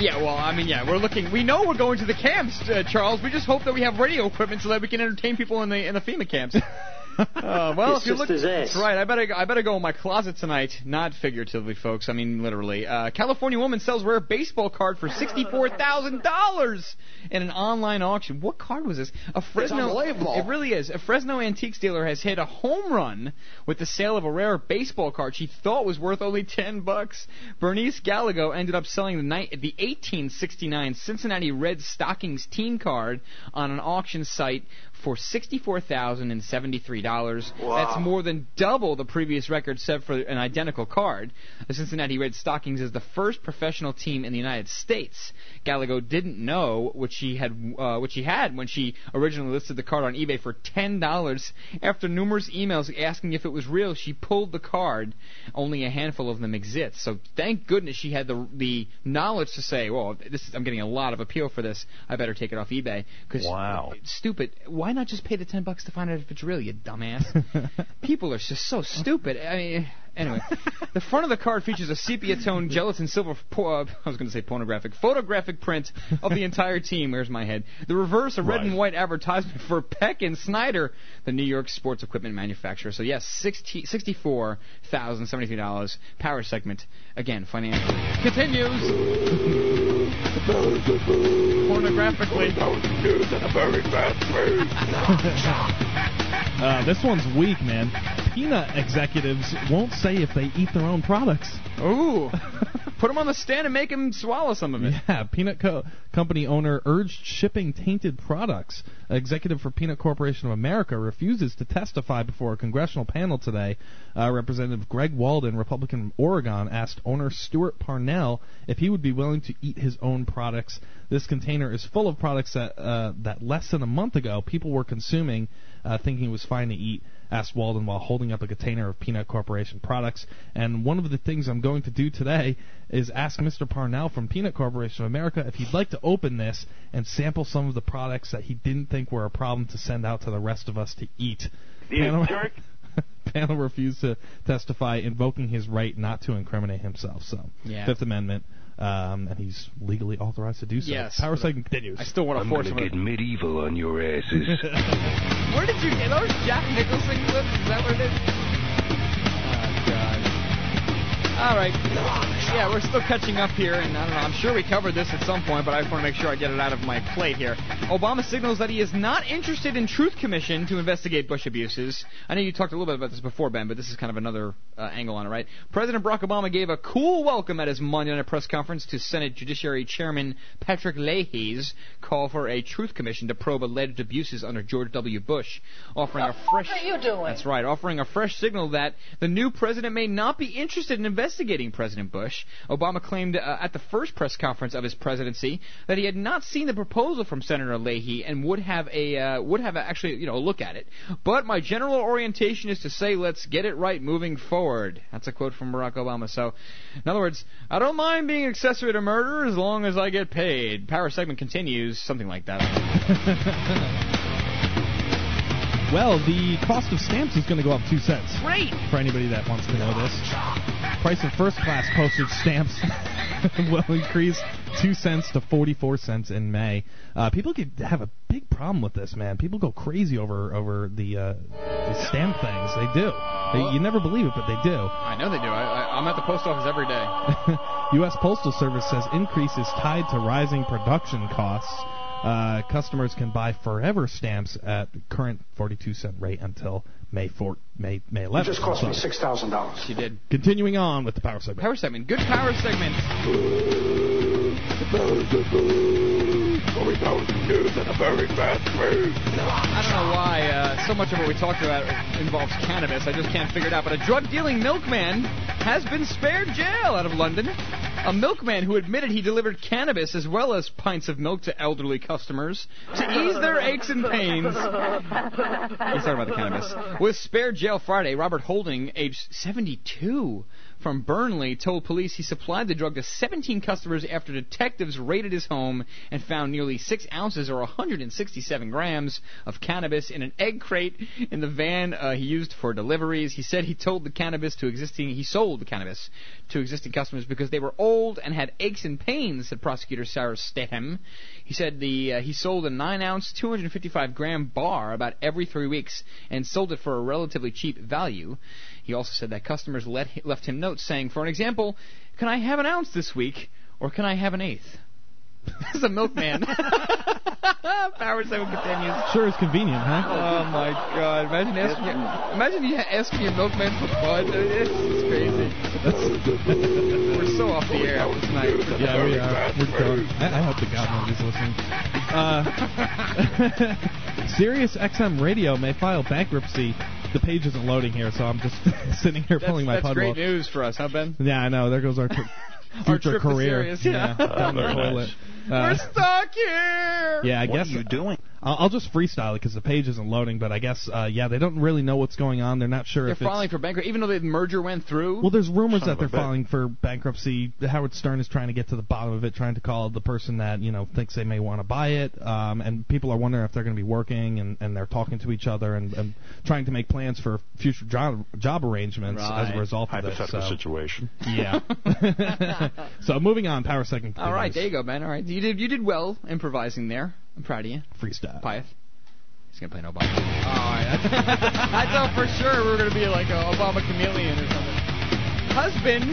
Yeah, well, I mean, yeah, we're looking. We know we're going to the camps, uh, Charles. We just hope that we have radio equipment so that we can entertain people in the in the FEMA camps. Uh, well, It's if you just look, his ass. that's right. I better I better go in my closet tonight, not figuratively, folks. I mean literally. Uh, California woman sells rare baseball card for sixty-four thousand dollars in an online auction. What card was this? A Fresno. unbelievable. It really is. A Fresno antiques dealer has hit a home run with the sale of a rare baseball card she thought was worth only ten bucks. Bernice Gallego ended up selling the night the 1869 Cincinnati Red Stockings team card on an auction site for sixty-four thousand and seventy-three dollars. Wow. That's more than double the previous record set for an identical card. The Cincinnati Red Stockings is the first professional team in the United States. Gallego didn't know what she had uh, what she had when she originally listed the card on eBay for ten dollars. After numerous emails asking if it was real, she pulled the card. Only a handful of them exist. So thank goodness she had the the knowledge to say, "Well, this is, I'm getting a lot of appeal for this. I better take it off eBay." Because Wow. stupid. Why not just pay the ten bucks to find out if it's real, you dumbass? People are just so stupid. I mean, anyway, the front of the card features a sepia tone gelatin silver. Po- uh, I was going to say pornographic, photographic print of the entire team. Where's my head? The reverse, a red and white advertisement for Peck and Snyder, the New York sports equipment manufacturer. So yes, sixty sixty-four thousand seventy-three dollars. Power segment again. Financial continues. Pornographically. Uh, this one's weak, man. Peanut executives won't say if they eat their own products. Ooh. Put them on the stand and make them swallow some of it. Yeah, Peanut Co- Company owner urged shipping tainted products. Executive for Peanut Corporation of America refuses to testify before a congressional panel today. Uh, Representative Greg Walden, Republican of Oregon, asked owner Stewart Parnell if he would be willing to eat his own products. This container is full of products that uh, that less than a month ago people were consuming, uh, thinking it was fine to eat. Asked Walden while holding up a container of Peanut Corporation products. And one of the things I'm going to do today is ask Mr. Parnell from Peanut Corporation of America if he'd like to open this and sample some of the products that he didn't think were a problem to send out to the rest of us to eat. You Panel- jerk. panel refused to testify, invoking his right not to incriminate himself. So, Yeah. Fifth Amendment, um, and he's legally authorized to do so. Yes, Power but continues. I still want to I'm force gonna get medieval on your asses. Where did you get those Jack Nicholson clips? Is that what it is? All right. Yeah, we're still catching up here, and I don't know. I'm sure we covered this at some point, but I just want to make sure I get it out of my plate here. Obama signals that he is not interested in Truth Commission to investigate Bush abuses. I know you talked a little bit about this before, Ben, but this is kind of another uh, angle on it, right? President Barack Obama gave a cool welcome at his Monday night press conference to Senate Judiciary Chairman Patrick Leahy's call for a Truth Commission to probe alleged abuses under George W. Bush, offering a fresh. What are you doing? That's right, offering a fresh signal that the new president may not be interested in investigating President Bush. Obama claimed uh, at the first press conference of his presidency that he had not seen the proposal from Senator Leahy and would have a uh, would have actually you know a look at it. But my general orientation is to say let's get it right moving forward. That's a quote from Barack Obama. So, in other words, I don't mind being accessory to murder as long as I get paid. Power segment continues, something like that. Well, the cost of stamps is going to go up two cents. Great. For anybody that wants to know this, price of first class postage stamps will increase two cents to forty-four cents in May. Uh, people could have a big problem with this, man. People go crazy over over the, uh, the stamp things. They do. They, you never believe it, but they do. I know they do. I, I, I'm at the post office every day. U.S. Postal Service says increase is tied to rising production costs. Uh, customers can buy forever stamps at current 42 cent rate until May 4, May May 11th. It just cost me six thousand dollars. You did. Continuing on with the power segment. Power segment. Good power segment. I don't know why uh, so much of what we talked about involves cannabis. I just can't figure it out. But a drug dealing milkman has been spared jail out of London. A milkman who admitted he delivered cannabis as well as pints of milk to elderly customers to ease their aches and pains. He's talking about the cannabis. Was spared jail Friday. Robert Holding, aged 72, from Burnley, told police he supplied the drug to 17 customers after detectives raided his home and found nearly six ounces or 167 grams of cannabis in an egg crate in the van uh, he used for deliveries. He said he told the cannabis to existing he sold the cannabis to existing customers because they were old and had aches and pains. Said prosecutor Sarah Statham. He said the uh, he sold a nine ounce, 255 gram bar about every three weeks and sold it for a relatively cheap value. He also said that customers let, left him notes saying, for an example, can I have an ounce this week or can I have an eighth? this is a milkman. Power 7 continues. Sure is convenient, huh? Oh my god. Imagine asking imagine you asking your milkman for bud. It's, it's crazy. We're so off the air tonight. Yeah, we are. We're done. I, I hope to God nobody's listening. Uh, Sirius XM Radio may file bankruptcy. The page isn't loading here, so I'm just sitting here That's, pulling my that's puddle. great news for us, huh, Ben? Yeah, I know. There goes our tr- Our future trip to career. Sirius, yeah. down the Very toilet. Nice. Uh, We're stuck here. yeah, I What guess. are you doing? I'll, I'll just freestyle it because the page isn't loading. But I guess, uh, yeah, they don't really know what's going on. They're not sure if They're if it's filing for bankruptcy, even though the merger went through. Well, there's rumors Son that they're bitch. filing for bankruptcy. Howard Stern is trying to get to the bottom of it, trying to call the person that you know thinks they may want to buy it, um, and people are wondering if they're going to be working, and, and they're talking to each other and, and trying to make plans for future job job arrangements as a result of this. Hypothetical So. situation. Yeah. so moving on, power second. All right, there you go, man. All right, you did you did well improvising there. I'm proud of you. Freestyle. Pyeth. He's gonna play an Obama. All right, I thought for sure we were gonna be like a Obama chameleon or something. Husband.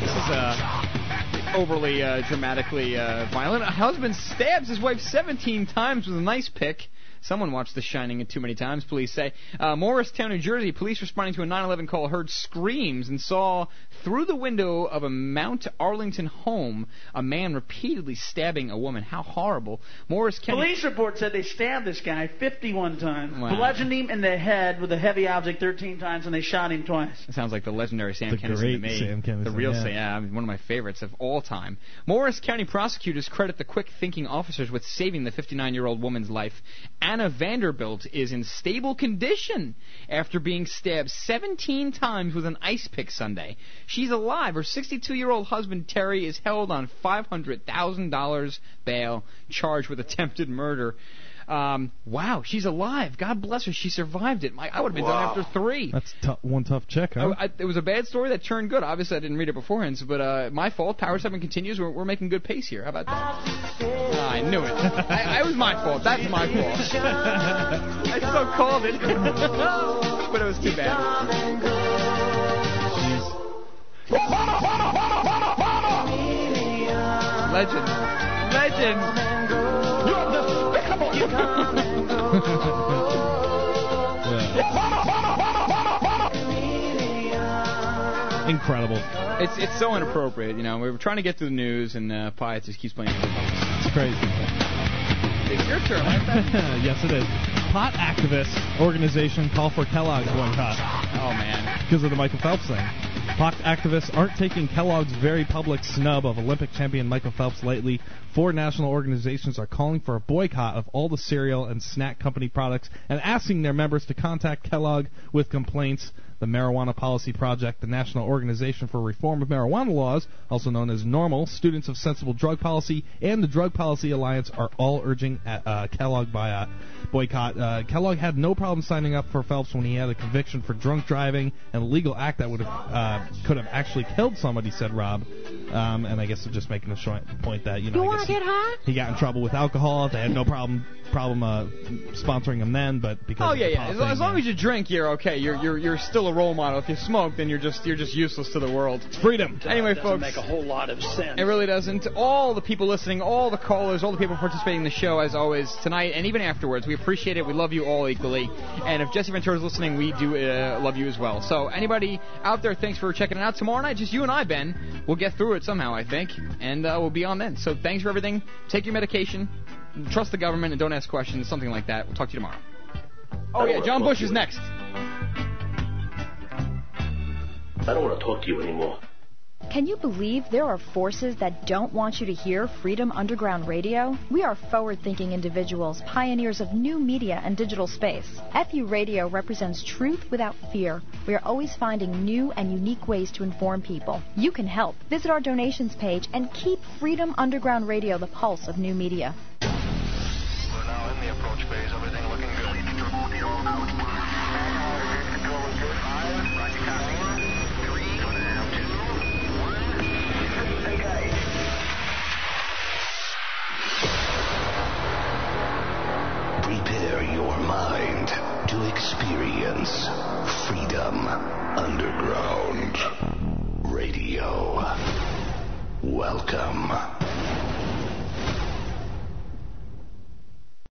This is uh overly uh, dramatically uh, violent. A husband stabs his wife 17 times with a nice pick. Someone watched The Shining It too many times, police say. Uh, Morristown, New Jersey, police responding to a 911 call heard screams and saw through the window of a Mount Arlington home a man repeatedly stabbing a woman. How horrible. Morris County. Police report said they stabbed this guy 51 times, Wow. bludgeoned him in the head with a heavy object 13 times, and they shot him twice. It sounds like the legendary Sam The Kinison to great me. Sam Kinison, the real yeah. Sam, yeah, one of my favorites of all time. Morris County prosecutors credit the quick-thinking officers with saving the 59-year-old woman's life. Anna Vanderbilt is in stable condition after being stabbed 17 times with an ice pick Sunday. She's alive. Her 62-year-old husband Terry is held on $500,000 bail, charged with attempted murder. Um, wow, she's alive. God bless her. She survived it. My, I would have been Wow. done after three. That's tou- one tough check, huh? I, I, it was a bad story that turned good. Obviously, I didn't read it beforehand, but uh, my fault. Power 7 continues. We're, we're making good pace here. How about that? Ah, I knew it. I, I was my fault. That's my fault. I so called it. but it was too bad. Legend. Legend. Incredible. It's it's so inappropriate, you know. We were trying to get through the news, and uh, Pi just keeps playing. It's crazy. It's your turn. yes, it is. Pot activist organization call for Kellogg's boycott. Oh man. Because of the Michael Phelps thing. Pot activists aren't taking Kellogg's very public snub of Olympic champion Michael Phelps lightly. Four national organizations are calling for a boycott of all the cereal and snack company products and asking their members to contact Kellogg with complaints. The Marijuana Policy Project, the National Organization for Reform of Marijuana Laws, also known as NORML, Students of Sensible Drug Policy, and the Drug Policy Alliance are all urging uh, uh, Kellogg by uh, boycott. Uh, Kellogg had no problem signing up for Phelps when he had a conviction for drunk driving and a legal act that would have uh, could have actually killed somebody, said Rob. Um, and I guess they're just making a short point that you know I guess he, high? he got in trouble with alcohol. They had no problem problem uh, sponsoring him then, but because Oh yeah, yeah. As, thing, as long as you drink, you're okay. You're you're you're still a role model. If you smoke, then you're just you're just useless to the world. It's freedom. Anyway, doesn't folks. make a whole lot of sense. It really doesn't. All the people listening, all the callers, all the people participating in the show, as always, tonight and even afterwards, we appreciate it. We love you all equally. And if Jesse Ventura's listening, we do uh, love you as well. So anybody out there, thanks for checking it out. Tomorrow night, just you and I, Ben. We'll get through it somehow, I think, and uh, we'll be on then. So thanks for everything. Take your medication. Trust the government and don't ask questions. Something like that. We'll talk to you tomorrow. Oh yeah, John Bush is next. I don't want to talk to you anymore. Can you believe there are forces that don't want you to hear Freedom Underground Radio? We are forward thinking individuals, pioneers of new media and digital space. FU Radio represents truth without fear. We are always finding new and unique ways to inform people. You can help. Visit our donations page and keep Freedom Underground Radio the pulse of new media. We're now in the approach phase. Everything looking Welcome